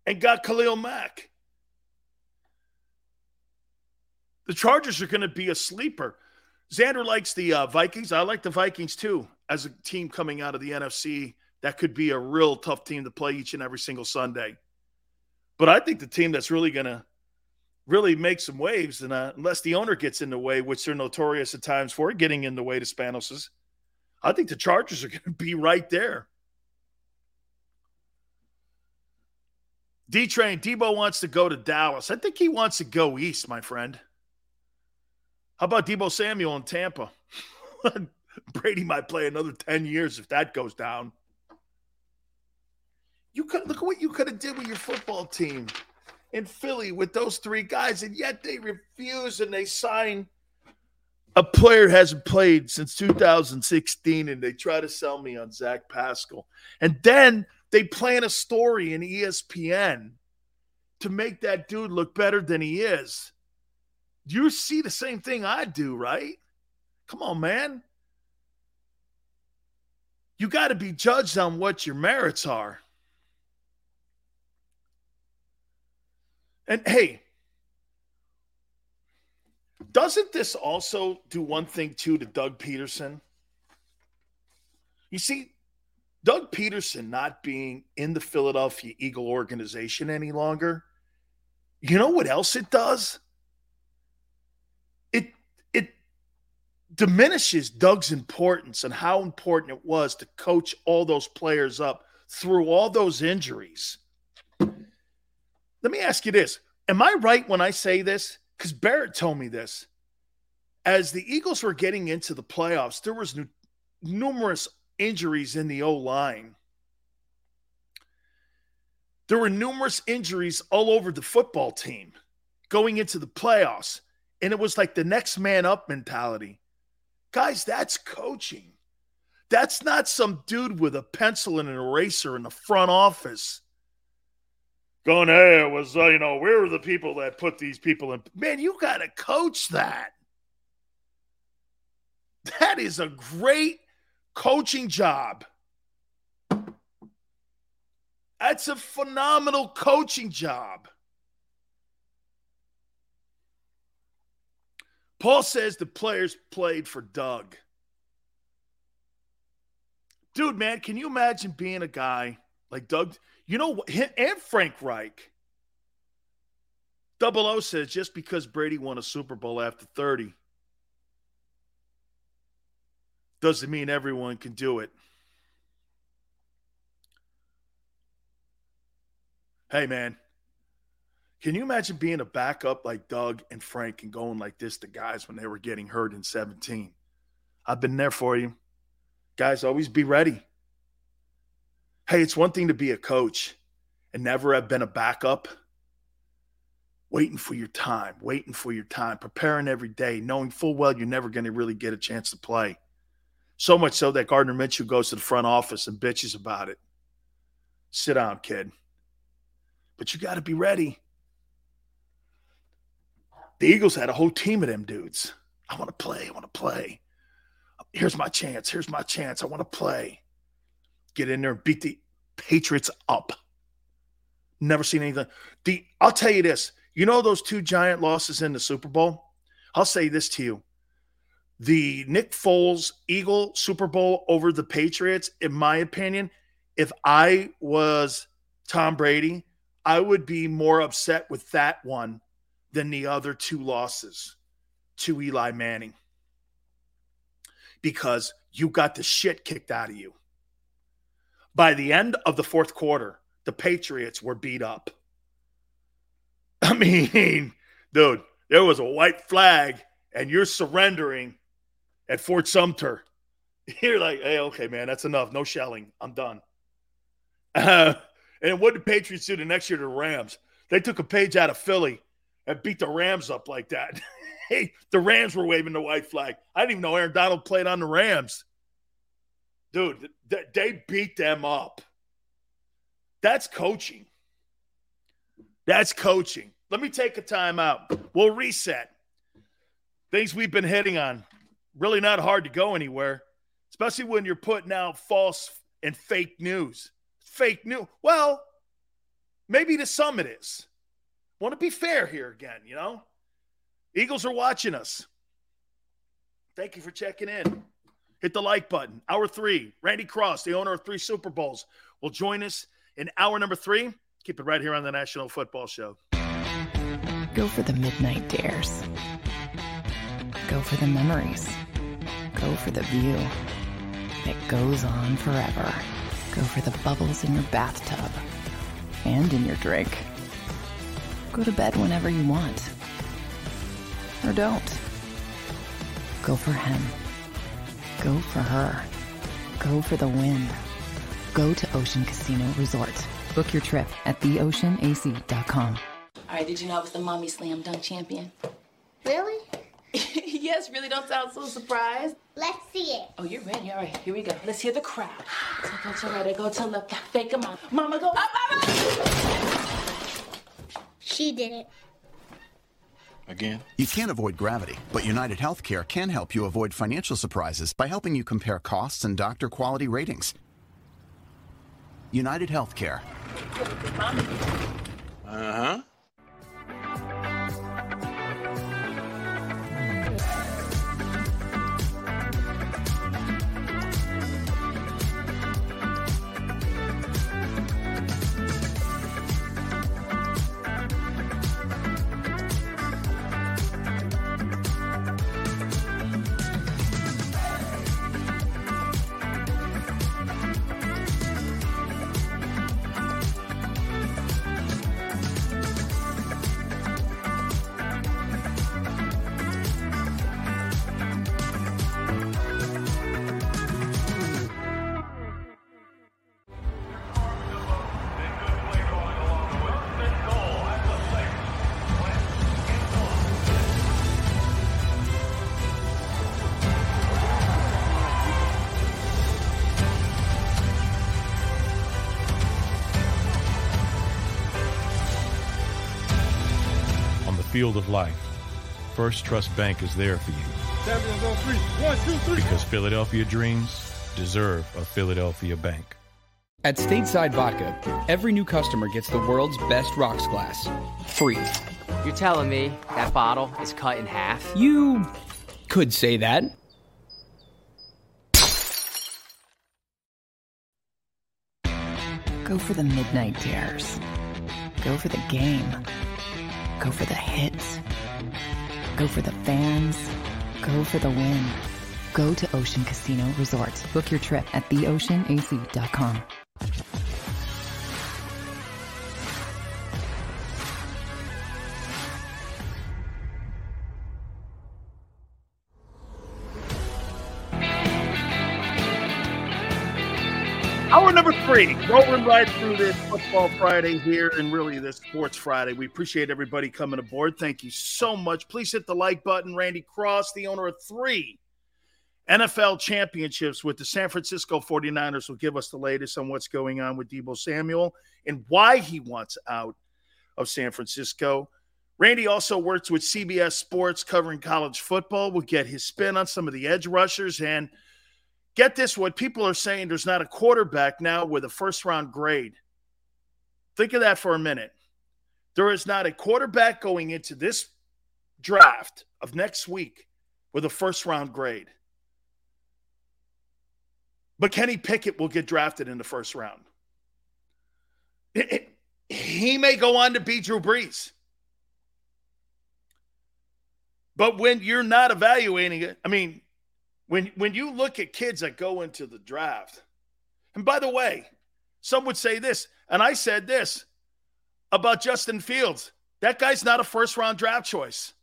and got Khalil Mack. The Chargers are going to be a sleeper. Xander likes the uh, Vikings. I like the Vikings too as a team coming out of the NFC. That could be a real tough team to play each and every single Sunday. But I think the team that's really going to really make some waves, and uh, unless the owner gets in the way, which they're notorious at times for getting in the way to Spanos's, I think the Chargers are going to be right there. D Train, Deebo wants to go to Dallas. I think he wants to go east, my friend. How about Deebo Samuel in Tampa? Brady might play another 10 years if that goes down. You could look at what you could have did with your football team in Philly with those three guys, and yet they refuse and they sign a player hasn't played since 2016, and they try to sell me on Zach Pascal. And then they plan a story in ESPN to make that dude look better than he is. You see the same thing I do, right? Come on, man. You got to be judged on what your merits are. And hey, doesn't this also do one thing too to Doug Pederson? You see, Doug Pederson not being in the Philadelphia Eagle organization any longer, you know what else it does? It it diminishes Doug's importance and how important it was to coach all those players up through all those injuries. Let me ask you this. Am I right when I say this? Because Barrett told me this. As the Eagles were getting into the playoffs, there was numerous injuries in the O line. There were numerous injuries all over the football team going into the playoffs. And it was like the next man up mentality. Guys, that's coaching. That's not some dude with a pencil and an eraser in the front office going, hey, it was, uh, you know, we were the people that put these people in. Man, you got to coach that. That is a great coaching job. That's a phenomenal coaching job. Paul says the players played for Doug. Dude, man, can you imagine being a guy like Doug? You know? And Frank Reich. Double O says just because Brady won a Super Bowl after 30 doesn't mean everyone can do it. Hey, man, can you imagine being a backup like Doug and Frank and going like this to guys when they were getting hurt in 17? I've been there for you. Guys, always be ready. Hey, it's one thing to be a coach and never have been a backup. Waiting for your time, waiting for your time, preparing every day, knowing full well you're never going to really get a chance to play. So much so that Gardner Minshew goes to the front office and bitches about it. Sit down, kid. But you got to be ready. The Eagles had a whole team of them dudes. I want to play. I want to play. Here's my chance. Here's my chance. I want to play get in there and beat the Patriots up. Never seen anything. The I'll tell you this. You know those two giant losses in the Super Bowl? I'll say this to you. The Nick Foles Eagle Super Bowl over the Patriots, in my opinion, if I was Tom Brady, I would be more upset with that one than the other two losses to Eli Manning because you got the shit kicked out of you. By the end of the fourth quarter, the Patriots were beat up. I mean, dude, there was a white flag and you're surrendering at Fort Sumter. You're like, hey, okay, man, that's enough. No shelling. I'm done. Uh, and what did Patriots do the next year to the Rams? They took a page out of Philly and beat the Rams up like that. hey, the Rams were waving the white flag. I didn't even know Aaron Donald played on the Rams dude, they beat them up. That's coaching. That's coaching. Let me take a time out. We'll reset. Things we've been hitting on. Really not hard to go anywhere, especially when you're putting out false and fake news. Fake news. Well, maybe to some it is. Want to be fair here again, you know? Eagles are watching us. Thank you for checking in hit the like button. Hour three, Randy Cross, the owner of three Super Bowls, will join us in hour number three. Keep it right here on the National Football Show. Go for the midnight dares. Go for the memories. Go for the view that goes on forever. Go for the bubbles in your bathtub and in your drink. Go to bed whenever you want. Or don't. Go for him. Go for her. Go for the win. Go to Ocean Casino Resort. Book your trip at theoceanac.com. All right, did you know I was the mommy slam dunk champion? Really? yes, really don't sound so surprised. Let's see it. Oh, you're ready. All right, here we go. Let's hear the crowd. So go to right, go to left, fake a mom. Mama go up, up, up. She did it. Again? You can't avoid gravity, but United Healthcare can help you avoid financial surprises by helping you compare costs and doctor quality ratings. United Healthcare. Uh huh. Field of life, First Trust Bank is there for you Champions on three. One, two, three. because Philadelphia dreams deserve a Philadelphia bank. At Stateside Vodka, every new customer gets the world's best rocks glass. Free. You're telling me that bottle is cut in half? You could say that. Go for the midnight dares. Go for the game. Go for the hits. Go for the fans. Go for the win. Go to Ocean Casino Resort. Book your trip at theoceanac.com. number three, rolling right through this Football Friday here and really this Sports Friday. We appreciate everybody coming aboard. Thank you so much. Please hit the like button. Randy Cross, the owner of three NFL championships with the San Francisco 49ers, will give us the latest on what's going on with Deebo Samuel and why he wants out of San Francisco. Randy also works with CBS Sports covering college football. We'll get his spin on some of the edge rushers and – get this what people are saying there's not a quarterback now with a first round grade. Think of that for a minute. There is not a quarterback going into this draft of next week with a first round grade. But Kenny Pickett will get drafted in the first round. He may go on to be Drew Brees. But when you're not evaluating it, I mean, when when you look at kids that go into the draft, and by the way, some would say this, and I said this about Justin Fields. That guy's not a first round draft choice.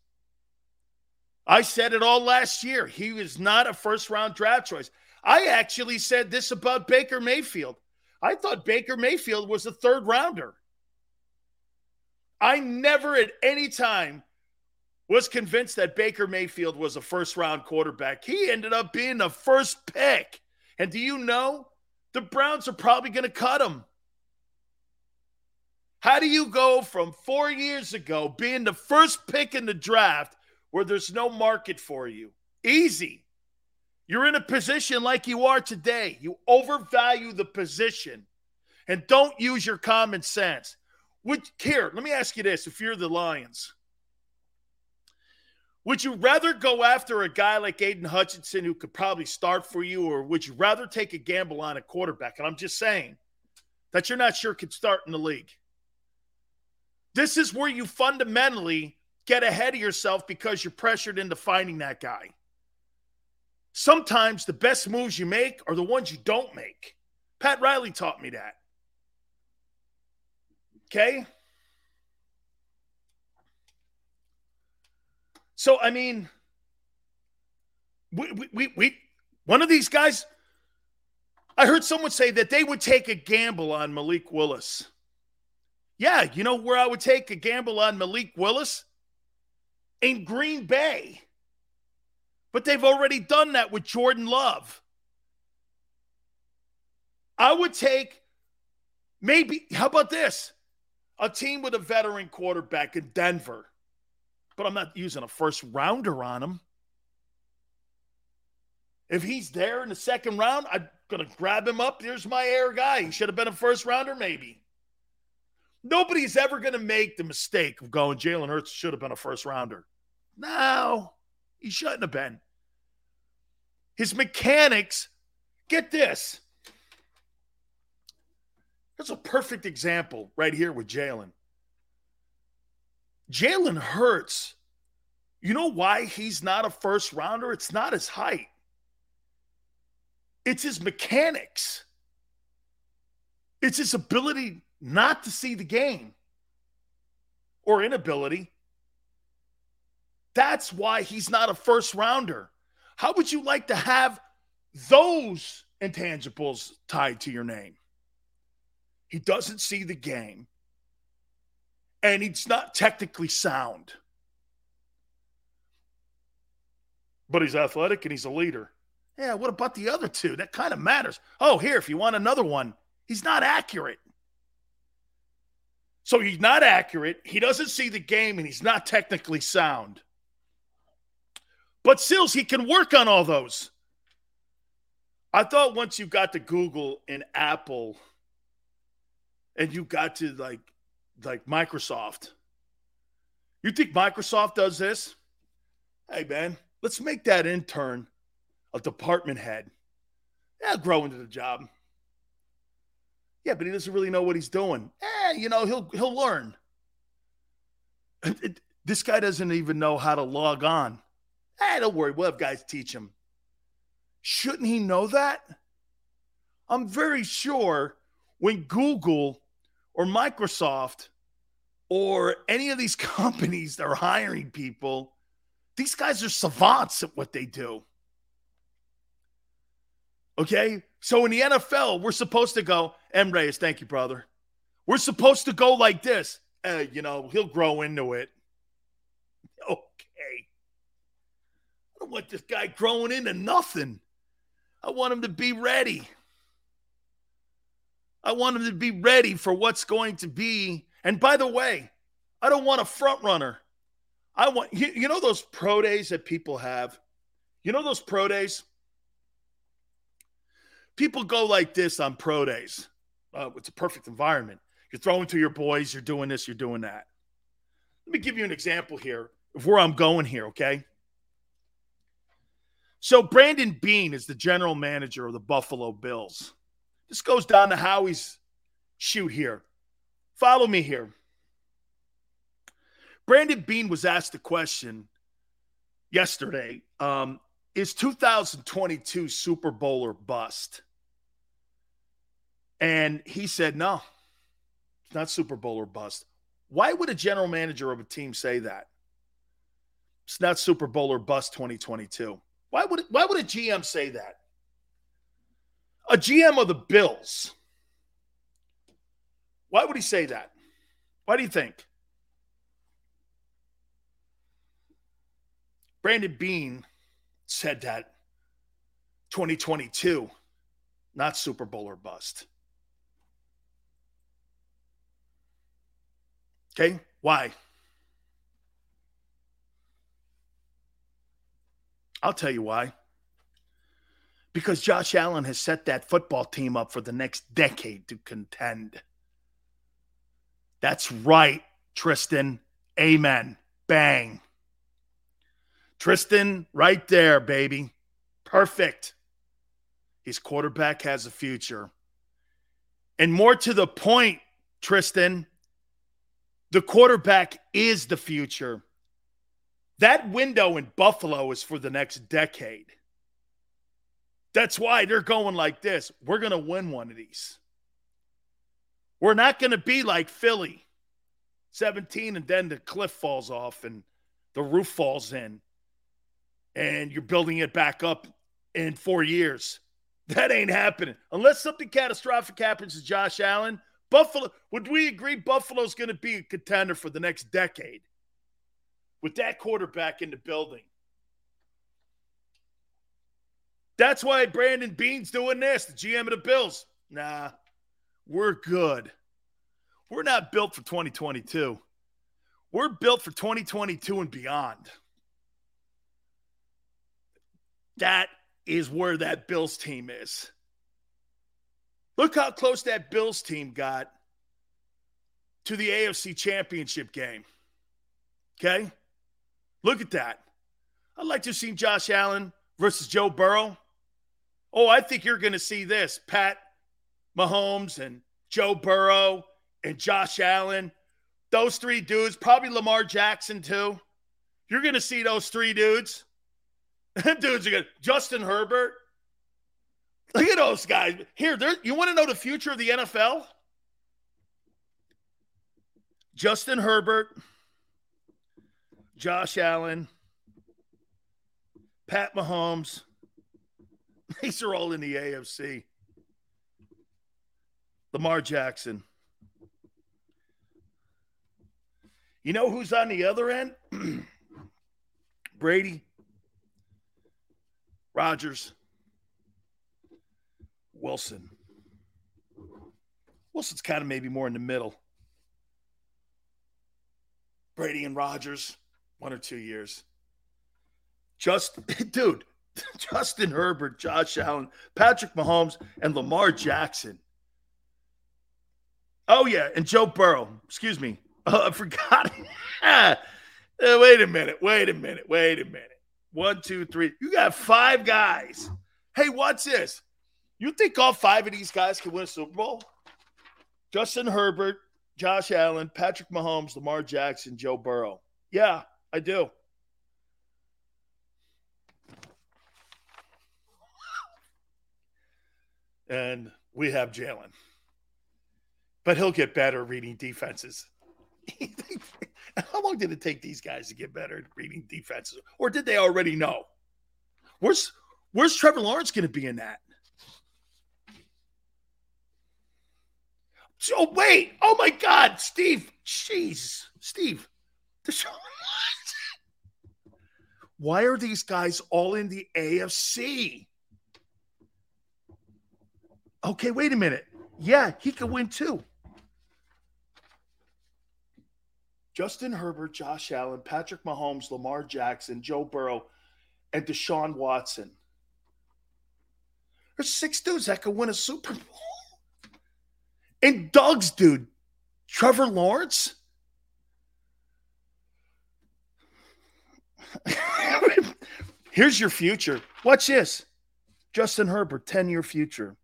I said it all last year. He was not a first round draft choice. I actually said this about Baker Mayfield. I thought Baker Mayfield was a third rounder. I never at any time was convinced that Baker Mayfield was a first round quarterback. He ended up being the first pick. And do you know the Browns are probably going to cut him? How do you go from four years ago being the first pick in the draft where there's no market for you? Easy. You're in a position like you are today. You overvalue the position and don't use your common sense. Would here, let me ask you this if you're the Lions. Would you rather go after a guy like Aidan Hutchinson who could probably start for you, or would you rather take a gamble on a quarterback? And I'm just saying that you're not sure could start in the league. This is where you fundamentally get ahead of yourself because you're pressured into finding that guy. Sometimes the best moves you make are the ones you don't make. Pat Riley taught me that. Okay? So, I mean, we, we, we, we, one of these guys, I heard someone say that they would take a gamble on Malik Willis. Yeah, you know where I would take a gamble on Malik Willis? In Green Bay. But they've already done that with Jordan Love. I would take maybe, how about this? A team with a veteran quarterback in Denver. But I'm not using a first rounder on him. If he's there in the second round, I'm going to grab him up. Here's my air guy. He should have been a first rounder, maybe. Nobody's ever going to make the mistake of going, Jalen Hurts should have been a first rounder. No, he shouldn't have been. His mechanics, get this. That's a perfect example right here with Jalen. Jalen Hurts, you know why he's not a first rounder? It's not his height, it's his mechanics, it's his ability not to see the game or inability. That's why he's not a first rounder. How would you like to have those intangibles tied to your name? He doesn't see the game, and he's not technically sound. But he's athletic and he's a leader. Yeah, what about the other two? That kind of matters. Oh, here, if you want another one, he's not accurate. So he's not accurate. He doesn't see the game and he's not technically sound. But Sills, he can work on all those. I thought once you got to Google and Apple and you got to like like Microsoft, you think Microsoft does this? Hey man, let's make that intern a department head. Yeah, grow into the job. Yeah, but he doesn't really know what he's doing. Eh, you know, he'll he'll learn. This guy doesn't even know how to log on. Eh, don't worry, we'll have guys teach him. Shouldn't he know that? I'm very sure when Google or Microsoft or any of these companies that are hiring people, these guys are savants at what they do. Okay? So in the NFL, we're supposed to go, M. Reyes, thank you, brother. We're supposed to go like this. Uh, you know, he'll grow into it. Okay. I don't want this guy growing into nothing. I want him to be ready. I want him to be ready for what's going to be. And by the way, I don't want a front runner. I want you, you know those pro days that people have. You know those pro days people go like this on pro days. Uh, it's a perfect environment. You're throwing to your boys, you're doing this, you're doing that. Let me give you an example here of where I'm going here, okay? So, Brandon Beane is the general manager of the Buffalo Bills. This goes down to Howie's shoot here. Follow me here. Brandon Beane was asked a question yesterday um, Is 2022 Super Bowl or bust? And he said, no, it's not Super Bowl or bust. Why would a general manager of a team say that? It's not Super Bowl or bust 2022. Why would why would a GM say that? A GM of the Bills. Why would he say that? Why do you think? Brandon Beane said that 2022, not Super Bowl or bust. Okay. Why? I'll tell you why. Because Josh Allen has set that football team up for the next decade to contend. That's right, Tristan. Amen. Bang. Tristan, right there, baby. Perfect. His quarterback has a future. And more to the point, Tristan, the quarterback is the future. That window in Buffalo is for the next decade. That's why they're going like this. We're going to win one of these. We're not going to be like Philly 17 and then the cliff falls off and the roof falls in and you're building it back up in four years. That ain't happening. Unless something catastrophic happens to Josh Allen, Buffalo, would we agree Buffalo's going to be a contender for the next decade with that quarterback in the building? That's why Brandon Beane's doing this, the GM of the Bills. Nah, we're good. We're not built for 2022. We're built for 2022 and beyond. That is where that Bills team is. Look how close that Bills team got to the AFC Championship game. Okay? Look at that. I'd like to see Josh Allen versus Joe Burrow. Oh, I think you're going to see this Pat Mahomes and Joe Burrow and Josh Allen. Those three dudes, probably Lamar Jackson too. You're going to see those three dudes. dudes are good. Justin Herbert. Look at those guys. Here, you want to know the future of the NFL? Justin Herbert, Josh Allen, Pat Mahomes, These are all in the AFC. Lamar Jackson. You know who's on the other end? Brady, Rodgers, Wilson. Wilson's kind of maybe more in the middle. Brady and Rodgers, one or two years. Just, dude, Justin Herbert, Josh Allen, Patrick Mahomes, and Lamar Jackson. Oh, yeah, and Joe Burrow. Excuse me. Oh, I forgot. uh, wait a minute. Wait a minute. Wait a minute. One, two, three. You got five guys. Hey, what's this? You think all five of these guys can win a Super Bowl? Justin Herbert, Josh Allen, Patrick Mahomes, Lamar Jackson, Joe Burrow. Yeah, I do. And we have Jalen. But he'll get better reading defenses. How long did it take these guys to get better at reading defenses? Or did they already know? Where's where's Trevor Lawrence going to be in that? So wait, oh my God, Steve, jeez, Steve, why are these guys all in the AFC? Okay, wait a minute. Yeah, he could win too. Justin Herbert, Josh Allen, Patrick Mahomes, Lamar Jackson, Joe Burrow, and Deshaun Watson. There's six dudes that could win a Super Bowl. And Doug's dude, Trevor Lawrence. Here's your future. Watch this. Justin Herbert, 10 year future.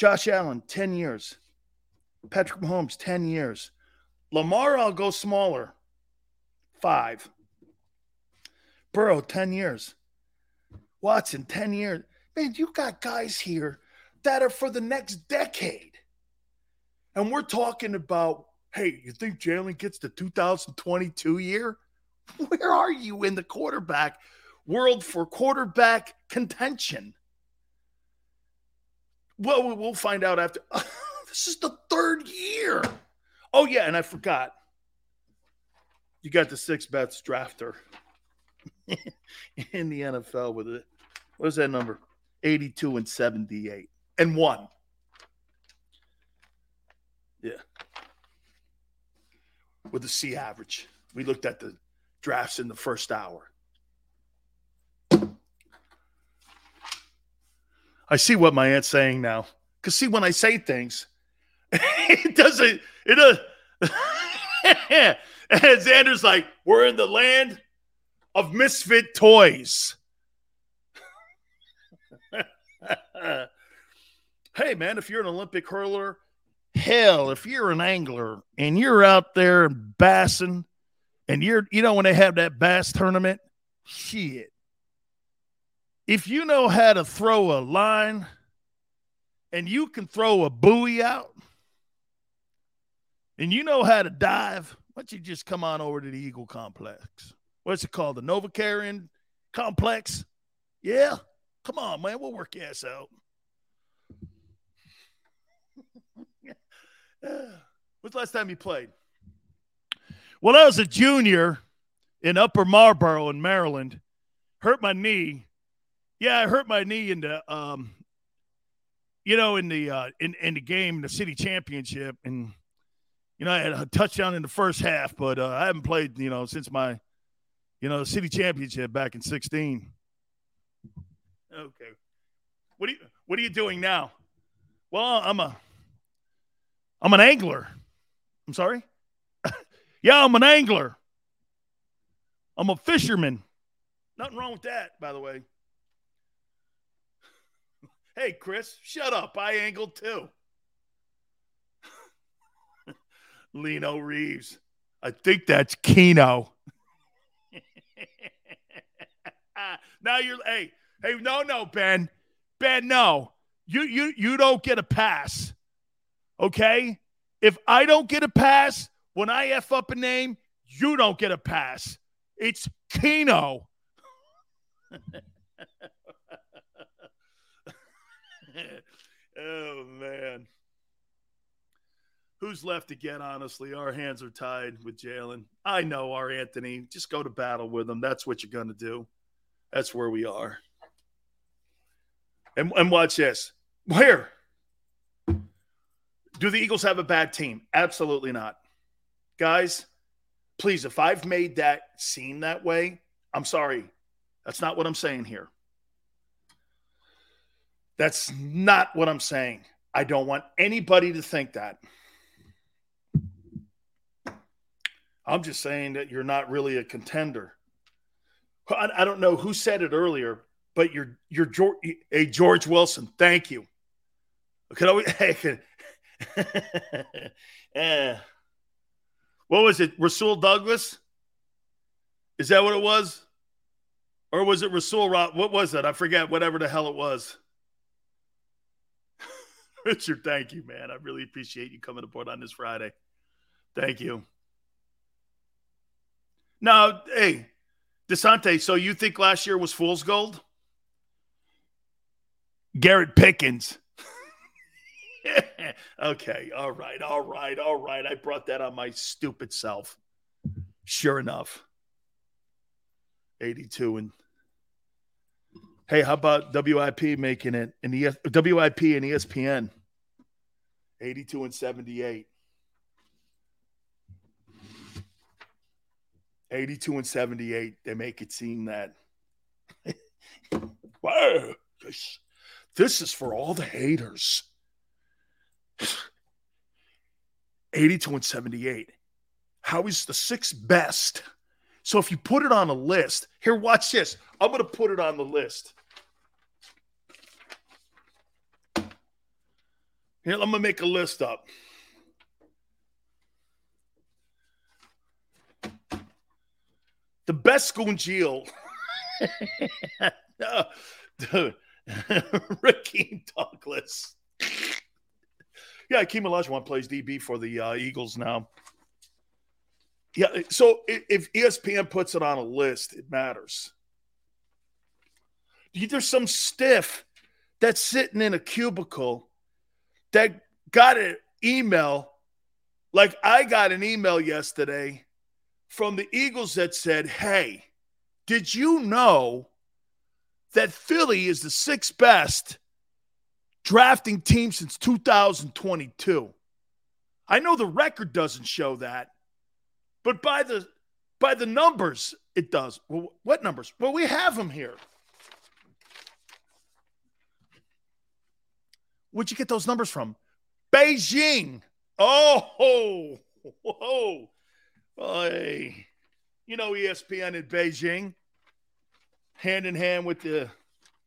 Josh Allen, 10 years. Patrick Mahomes, 10 years. Lamar, I'll go smaller. Five. Burrow, 10 years. Watson, 10 years. Man, you got guys here that are for the next decade. And we're talking about, hey, you think Jalen gets the 2022 year? Where are you in the quarterback world for quarterback contention? Well, we'll find out after. this is the third year. Oh, yeah. And I forgot. You got the six bets drafter in the NFL with it. What is that number? 82 and 78 and one. Yeah. With the C average. We looked at the drafts in the first hour. I see what my aunt's saying now. Because see, when I say things, it doesn't. It does. and Xander's like, "We're in the land of misfit toys." hey, man, if you're an Olympic hurler, hell, if you're an angler and you're out there bassing and you're you know when they have that bass tournament, shit. If you know how to throw a line and you can throw a buoy out and you know how to dive, why don't you just come on over to the Eagle Complex? What's it called? The Novacarian Complex? Yeah. Come on, man. We'll work your ass out. When's the last time you played? Well, I was a junior in Upper Marlboro in Maryland. Hurt my knee. Yeah, I hurt my knee in the um, you know, in the uh, in in the game, the city championship, and you know, I had a touchdown in the first half, but uh, I haven't played, you know, since my, you know, the city championship back in '16. Okay, what are you what are you doing now? Well, I'm a I'm an angler. I'm sorry. yeah, I'm an angler. I'm a fisherman. Nothing wrong with that, by the way. Hey, Chris, shut up. I angled too. Lino Reeves. I think that's Keno. now you're hey, hey, no, no, Ben. Ben, no. You you you don't get a pass. Okay? If I don't get a pass when I F up a name, you don't get a pass. It's Keno. oh man. Who's left to get, honestly? Our hands are tied with Jalen. I know our Anthony. Just go to battle with him. That's what you're to do. That's where we are. And, and watch this. Where? Do the Eagles have a bad team? Absolutely not. Guys, please, if I've made that seem that way, I'm sorry. That's not what I'm saying here. That's not what I'm saying. I don't want anybody to think that. I'm just saying that you're not really a contender. I, I don't know who said it earlier, but you're you're George, a George Wilson. Thank you. Could always, eh. What was it? Rasul Douglas? Is that what it was? Or was it Rasul Rob? What was it? I forget, whatever the hell it was. Richard, thank you, man. I really appreciate you coming aboard on this Friday. Thank you. Now, hey, Desante, so you think last year was fool's gold? Garrett Pickens. okay, all right, all right, all right. I brought that on my stupid self. Sure enough. 82 and Hey, how about WIP making it in the WIP and ESPN? 82 and 78. 82 and 78. They make it seem that wow, this, this is for all the haters. 82 and 78. How is the sixth best? So if you put it on a list, here, watch this. I'm going to put it on the list. Here, I'm to make a list up. The best Scoongeel. no, Rakeem Douglas. Yeah, Akeem Olajuwon plays DB for the uh, Eagles now. Yeah, so if ESPN puts it on a list, it matters. There's some stiff that's sitting in a cubicle that got an email, like I got an email yesterday from the Eagles that said, Hey, did you know that Philly is the sixth best drafting team since 2022? I know the record doesn't show that, but by the by the numbers, it does. Well, what numbers? Well, we have them here. Where'd you get those numbers from? Beijing. Oh, whoa. Hey, you know ESPN in Beijing, hand in hand with the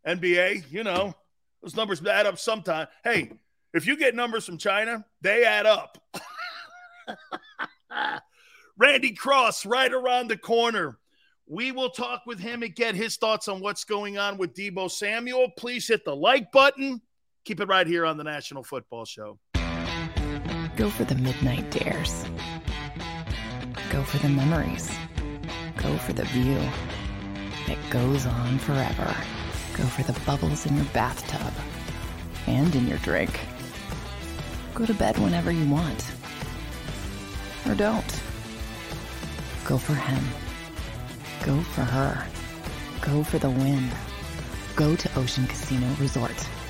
NBA. You know those numbers add up sometime. Hey, if you get numbers from China, they add up. Randy Cross right around the corner. We will talk with him and get his thoughts on what's going on with Deebo Samuel. Please hit the like button. Keep it right here on the National Football Show. Go for the midnight dares. Go for the memories. Go for the view that goes on forever. Go for the bubbles in your bathtub and in your drink. Go to bed whenever you want. Or don't. Go for him. Go for her. Go for the win. Go to Ocean Casino Resort.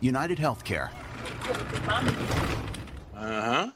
United Healthcare. Uh huh.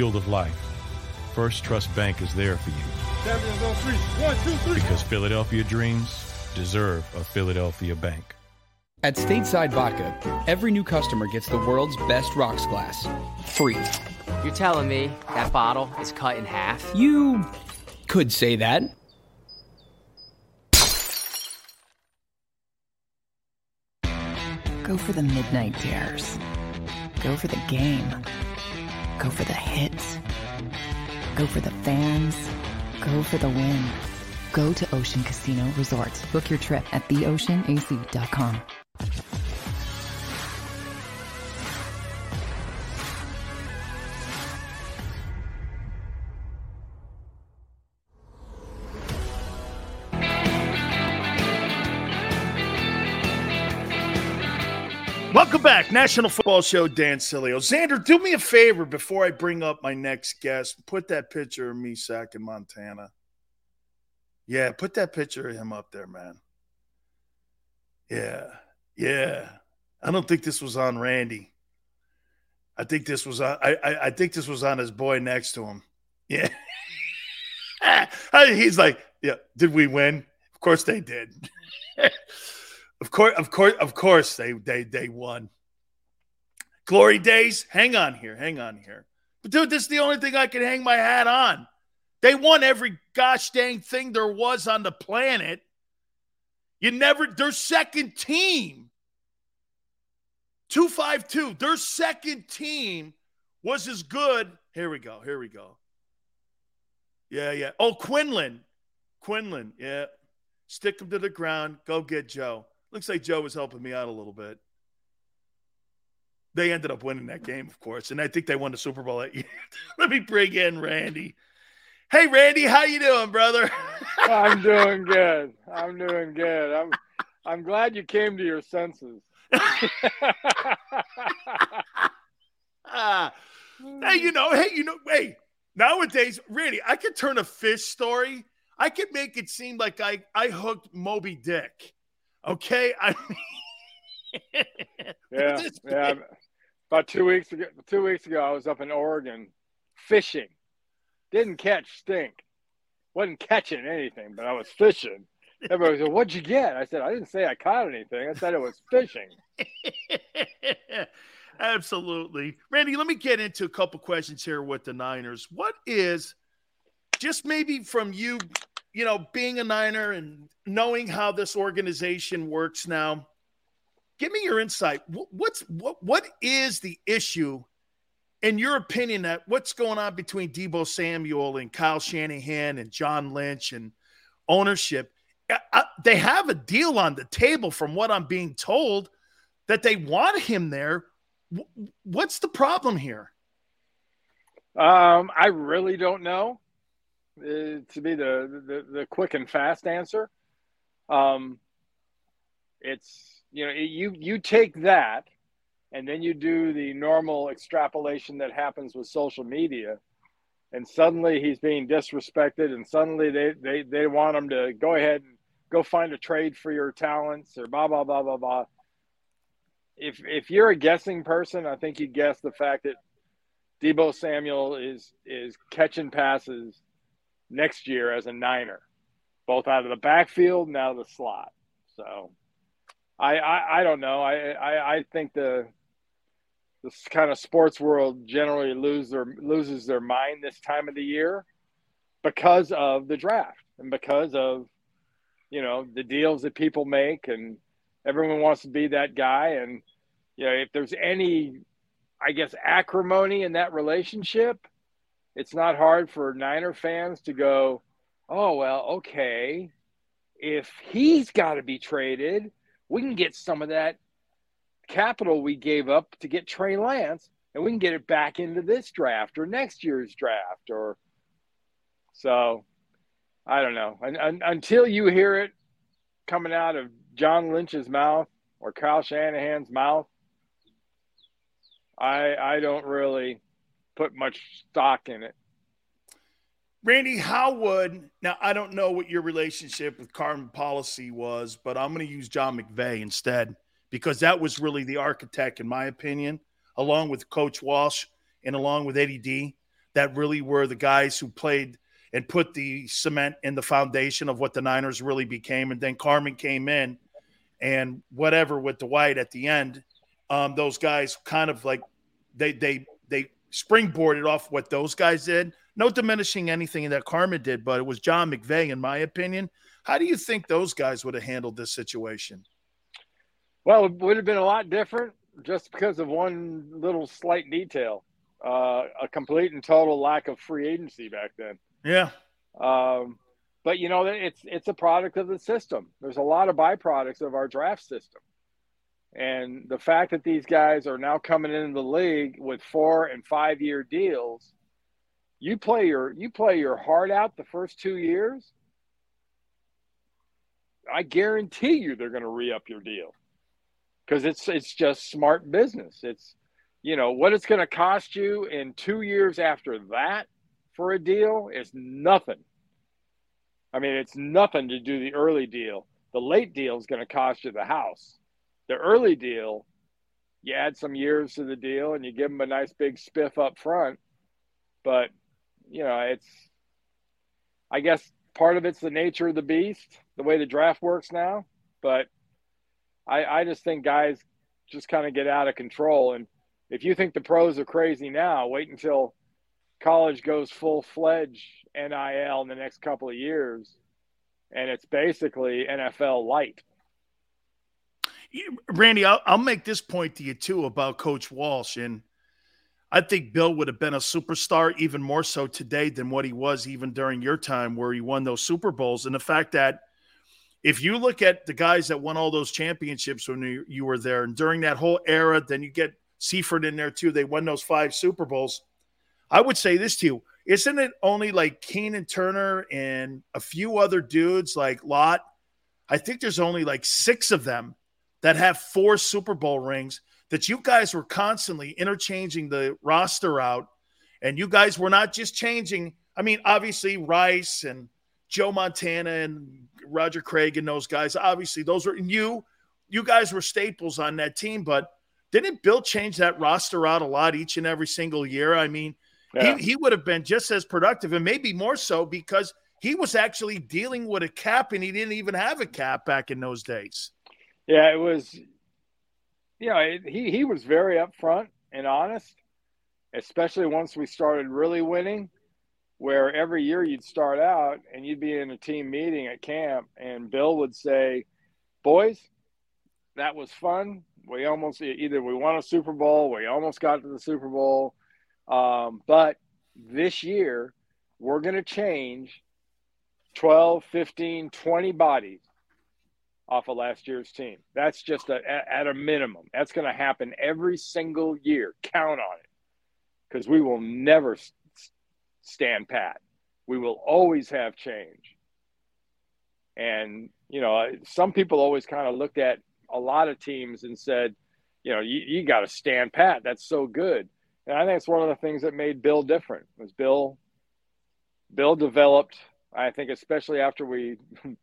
Field of life, First Trust Bank is there for you Champions on three. One, two, three. because Philadelphia dreams deserve a Philadelphia bank. At Stateside Vodka, every new customer gets the world's best rocks glass. Free. You're telling me that bottle is cut in half? You could say that. Go for the midnight dares. Go for the game. Go for the hits. Go for the fans. Go for the win. Go to Ocean Casino Resort. Book your trip at theoceanac.com. National Football Show. Dan Sileo, Xander, do me a favor before I bring up my next guest. Put that picture of me sack in Montana. Yeah, put that picture of him up there, man. Yeah, yeah. I don't think this was on Randy. I think this was on. I I, I think this was on his boy next to him. Yeah. He's like, yeah. Did we win? Of course they did. Of course, of course, of course, they they they won. Glory days. Hang on here. Hang on here. But dude, this is the only thing I can hang my hat on. They won every gosh dang thing there was on the planet. You never. Their second team. Two five two. Their second team was as good. Here we go. Here we go. Yeah, yeah. Oh, Quinlan. Quinlan. Yeah. Stick him to the ground. Go get Joe. Looks like Joe was helping me out a little bit. They ended up winning that game, of course, and I think they won the Super Bowl that year. Let me bring in Randy. Hey, Randy, how you doing, brother? I'm doing good. I'm doing good. I'm I'm glad you came to your senses. ah, hey, you know, hey, you know, hey. Nowadays, Randy, I could turn a fish story. I could make it seem like I I hooked Moby Dick. Okay, I mean, Yeah, yeah. About two weeks ago, two weeks ago, I was up in Oregon fishing. Didn't catch stink. wasn't catching anything, but I was fishing. Everybody said, "What'd you get?" I said, "I didn't say I caught anything. I said it was fishing." Absolutely. Randy, let me get into a couple questions here with the Niners. What is just maybe from you, you know, being a Niner and knowing how this organization works now, give me your insight. What's what what is the issue in your opinion that what's going on between Deebo Samuel and Kyle Shanahan and John Lynch and ownership? I, they have a deal on the table from what I'm being told that they want him there. What's the problem here? Um, I really don't know. Uh, to be the, the, the quick and fast answer, um, it's you know you you take that, and then you do the normal extrapolation that happens with social media, and suddenly he's being disrespected, and suddenly they they they want him to go ahead and go find a trade for your talents or blah blah blah blah blah. If if you're a guessing person, I think you guess the fact that Deebo Samuel is is catching passes next year as a Niner, both out of the backfield and out of the slot. So I I, I don't know. I, I I think the this kind of sports world generally lose their loses their mind this time of the year because of the draft and because of you know the deals that people make and everyone wants to be that guy and you know if there's any i guess acrimony in that relationship it's not hard for niner fans to go oh well okay if he's got to be traded we can get some of that capital we gave up to get Trey Lance and we can get it back into this draft or next year's draft or so I don't know. And until you hear it coming out of John Lynch's mouth or Kyle Shanahan's mouth, I I don't really put much stock in it. Randy, how would now? I don't know what your relationship with Carmen Policy was, but I'm going to use John McVay instead because that was really the architect, in my opinion, along with Coach Walsh and along with Eddie D, that really were the guys who played and put the cement in the foundation of what the Niners really became. And then Carmen came in and whatever with Dwight at the end, um, those guys kind of like they they they springboarded off what those guys did. No diminishing anything that Karma did, but it was John McVay, in my opinion. How do you think those guys would have handled this situation? Well, it would have been a lot different just because of one little slight detail uh, a complete and total lack of free agency back then. Yeah. Um, but you know, it's it's a product of the system. There's a lot of byproducts of our draft system, and the fact that these guys are now coming into the league with four and five year deals, you play your you play your heart out the first two years. I guarantee you they're going to re up your deal because it's it's just smart business. It's you know what it's going to cost you in two years after that for a deal is nothing. I mean, it's nothing to do the early deal. The late deal is going to cost you the house. The early deal, you add some years to the deal and you give them a nice big spiff up front. But, you know, it's, I guess part of it's the nature of the beast, the way the draft works now. But I, I just think guys just kind of get out of control. And if you think the pros are crazy now, wait until college goes full fledged NIL in the next couple of years, and it's basically NFL light. Randy, I'll, I'll make this point to you too about Coach Walsh, and I think Bill would have been a superstar even more so today than what he was even during your time where he won those Super Bowls. And the fact that if you look at the guys that won all those championships when you, you were there, and during that whole era, then you get Seifert in there too. They won those five Super Bowls. I would say this to you. Isn't it only like Keena Turner and a few other dudes like Lott? I think there's only like six of them that have four Super Bowl rings that you guys were constantly interchanging the roster out. And you guys were not just changing. I mean, obviously, Rice and Joe Montana and Roger Craig and those guys, obviously, those were you. You guys were staples on that team, but didn't Bill change that roster out a lot each and every single year? I mean, yeah. he, he would have been just as productive and maybe more so because he was actually dealing with a cap and he didn't even have a cap back in those days. Yeah, it was, you know, he, he was very upfront and honest, especially once we started really winning. where every year you'd start out and you'd be in a team meeting at camp, and Bill would say, "Boys, that was fun. We almost either we won a Super Bowl, we almost got to the Super Bowl, um, but this year we're going to change 12, 15, 20 bodies off of last year's team. That's just a, at a minimum. That's going to happen every single year. Count on it because we will never stand pat. We will always have change. And, you know, some people always kind of looked at a lot of teams and said, you know, you, you got to stand pat. That's so good. And I think it's one of the things that made Bill different was Bill, Bill developed, I think, especially after we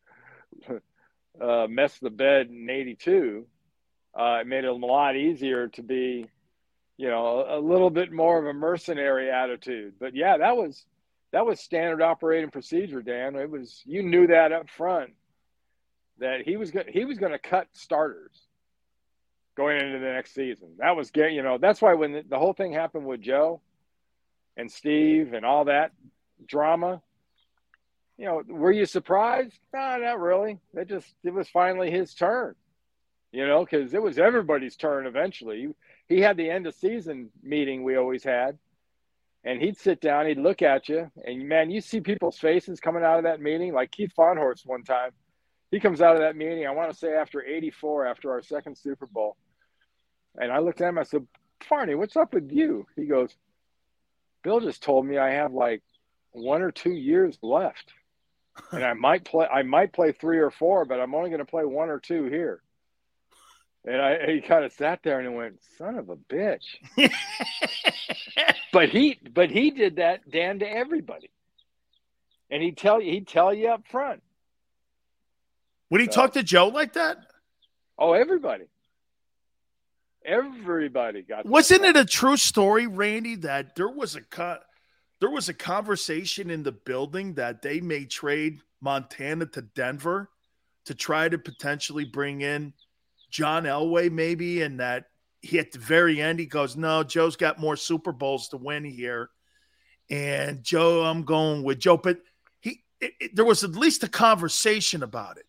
uh, the bed in 82, uh, it made it a lot easier to be, you know, a, a little bit more of a mercenary attitude. But yeah, that was, that was standard operating procedure, Dan. It was, you knew that up front that he was he was going to cut starters going into the next season. That was getting you know that's why when the, the whole thing happened with Joe and Steve and all that drama, you know, were you surprised? No, not really. It just it was finally his turn. You know, because it was everybody's turn eventually. He had the end of season meeting we always had, and he'd sit down, he'd look at you, and man, you see people's faces coming out of that meeting. Like Keith Fahnhorst one time, he comes out of that meeting. I want to say after '84, after our second Super Bowl, and I looked at him. I said, "Farney, what's up with you?" He goes, "Bill just told me I have like one or two years left." And I might play I might play three or four, but I'm only going to play one or two here. And I he kind of sat there and he went, "Son of a bitch." but he but he did that Dan to everybody. And he'd tell you he'd tell you up front. Would he so, talk to Joe like that? Oh, everybody. Everybody got. Wasn't it a true story, Randy, that there was a cut? There was a conversation in the building that they may trade Montana to Denver to try to potentially bring in John Elway, maybe, and that he at the very end he goes, No, Joe's got more Super Bowls to win here. And Joe, I'm going with Joe. But he it, it, there was at least a conversation about it.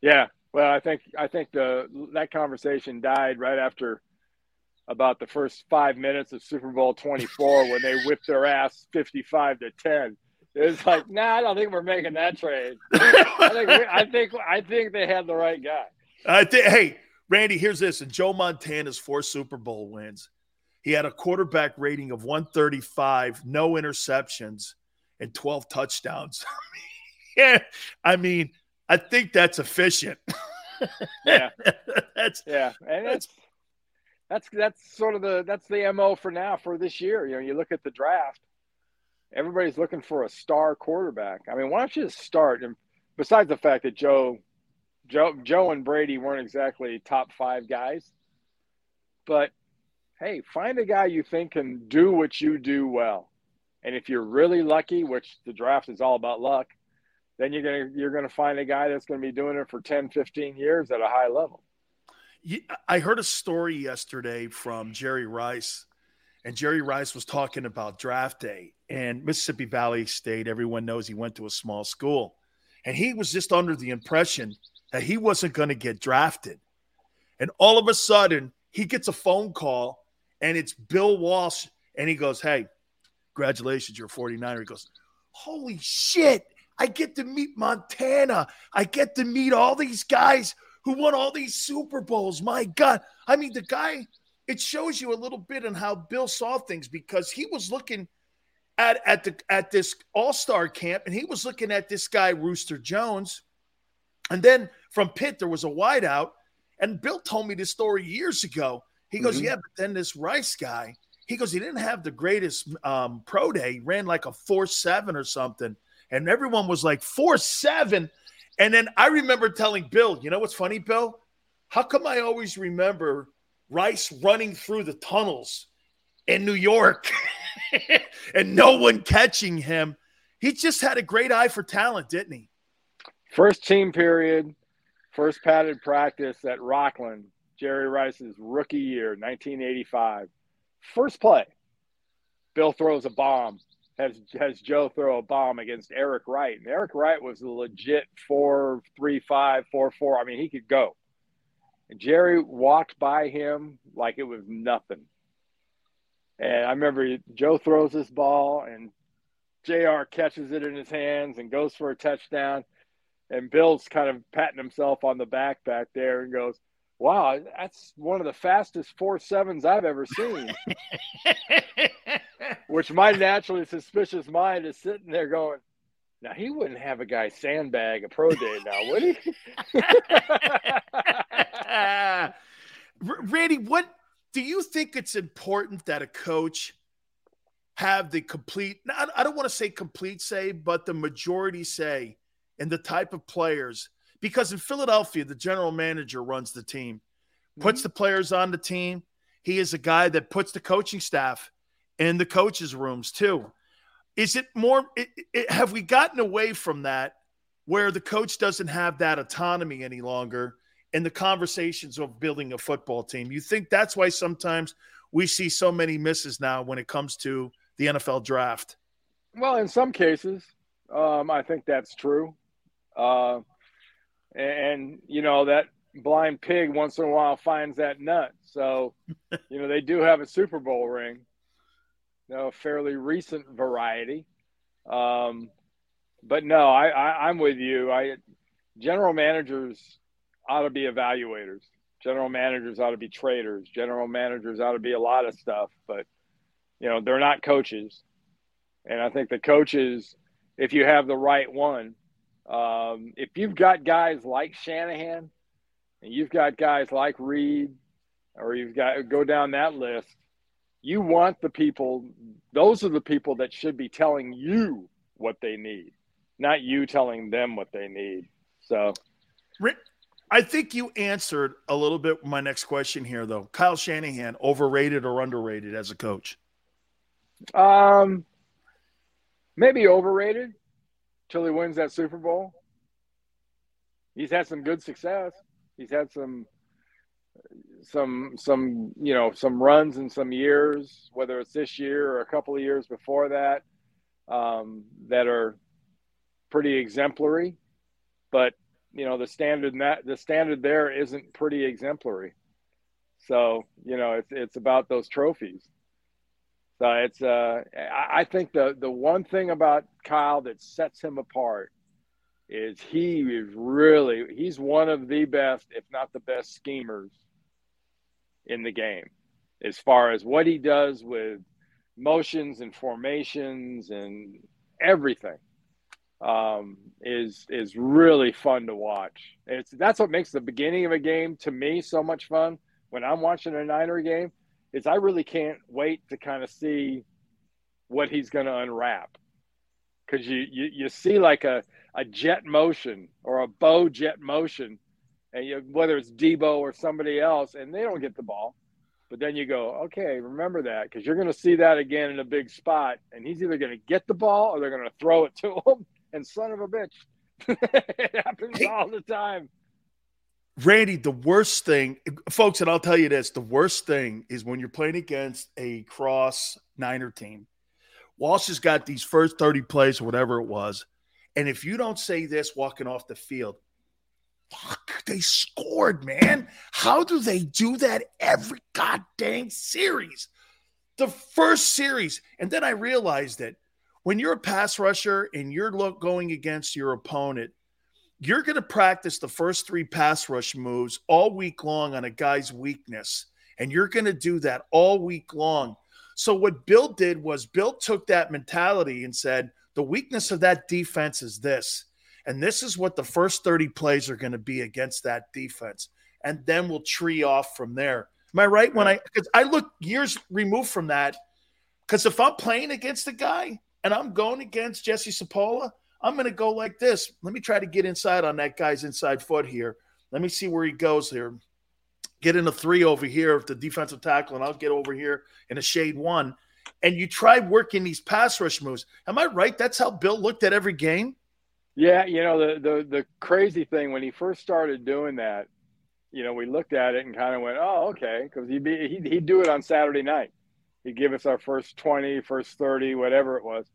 Yeah. Well, I think I think the that conversation died right after about the first five minutes of Super Bowl 24 when they whipped their ass 55 to 10. It was like, nah, I don't think we're making that trade. I think, I think, I think they had the right guy. I think. Hey, Randy, here's this: and Joe Montana's four Super Bowl wins. He had a quarterback rating of 135, no interceptions, and 12 touchdowns. yeah, I mean, I think that's efficient. yeah, that's yeah, and that's that's that's sort of the that's the mo for now for this year. You know, you look at the draft, everybody's looking for a star quarterback. I mean, why don't you just start? And besides the fact that Joe, Joe, Joe and Brady weren't exactly top five guys, but hey, find a guy you think can do what you do well. And if you're really lucky, which the draft is all about luck, then you're gonna you're gonna find a guy that's gonna be doing it for 10, 15 years at a high level. I heard a story yesterday from Jerry Rice, and Jerry Rice was talking about draft day and Mississippi Valley State. Everyone knows he went to a small school, and he was just under the impression that he wasn't going to get drafted. And all of a sudden, he gets a phone call, and it's Bill Walsh, and he goes, Hey, congratulations, you're a 49er. He goes, Holy shit, I get to meet Montana. I get to meet all these guys who won all these Super Bowls. My God. I mean, the guy, it shows you a little bit on how Bill saw things because he was looking at, at the at this all-star camp and he was looking at this guy, Rooster Jones. And then from Pitt, there was a wideout. And Bill told me this story years ago. He goes, mm-hmm. Yeah, but then this Rice guy, he goes, he didn't have the greatest um, pro day. He ran like a 4 7 or something. And everyone was like, 4 7. And then I remember telling Bill, you know what's funny, Bill? How come I always remember Rice running through the tunnels in New York and no one catching him? He just had a great eye for talent, didn't he? First team period, first padded practice at Rocklin, Jerry Rice's rookie year, 1985. First play, Bill throws a bomb has has Joe throw a bomb against Eric Wright. And Eric Wright was a legit four three five four four. I mean, he could go. And Jerry walked by him like it was nothing. And I remember Joe throws this ball and JR catches it in his hands and goes for a touchdown. And Bill's kind of patting himself on the back back there and goes, Wow, that's one of the fastest four sevens I've ever seen. Which my naturally suspicious mind is sitting there going, now he wouldn't have a guy sandbag a pro day now, would he? Randy, what do you think it's important that a coach have the complete I don't want to say complete say, but the majority say and the type of players because in Philadelphia, the general manager runs the team, puts mm-hmm. the players on the team. He is a guy that puts the coaching staff in the coaches' rooms too. Is it more? It, it, have we gotten away from that where the coach doesn't have that autonomy any longer in the conversations of building a football team? You think that's why sometimes we see so many misses now when it comes to the NFL draft? Well, in some cases, um, I think that's true. Uh, and, you know, that blind pig once in a while finds that nut. So, you know, they do have a Super Bowl ring, you know, a fairly recent variety. Um, but no, I, I, I'm with you. I general managers ought to be evaluators. General managers ought to be traders. General managers ought to be a lot of stuff, but you know they're not coaches. And I think the coaches, if you have the right one, um, if you've got guys like Shanahan, and you've got guys like Reid, or you've got go down that list, you want the people. Those are the people that should be telling you what they need, not you telling them what they need. So, I think you answered a little bit my next question here, though. Kyle Shanahan, overrated or underrated as a coach? Um, maybe overrated till he wins that Super Bowl. He's had some good success. He's had some some some you know some runs in some years, whether it's this year or a couple of years before that, um, that are pretty exemplary. But you know the standard that the standard there isn't pretty exemplary. So you know it's it's about those trophies. So it's uh, I think the the one thing about Kyle that sets him apart is he is really he's one of the best, if not the best, schemers in the game, as far as what he does with motions and formations and everything um, is is really fun to watch. It's that's what makes the beginning of a game to me so much fun when I'm watching a Niner game is I really can't wait to kind of see what he's going to unwrap because you, you you see like a a jet motion or a bow jet motion, and you, whether it's Deebo or somebody else, and they don't get the ball, but then you go, okay, remember that because you're going to see that again in a big spot, and he's either going to get the ball or they're going to throw it to him. And son of a bitch, it happens all the time. Randy, the worst thing, folks, and I'll tell you this the worst thing is when you're playing against a cross Niner team. Walsh has got these first 30 plays or whatever it was. And if you don't say this walking off the field, fuck, they scored, man. How do they do that every goddamn series? The first series. And then I realized that when you're a pass rusher and you're going against your opponent, you're going to practice the first three pass rush moves all week long on a guy's weakness. And you're going to do that all week long. So, what Bill did was Bill took that mentality and said, the weakness of that defense is this. And this is what the first 30 plays are going to be against that defense. And then we'll tree off from there. Am I right? When I, because I look years removed from that. Because if I'm playing against a guy and I'm going against Jesse Sapolu, I'm going to go like this. Let me try to get inside on that guy's inside foot here. Let me see where he goes here. Get in a three over here with the defensive tackle, and I'll get over here in a shade one. And you try working these pass rush moves. Am I right? That's how Bill looked at every game. Yeah, you know the the the crazy thing when he first started doing that, you know, we looked at it and kind of went, "Oh, okay," because he'd be he'd, he'd do it on Saturday night. He'd give us our first 20, first 30, whatever it was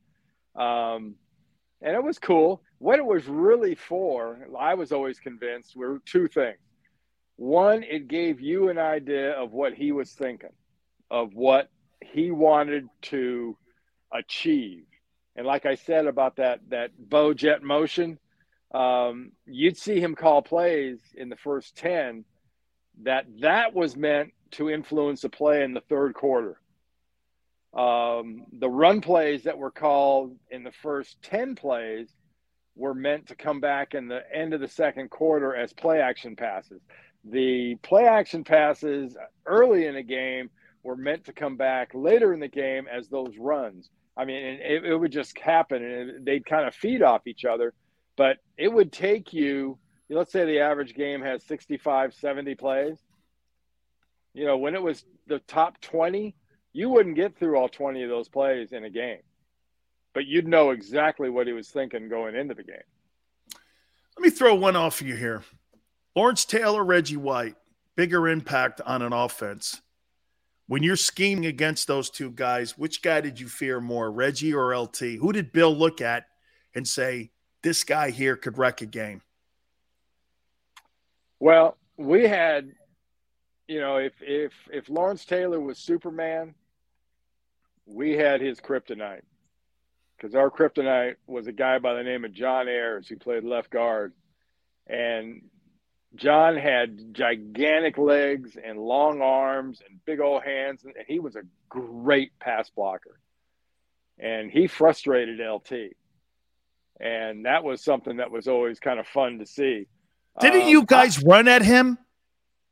Um, and it was cool. What it was really for, I was always convinced, were two things. One, it gave you an idea of what he was thinking, of what he wanted to achieve. And like I said about that that bow jet motion, um, you'd see him call plays in the first ten that that was meant to influence the play in the third quarter. Um, the run plays that were called in the first 10 plays were meant to come back in the end of the second quarter as play action passes. The play action passes early in the game were meant to come back later in the game as those runs. I mean, it, it would just happen and they'd kind of feed off each other, but it would take you, let's say the average game has 65, 70 plays. You know, when it was the top 20, you wouldn't get through all 20 of those plays in a game, but you'd know exactly what he was thinking going into the game. Let me throw one off you here. Lawrence Taylor, Reggie White, bigger impact on an offense. When you're scheming against those two guys, which guy did you fear more, Reggie or LT? Who did Bill look at and say, this guy here could wreck a game? Well, we had, you know, if if if Lawrence Taylor was Superman, we had his kryptonite because our kryptonite was a guy by the name of John Ayers who played left guard, and John had gigantic legs and long arms and big old hands, and he was a great pass blocker. And he frustrated LT. And that was something that was always kind of fun to see. Didn't Um, you guys run at him?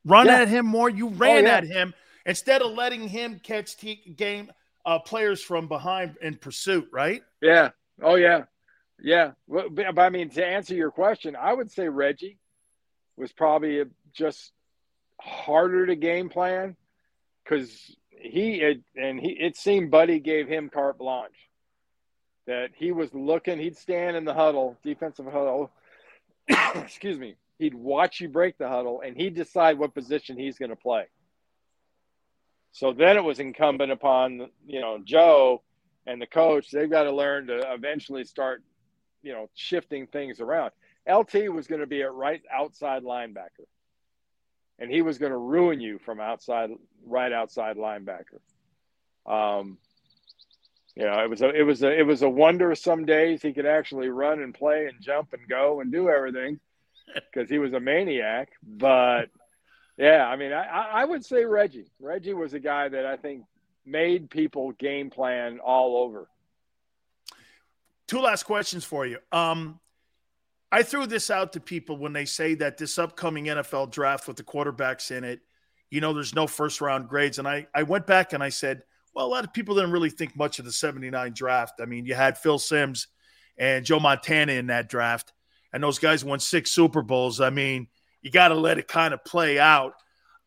Run Yeah. at him more? You ran Oh, yeah. at him instead of letting him catch t- game uh, players from behind in pursuit, right? Yeah. Oh yeah. Yeah. But I mean, to answer your question, I would say Reggie was probably just harder to game plan because he had, and he it seemed Buddy gave him carte blanche that he was looking. He'd stand in the huddle, defensive huddle. excuse me. He'd watch you break the huddle, and he'd decide what position he's going to play. So then it was incumbent upon you know Joe and the coach. They've got to learn to eventually start you know shifting things around. LT was going to be a right outside linebacker, and he was going to ruin you from outside right outside linebacker. Um, you know, it was a it was a it was a wonder. Some days he could actually run and play and jump and go and do everything because he was a maniac. But yeah, I mean, I, I would say Reggie. Reggie was a guy that I think made people game plan all over. Two last questions for you. Um, I threw this out to people when they say that this upcoming NFL draft with the quarterbacks in it, you know, there's no first round grades. And I, I went back and I said, well, a lot of people didn't really think much of the 79 draft. I mean, you had Phil Simms and Joe Montana in that draft, and those guys won six Super Bowls. I mean, you got to let it kind of play out.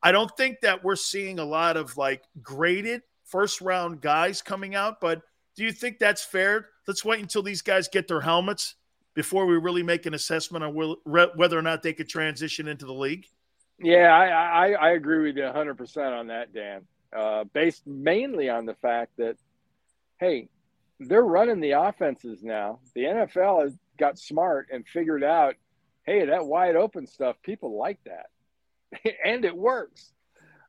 I don't think that we're seeing a lot of like graded first round guys coming out, but do you think that's fair? Let's wait until these guys get their helmets before we really make an assessment on whether or not they could transition into the league. Yeah, I, I, I agree with you 100% on that, Dan. Uh, based mainly on the fact that, hey, they're running the offenses now. The NFL has got smart and figured out, hey, that wide open stuff, people like that. and it works.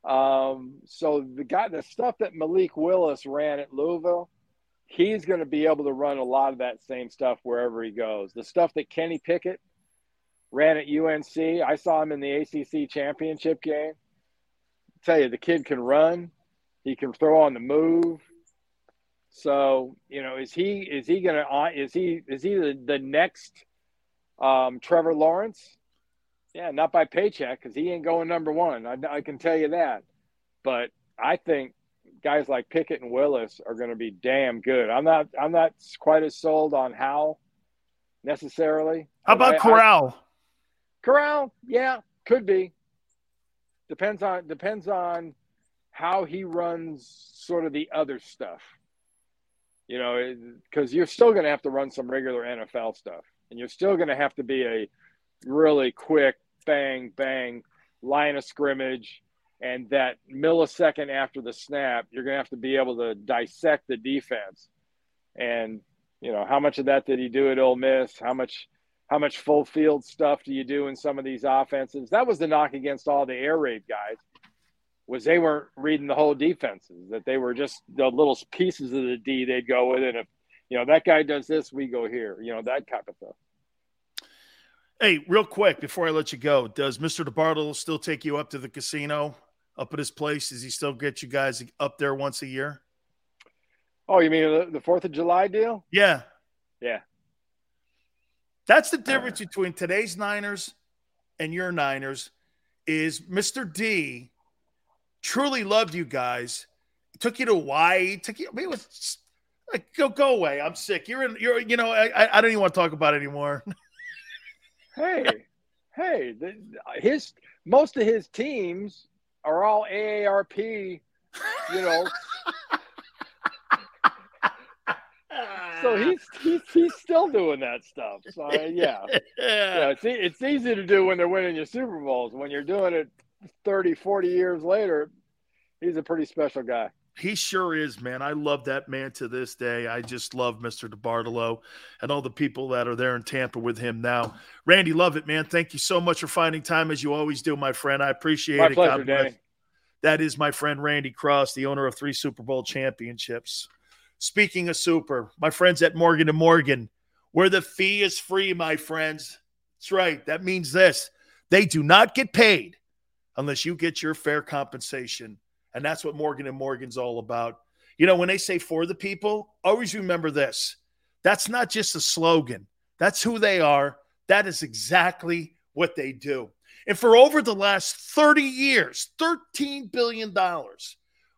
Um, so the guy, the stuff that Malik Willis ran at Louisville, he's going to be able to run a lot of that same stuff wherever he goes. The stuff that Kenny Pickett ran at UNC, I saw him in the ACC championship game. tell you, the kid can run. He can throw on the move. So you know, is he is he gonna is he is he the, the next um, Trevor Lawrence? Yeah, not by paycheck because he ain't going number one. I, I can tell you that. But I think guys like Pickett and Willis are going to be damn good. I'm not I'm not quite as sold on how necessarily. How about I- I- Corral? Corral, yeah, could be. Depends on depends on how he runs sort of the other stuff. You know, because you're still going to have to run some regular NFL stuff, and you're still going to have to be a really quick bang bang line of scrimmage, and that millisecond after the snap, you're going to have to be able to dissect the defense. And You know, how much of that did he do at Ole Miss? How much how much full field stuff do you do in some of these offenses? That was the knock against all the air raid guys was they weren't reading the whole defenses, that they were just the little pieces of the D they'd go with. And if, you know, that guy does this, we go here, you know, that type of stuff. Hey, real quick before I let you go, does Mr. DeBartolo still take you up to the casino up at his place? Does he still get you guys up there once a year? Oh, you mean the Fourth of July deal? Yeah, yeah. That's the difference between today's Niners and your Niners. Is Mr. D truly loved you guys. Took you to Hawaii. Took you. I mean, it was like go go away. I'm sick. You're in. You're. You know. I. I don't even want to talk about it anymore. hey, hey. His most of his teams are all AARP. You know. so he's, he's he's still doing that stuff. So yeah, yeah. yeah it's, it's easy to do when they're winning your Super Bowls. When you're doing it 30, 40 years later, he's a pretty special guy. He sure is, man. I love that man to this day. I just love Mr. DeBartolo and all the people that are there in Tampa with him now. Randy, love it, man. Thank you so much for finding time as you always do, my friend. I appreciate my it. Pleasure, Danny. That is my friend Randy Cross, the owner of three Super Bowl championships. Speaking of super, my friends at Morgan and Morgan, where the fee is free, my friends. That's right. That means this. They do not get paid unless you get your fair compensation. And that's what Morgan and Morgan's all about. You know, when they say for the people, always remember this. That's not just a slogan. That's who they are. That is exactly what they do. And for over the last 30 years, $13 billion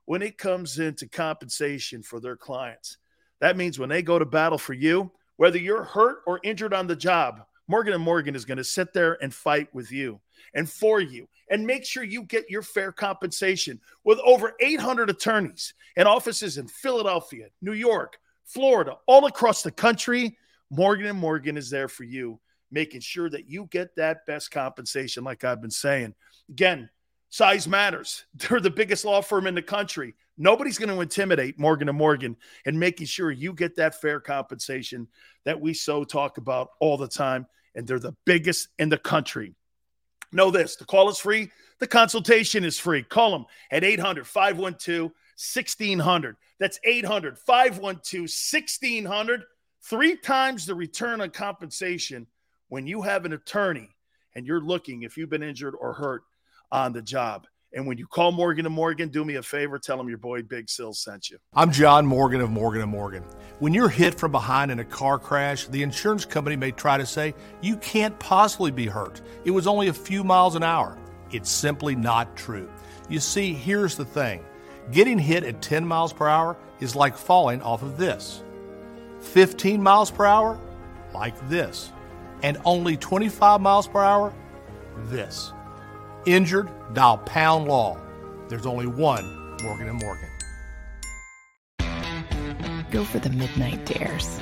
when it comes into compensation for their clients. That means when they go to battle for you, whether you're hurt or injured on the job, Morgan and Morgan is going to sit there and fight with you and for you and make sure you get your fair compensation with over 800 attorneys and offices in Philadelphia, New York, Florida, all across the country. Morgan and Morgan is there for you, making sure that you get that best compensation like I've been saying. Again, size matters. They're the biggest law firm in the country. Nobody's going to intimidate Morgan and Morgan and making sure you get that fair compensation that we so talk about all the time and they're the biggest in the country. Know this the call is free, the consultation is free. Call them at 800 512 1600. That's 800 512 1600. Three times the return on compensation when you have an attorney and you're looking if you've been injured or hurt on the job. And when you call Morgan and Morgan, do me a favor, tell them your boy Big Sill sent you. I'm John Morgan of Morgan and Morgan. When you're hit from behind in a car crash, the insurance company may try to say you can't possibly be hurt. It was only a few miles an hour. It's simply not true. You see, here's the thing. Getting hit at 10 miles per hour is like falling off of this. 15 miles per hour, like this. And only 25 miles per hour, this. Injured, dial pound law. There's only one Morgan and Morgan. Go for the midnight dares.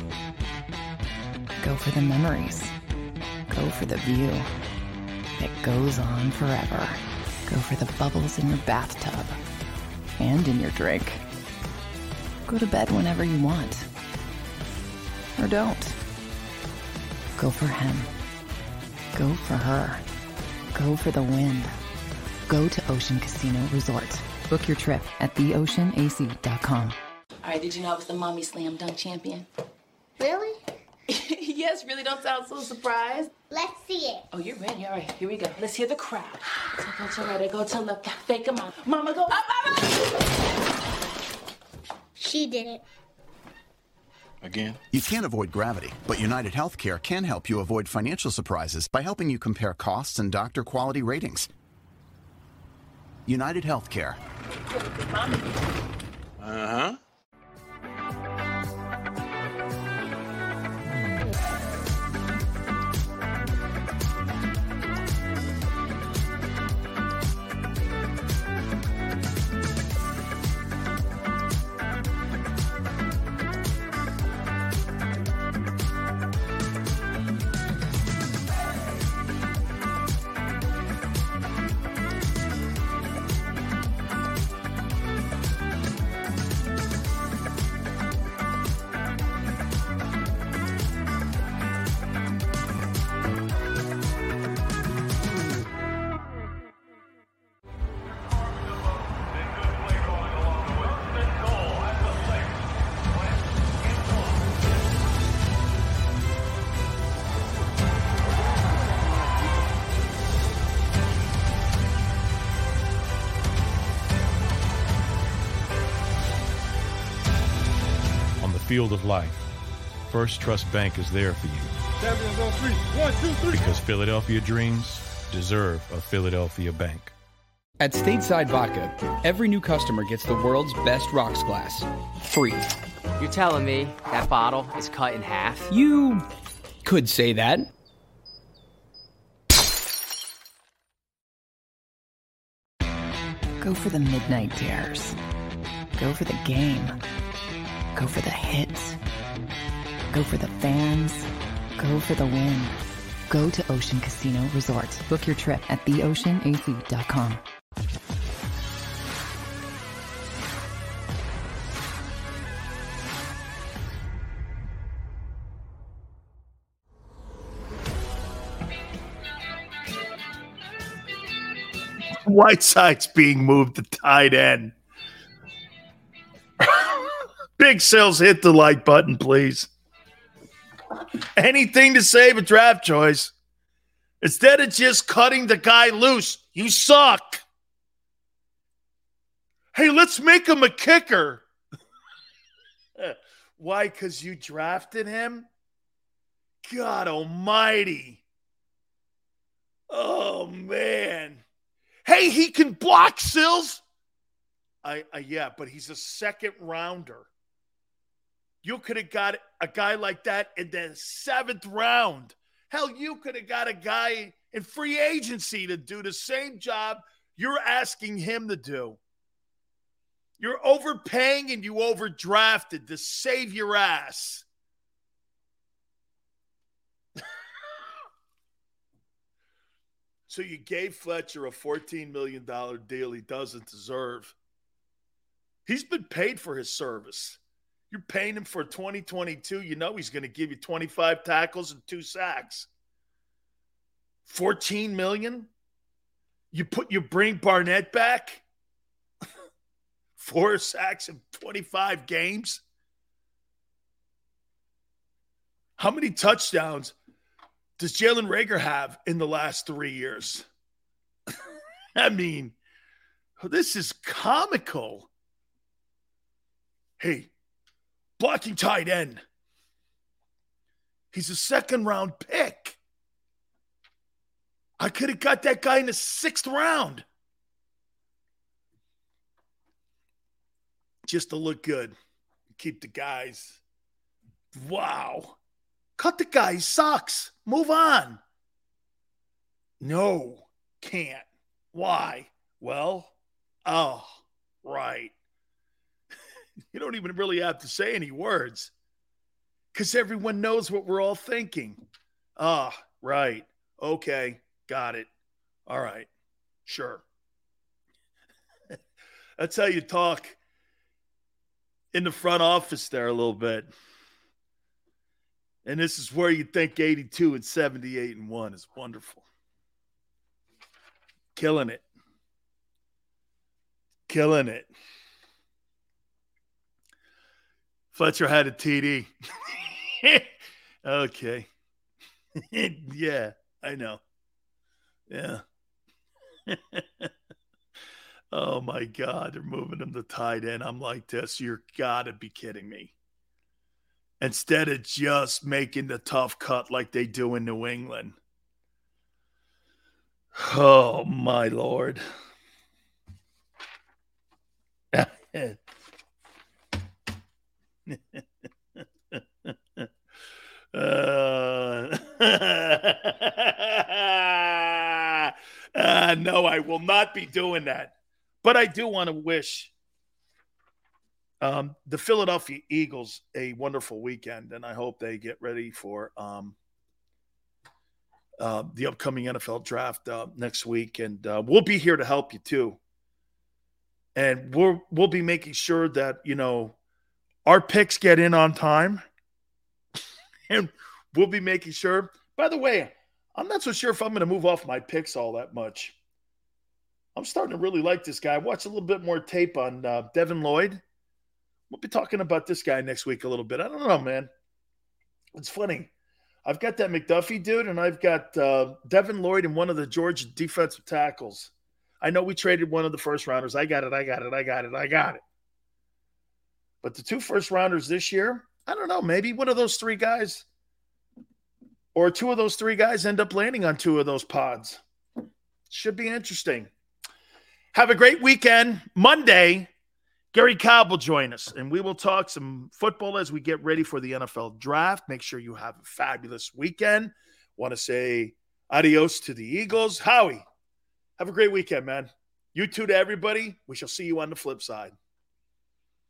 Go for the memories. Go for the view that goes on forever. Go for the bubbles in your bathtub and in your drink. Go to bed whenever you want. Or don't. Go for him. Go for her Go for the win. Go to Ocean Casino Resort. Book your trip at theoceanac.com. All right, did you know I was the mommy slam dunk champion? Really? yes, really don't sound so surprised. Let's see it. Oh, you're ready. All right, here we go. Let's hear the crowd. So go to right, I go to left, fake a mama. Mama go up, mama! She did it. Again? You can't avoid gravity, but United Healthcare can help you avoid financial surprises by helping you compare costs and doctor quality ratings. United Healthcare. Uh huh. Field of life, First Trust Bank is there for you. Champions on three. One, two, three. Because Philadelphia dreams deserve a Philadelphia bank. At Stateside Vodka, every new customer gets the world's best rocks glass. Free. You're telling me that bottle is cut in half? You could say that. Go for the midnight dares. Go for the game. Go for the hits. Go for the fans. Go for the win. Go to Ocean Casino Resort. Book your trip at theoceanac.com. Whiteside's being moved to tight end. Big Sills, hit the like button, please. Anything to save a draft choice. Instead of just cutting the guy loose, you suck. Hey, let's make him a kicker. Why? Because you drafted him? God almighty. Oh, man. Hey, he can block Sills. I, I yeah, but he's a second rounder. You could have got a guy like that in the seventh round. Hell, you could have got a guy in free agency to do the same job you're asking him to do. You're overpaying and you overdrafted to save your ass. so you gave Fletcher a $14 million deal he doesn't deserve. He's been paid for his service. You're paying him for 2022. You know he's going to give you 25 tackles and two sacks. 14 million? You put you bring Barnett back? Four sacks in 25 games? How many touchdowns does Jalen Reagor have in the last three years? I mean, this is comical. Hey, blocking tight end. He's a second round pick. I could have got that guy in the sixth round. Just to look good. Keep the guys. Wow. Cut the guy. He sucks. Move on. No, can't. Why? Well, oh, right. you don't even really have to say any words because everyone knows what we're all thinking. Ah, right. Okay. Got it. All right. Sure. That's how you talk in the front office there a little bit. And this is where you think 82 and 78 and 1 is wonderful. Killing it. Killing it. Fletcher had a TD. okay. yeah, I know. Yeah. oh my God, they're moving him to tight end. I'm like this. You're gotta be kidding me. Instead of just making the tough cut like they do in New England. Oh my lord. Uh, uh, no, I will not be doing that. But I do want to wish um, the Philadelphia Eagles a wonderful weekend, and I hope they get ready for um, uh, the upcoming NFL draft uh, next week. And uh, we'll be here to help you too. And we'll we'll be making sure that you know our picks get in on time and we'll be making sure. By the way, I'm not so sure if I'm going to move off my picks all that much. I'm starting to really like this guy. I watched a little bit more tape on uh, Devin Lloyd. We'll be talking about this guy next week a little bit. I don't know, man. It's funny. I've got that McDuffie dude, and I've got uh, Devin Lloyd and one of the Georgia defensive tackles. I know we traded one of the first rounders. I got it. I got it. I got it. I got it. But the two first rounders this year, I don't know. Maybe one of those three guys or two of those three guys end up landing on two of those pods. Should be interesting. Have a great weekend. Monday, Gary Cobb will join us, and we will talk some football as we get ready for the NFL draft. Make sure you have a fabulous weekend. Want to say adios to the Eagles. Howie, have a great weekend, man. You too to everybody. We shall see you on the flip side.